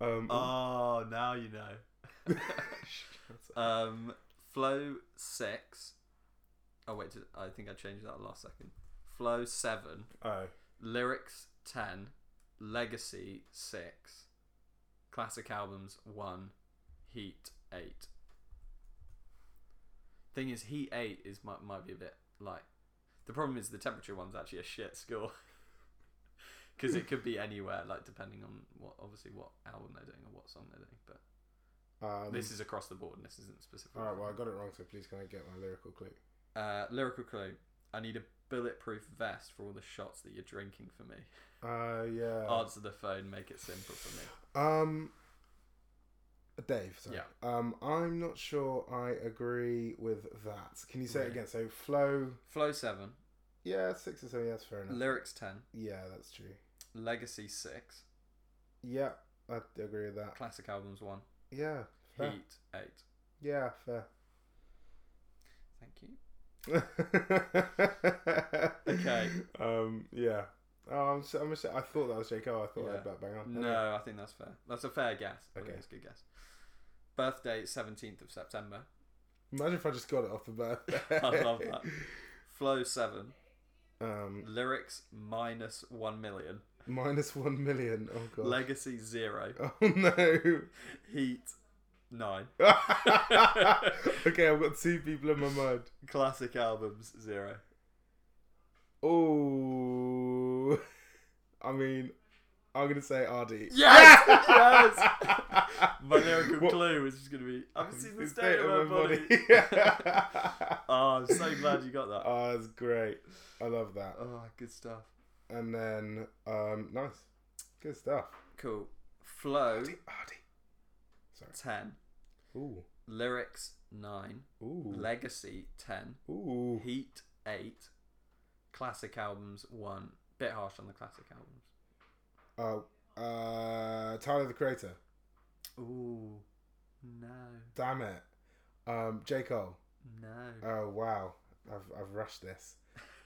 Um, Oh, now you know. Um, flow six. Oh wait, did, I think I changed that last second. Flow seven, oh, lyrics ten, legacy six, classic albums one, heat eight. Thing is, heat eight is might might be a bit like. The problem is the temperature one's actually a shit score. Because it could be anywhere, like depending on what, obviously, what album they're doing or what song they're doing. But um, this is across the board, and this isn't specific. all right. Well, I got it wrong, so please can I get my lyrical clue? Uh, lyrical clue. I need a bulletproof vest for all the shots that you're drinking for me. Uh, yeah. Answer the phone, make it simple for me. Um, Dave. Sorry. Yeah. Um, I'm not sure I agree with that. Can you say it Really? again? So flow. Flow 7, Yeah, six or seven. Yeah, that's fair enough. lyrics 10, yeah, that's true. legacy 6, Yeah, I agree with that. classic albums 1, Yeah, fair. heat 8. Yeah, fair. Thank you. Okay. Um. Yeah. Oh, I'm. So, I'm so, I thought that was J Cole. I thought Yeah. I'd bet bang on. No, I think that's fair. That's a fair guess. I think Okay. it's a good guess. Birthday seventeenth of September. Imagine if I just got it off the bat. I love that. Flow seven. Um. Lyrics minus one million. Minus one million. Oh god. Legacy zero. oh no. Heat nine. okay, I've got two people in my mind. Classic albums zero. Oh. I mean, I'm gonna say ArrDee. Yes! yes! My lyrical What- clue was just going to be I've seen the state of my body. oh, I'm so glad you got that. oh, that's great. I love that. Oh, good stuff. And then, um, nice, good stuff. Cool. Flow ArrDee, ArrDee. Sorry. 10. Ooh, Lyrics 9. ooh, Legacy 10. ooh. Heat 8. Classic albums 1. Bit harsh on the classic albums. Oh, uh, Tyler the Creator. Ooh. No. Damn it. Um, J Cole. No. Oh wow, I've I've rushed this.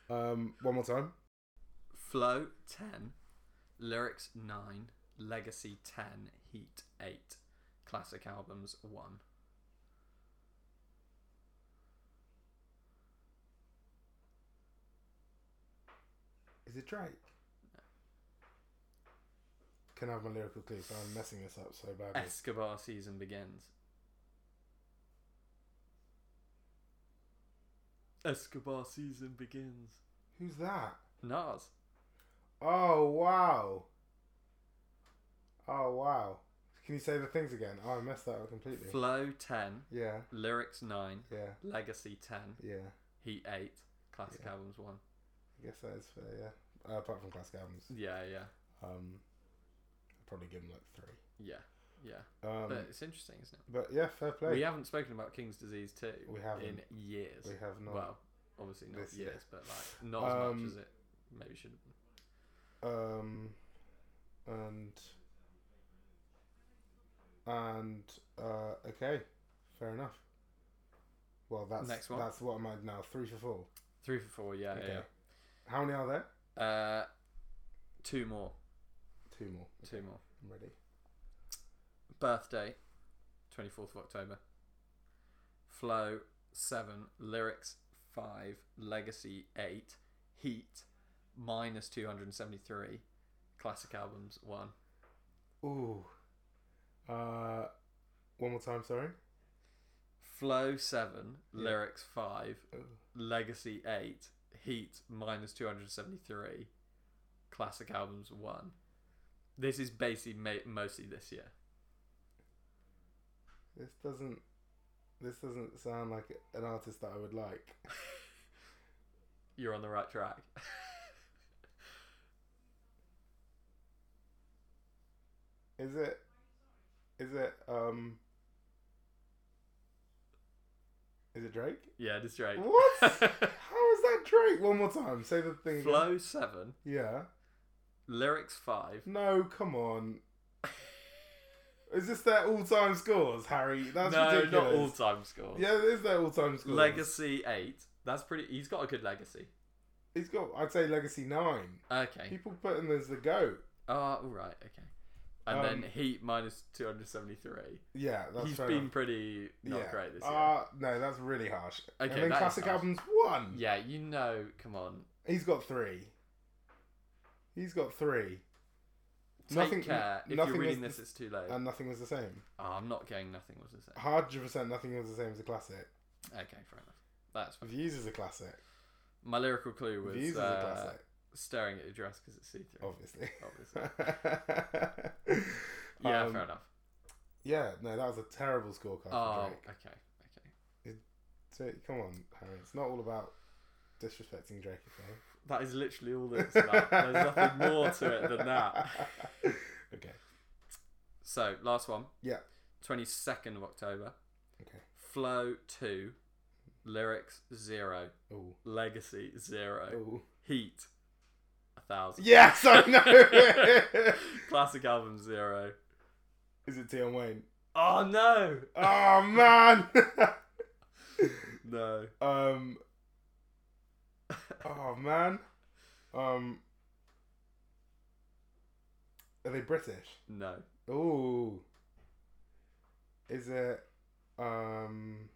Um, one more time. Flow 10. Lyrics 9. Legacy 10. Heat 8. Classic albums 1. Is it Drake? Can I have my lyrical clue? I'm messing this up so badly. Escobar season begins. Escobar season begins. Who's that? Nas. Oh wow. Oh wow. Can you say the things again? Oh, I messed that up completely. Flow 10. Yeah, Lyrics 9. yeah, Legacy 10. yeah. Heat 8. Classic Yeah. albums 1. I guess that is fair. Yeah. Uh, apart from classic albums, Yeah, yeah. um, probably give him like three. Yeah. Yeah. Um, but it's interesting, isn't it? but yeah, fair play. We haven't spoken about King's Disease 2 We haven't. in years. We have not. Well, obviously not years, year. but like not as Um, much as it maybe should have been. um, and and uh, okay, fair enough. Well, that's Next one. That's what am I now? Three for four. Three for four, yeah, Okay. yeah. How many are there? Uh, two more. Two more. Two more. I'm ready. Birthday, 24th of October. Flow, 7. Lyrics, 5. Legacy, 8. Heat, minus 273. Classic albums, 1. Ooh. Uh, one more time. Sorry. Flow, 7. Yeah. Lyrics, 5. Ooh. Legacy, 8. Heat, minus 273. Classic albums, 1. This is basically ma- mostly this year. This doesn't. This doesn't sound like an artist that I would like. You're on the right track. Is it? Is it? Um. Is it Drake? yeah, it is Drake. What? How is that Drake? One more time. Say the thing. again. Flow, 7. Yeah. Lyrics, 5. No, come on. Is this their all-time scores, Harry? That's no, ridiculous. not all time scores. Yeah, it is their all-time scores. Legacy eight. That's pretty. He's got a good legacy. He's got, I'd say, Legacy nine. Okay. People put him as the goat. Oh, all right. Okay. And Um, then Heat minus two hundred seventy three. Yeah, that's He's been enough. pretty not yeah. great this year. Uh, no, that's really harsh. Okay, and then classic albums one. yeah, you know. Come on. He's got three. He's got three, Take Nothing- care. If nothing you're reading was this, it's too late. and nothing was the same. oh, I'm not getting nothing. Was the same? Hundred percent, nothing was the same as a classic. Okay, fair enough. That's fine. Views is a classic. My lyrical clue was Views is a uh, classic, staring at your dress because it's see through. obviously. Obviously. Yeah, Um, fair enough. Yeah, no, that was a terrible scorecard for Oh, Drake. okay, okay. So, come on, Harry. It's not all about disrespecting Drake, okay? That is literally all it's about. There's nothing more to it than that. okay. So, last one. Yeah. 22nd of October. Okay. Flow 2. Lyrics 0. Oh. Legacy 0. Oh. Heat 1000. Yes, I know. Classic album 0. Is it Tion Wayne? Oh no! Oh man. No. um. Oh man. Um. Are they British? No. Ooh. Is it um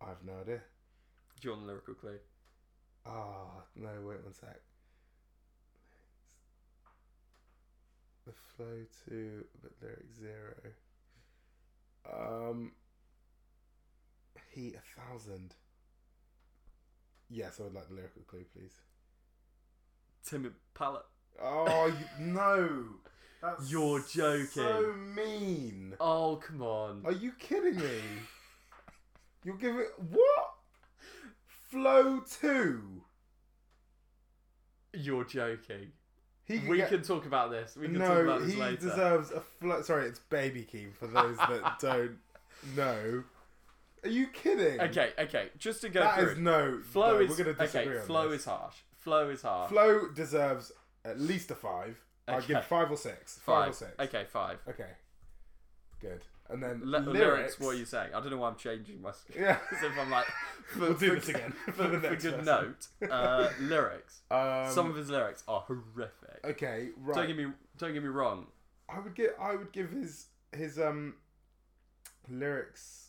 I have no idea. Do you want a lyrical clue? Ah, no, wait one sec. The flow to but lyric zero. Um Heat a thousand. Yes, I would like the lyrical clue, please. Timid palette. Oh you, no! That's You're joking. So mean. Oh come on. Are you kidding me? You'll give it what? Flow two. You're joking. He can We get- can talk about this. We can talk no, about this he later. deserves a flow. Sorry, it's Baby Keem for those that don't know. Are you kidding? Okay, okay. Just to go that through. is no. flow no, is We're gonna disagree okay. on Flow this. is harsh. Flow is harsh. Flow deserves at least a five. I'd give five or six. Five, five. or six. Okay, five. Okay. Good. And then Le- lyrics. lyrics. What are you saying? I don't know why I'm changing my. Yeah. As if I'm like. For, We'll do for- this again For, for the for next good person. note, uh, lyrics. Um, Some of his lyrics are horrific. Okay. Right. Don't get me. Don't get me wrong. I would get. I would give his his um lyrics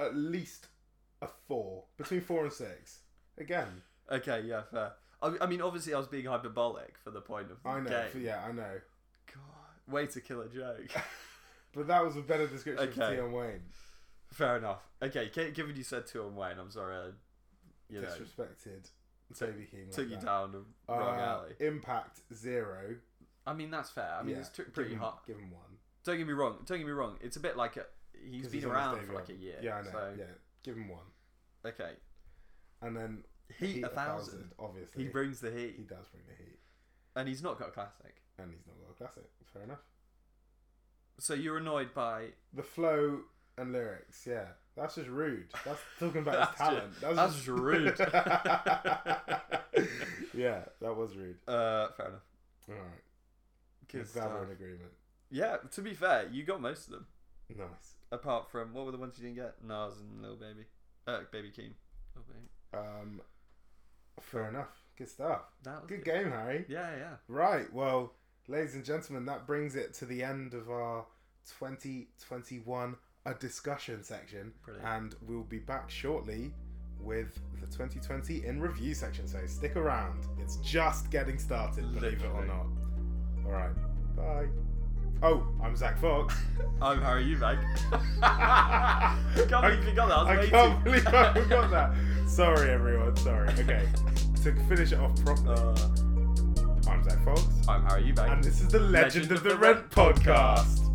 at least a four, between four and six. Again, Okay, yeah, fair. I, I mean, obviously, I was being hyperbolic for the point of the I know. game. Yeah, I know. God, way to kill a joke. But that was a better description of Okay. Tion Wayne. fair enough. Okay, gi- given you said two on Wayne, I'm sorry. I, you know, Disrespected. took- Baby Keem. took like you that. down the wrong Uh, alley. Impact zero. I mean, that's fair. I mean, yeah, it's t- pretty him, hard. Give him one. Don't get me wrong. Don't get me wrong. It's a bit like a, he's been his around for like a year. Yeah, I know. So, Yeah, give him one. okay. And then Heat, a thousand. Obviously, He brings the heat. He does bring the heat, and he's not got a classic. and he's not got a classic. Fair enough. So you're annoyed by The flow and lyrics, yeah, that's just rude. That's talking about his talent. ju- that's just rude. yeah, that was rude. uh, fair enough. All right, Good stuff. in agreement. Yeah, to be fair, you got most of them. Nice. Apart from what were the ones you didn't get? Nas and Lil Baby, uh, Baby Keem. Lil Baby. Um, fair enough. Good stuff. That was Good game, Harry. Yeah, yeah. Right. Well, ladies and gentlemen, that brings it to the end of our 2021 a discussion section, Brilliant. and we'll be back shortly with the 2020 in review section. So stick around. It's just getting started, believe it or not. All right. Bye. Oh, I'm Zach Fox. I'm Harry Eubank. I can't believe you got that. I was I can't believe I forgot that. Sorry, everyone. Sorry. Okay. to finish it off properly, Uh, I'm Zach Fox. I'm Harry Eubank. And this is the Legend, of the Rent podcast.